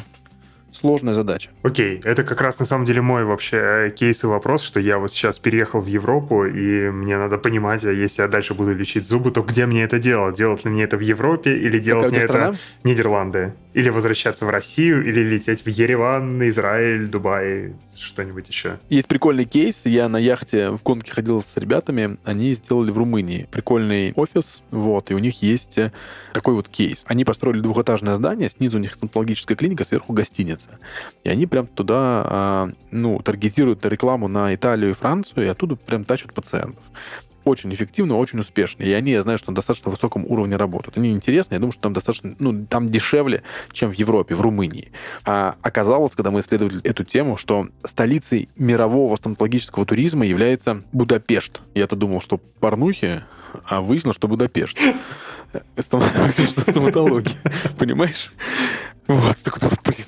сложная задача. Окей, это как раз на самом деле мой вообще э, кейс и вопрос, что я вот сейчас переехал в Европу, и мне надо понимать, а если я дальше буду лечить зубы, то где мне это делать? Делать ли мне это в Европе или делать мне страна? это в Нидерланды? Или возвращаться в Россию, или лететь в Ереван, Израиль, Дубай, что-нибудь еще? Есть прикольный кейс. Я на яхте в гонке ходил с ребятами. Они сделали в Румынии прикольный офис, вот, и у них есть э, такой вот кейс. Они построили двухэтажное здание, снизу у них стоматологическая клиника, сверху гостиница. И они прям туда, а, ну, таргетируют рекламу на Италию и Францию, и оттуда прям тащат пациентов очень эффективно, очень успешно. И они, я знаю, что на достаточно высоком уровне работают. Они интересны, я думаю, что там достаточно, ну, там дешевле, чем в Европе, в Румынии. А оказалось, когда мы исследовали эту тему, что столицей мирового стоматологического туризма является Будапешт. Я-то думал, что порнухи, а выяснилось, что Будапешт. Стоматология. Понимаешь? Вот, блин,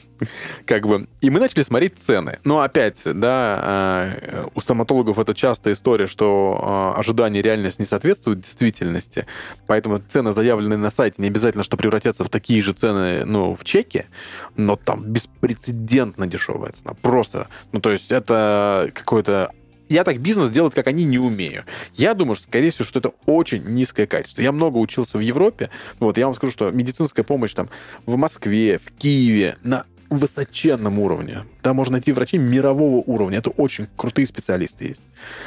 как бы. И мы начали смотреть цены. Но опять, да, а, у стоматологов это частая история, что а, ожидания реальность не соответствуют действительности. Поэтому цены, заявленные на сайте, не обязательно, что превратятся в такие же цены, ну, в чеке, но там беспрецедентно дешевая цена. Просто, ну, то есть это какой-то я так бизнес делать, как они, не умею. Я думаю, что, скорее всего, что это очень низкое качество. Я много учился в Европе. Вот, я вам скажу, что медицинская помощь там в Москве, в Киеве, на высоченном уровне. Там можно найти врачей мирового уровня. Это очень крутые специалисты есть.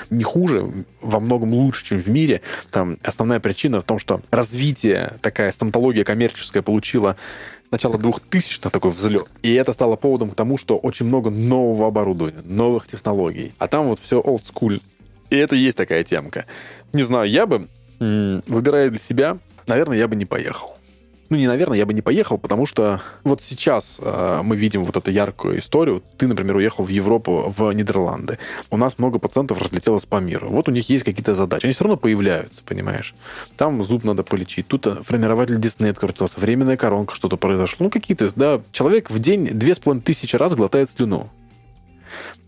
Не хуже, во многом лучше, чем в мире. Там основная причина в том, что развитие, такая стоматология коммерческая получила с начала 2000 такой взлет. И это стало поводом к тому, что очень много нового оборудования, новых технологий. А там вот все old school. И это есть такая темка. Не знаю, я бы, выбирая для себя, наверное, я бы не поехал ну, не наверное, я бы не поехал, потому что вот сейчас э, мы видим вот эту яркую историю. Ты, например, уехал в Европу, в Нидерланды. У нас много пациентов разлетелось по миру. Вот у них есть какие-то задачи. Они все равно появляются, понимаешь? Там зуб надо полечить, тут э, формирователь десны открутился, временная коронка, что-то произошло. Ну, какие-то, да, человек в день две с половиной тысячи раз глотает слюну.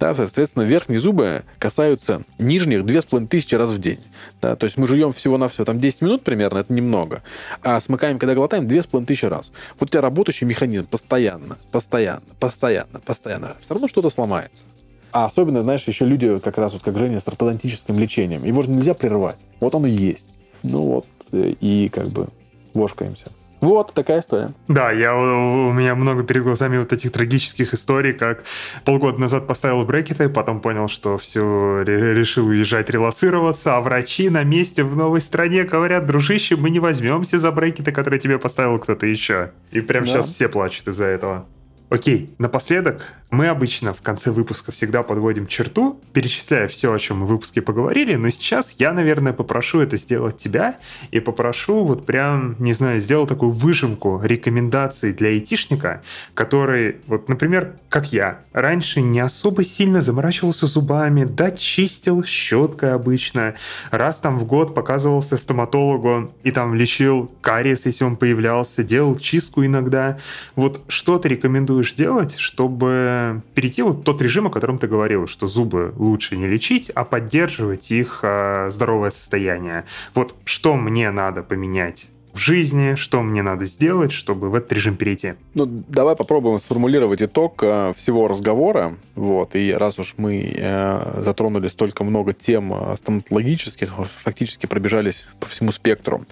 Да, соответственно, верхние зубы касаются нижних 2500 раз в день. Да, то есть мы жуем всего-навсего там 10 минут примерно, это немного, а смыкаем, когда глотаем, 2500 раз. Вот у тебя работающий механизм постоянно, постоянно, постоянно, постоянно. Все равно что-то сломается. А особенно, знаешь, еще люди, как раз вот как Женя, с ортодонтическим лечением. Его же нельзя прервать. Вот оно есть. Ну вот, э, и как бы вошкаемся. Вот такая история. Да, я, у меня много перед глазами вот этих трагических историй, как полгода назад поставил брекеты, потом понял, что все, решил уезжать, релацироваться, а врачи на месте в новой стране говорят, дружище, мы не возьмемся за брекеты, которые тебе поставил кто-то еще. И прям да. сейчас все плачут из-за этого. Окей, напоследок, Мы обычно в конце выпуска всегда подводим черту, перечисляя все, о чем мы в выпуске поговорили, но сейчас я, наверное, попрошу это сделать тебя и попрошу вот прям, не знаю, сделать такую выжимку рекомендаций для айтишника, который, вот, например, как я, раньше не особо сильно заморачивался зубами, да, чистил щеткой обычно, раз там в год показывался стоматологу и там лечил кариес, если он появлялся, делал чистку иногда. Вот что ты рекомендуешь делать, чтобы перейти вот тот режим, о котором ты говорил, что зубы лучше не лечить, а поддерживать их э, здоровое состояние. Вот что мне надо поменять в жизни, что мне надо сделать, чтобы в этот режим перейти. Ну, давай попробуем сформулировать итог э, всего разговора. Вот, и раз уж мы э, затронули столько много тем э, стоматологических, фактически пробежались по всему спектру.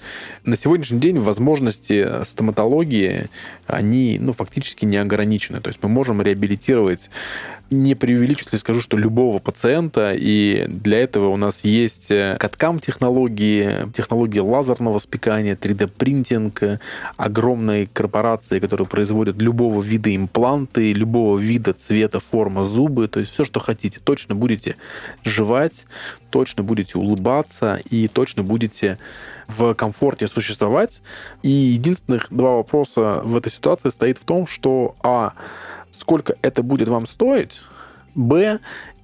На сегодняшний день возможности стоматологии, они, ну, фактически не ограничены. То есть мы можем реабилитировать не преувеличу, если скажу, что любого пациента, и для этого у нас есть каткам э, технологии, технологии лазерного спекания, 3D-принтинг, огромные корпорации, которые производят любого вида импланты, любого вида цвета, форма зубы, то есть все, что хотите. Точно будете жевать, точно будете улыбаться и точно будете в комфорте существовать. И единственных два вопроса в этой ситуации стоит в том, что, а, сколько это будет вам стоить, б,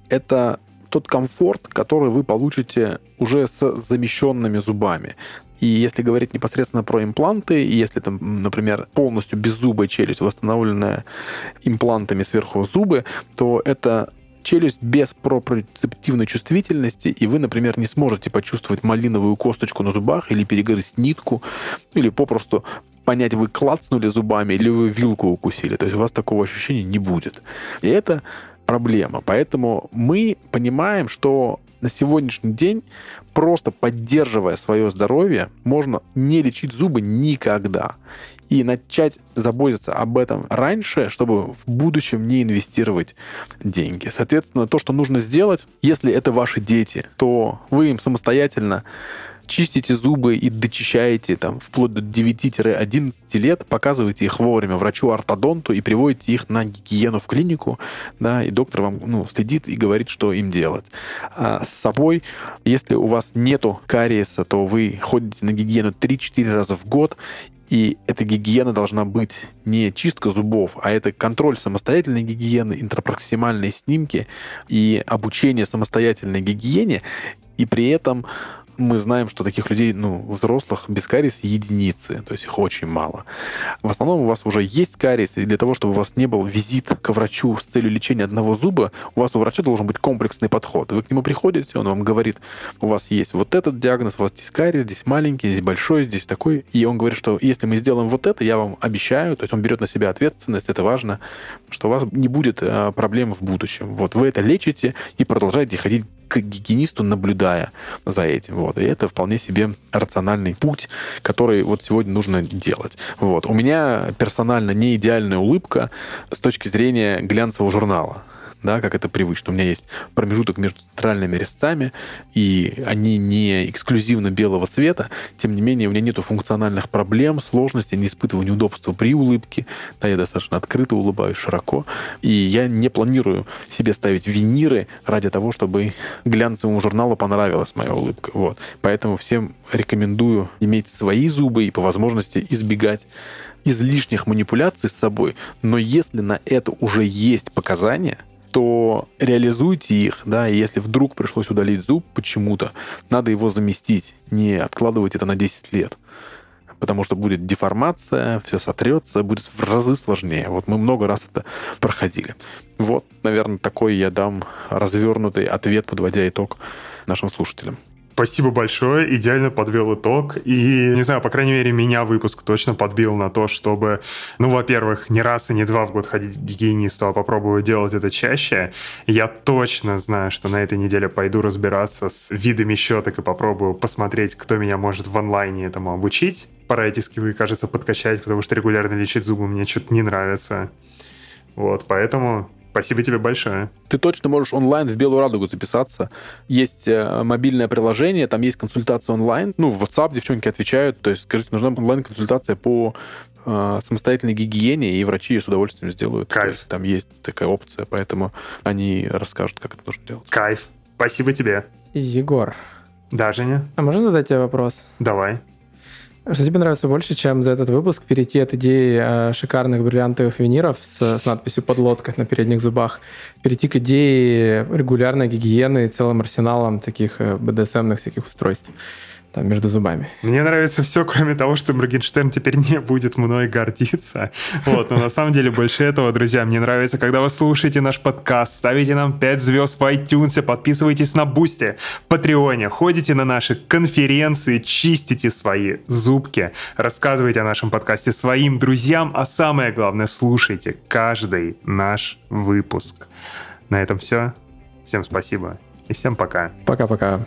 это тот комфорт, который вы получите уже с замещенными зубами. И если говорить непосредственно про импланты, и если там, например, полностью беззубая челюсть, восстановленная имплантами сверху зубы, то это челюсть без пропрецептивной чувствительности, и вы, например, не сможете почувствовать малиновую косточку на зубах или перегрызть нитку, или попросту понять, вы клацнули зубами или вы вилку укусили. То есть у вас такого ощущения не будет. И это проблема. Поэтому мы понимаем, что на сегодняшний день, просто поддерживая свое здоровье, можно не лечить зубы никогда. И начать заботиться об этом раньше, чтобы в будущем не инвестировать деньги. Соответственно, то, что нужно сделать, если это ваши дети, то вы им самостоятельно чистите зубы и дочищаете там вплоть до 9-11 лет, показываете их вовремя врачу-ортодонту и приводите их на гигиену в клинику, да, и доктор вам ну, следит и говорит, что им делать. А с собой, если у вас нету кариеса, то вы ходите на гигиену 3-4 раза в год, и эта гигиена должна быть не чистка зубов, а это контроль самостоятельной гигиены, интропроксимальные снимки и обучение самостоятельной гигиене. И при этом мы знаем, что таких людей, ну, взрослых без кариеса единицы, то есть их очень мало. В основном у вас уже есть кариес, и для того, чтобы у вас не был визит к врачу с целью лечения одного зуба, у вас у врача должен быть комплексный подход. Вы к нему приходите, он вам говорит, у вас есть вот этот диагноз, у вас здесь кариес, здесь маленький, здесь большой, здесь такой, и он говорит, что если мы сделаем вот это, я вам обещаю, то есть он берет на себя ответственность, это важно, что у вас не будет э, проблем в будущем. Вот вы это лечите и продолжаете ходить к гигиенисту, наблюдая за этим. Вот. И это вполне себе рациональный путь, который вот сегодня нужно делать. Вот. У меня персонально не идеальная улыбка с точки зрения глянцевого журнала да, как это привычно. У меня есть промежуток между центральными резцами, и они не эксклюзивно белого цвета. Тем не менее, у меня нет функциональных проблем, сложностей, не испытываю неудобства при улыбке. Да, я достаточно открыто улыбаюсь, широко. И я не планирую себе ставить виниры ради того, чтобы глянцевому журналу понравилась моя улыбка. Вот. Поэтому всем рекомендую иметь свои зубы и по возможности избегать излишних манипуляций с собой. Но если на это уже есть показания, то реализуйте их, да, и если вдруг пришлось удалить зуб почему-то, надо его заместить, не откладывать это на 10 лет. Потому что будет деформация, все сотрется, будет в разы сложнее. Вот мы много раз это проходили. Вот, наверное, такой я дам развернутый ответ, подводя итог нашим слушателям. Спасибо большое, идеально подвел итог. И, не знаю, по крайней мере, меня выпуск точно подбил на то, чтобы, ну, во-первых, не раз и не два в год ходить к гигиенисту, а попробую делать это чаще. Я точно знаю, что на этой неделе пойду разбираться с видами щеток и попробую посмотреть, кто меня может в онлайне этому обучить. Пора эти скиллы, кажется, подкачать, потому что регулярно лечить зубы мне что-то не нравится. Вот, поэтому Спасибо тебе большое. Ты точно можешь онлайн в Белую Радугу записаться. Есть э, мобильное приложение, там есть консультация онлайн. Ну, в WhatsApp девчонки отвечают. То есть, скажите, нужна онлайн-консультация по э, самостоятельной гигиене, и врачи с удовольствием сделают. Кайф. Есть, там есть такая опция, поэтому они расскажут, как это нужно делать. Кайф. Спасибо тебе. Егор, Да, Женя? а можно задать тебе вопрос? Давай. Что тебе нравится больше, чем за этот выпуск перейти от идеи э, шикарных бриллиантовых виниров с, с надписью «подлодка» на передних зубах, перейти к идее регулярной гигиены и целым арсеналом таких э, БДСМных всяких устройств там, между зубами? Мне нравится все, кроме того, что Моргенштерн теперь не будет мной гордиться. Вот, но на самом деле больше этого, друзья, мне нравится, когда вы слушаете наш подкаст, ставите нам 5 звезд в iTunes, подписывайтесь на Boosty, Патреоне, ходите на наши конференции, чистите свои зубки, рассказывайте о нашем подкасте своим друзьям, а самое главное, слушайте каждый наш выпуск. На этом все. Всем спасибо и всем пока. Пока-пока.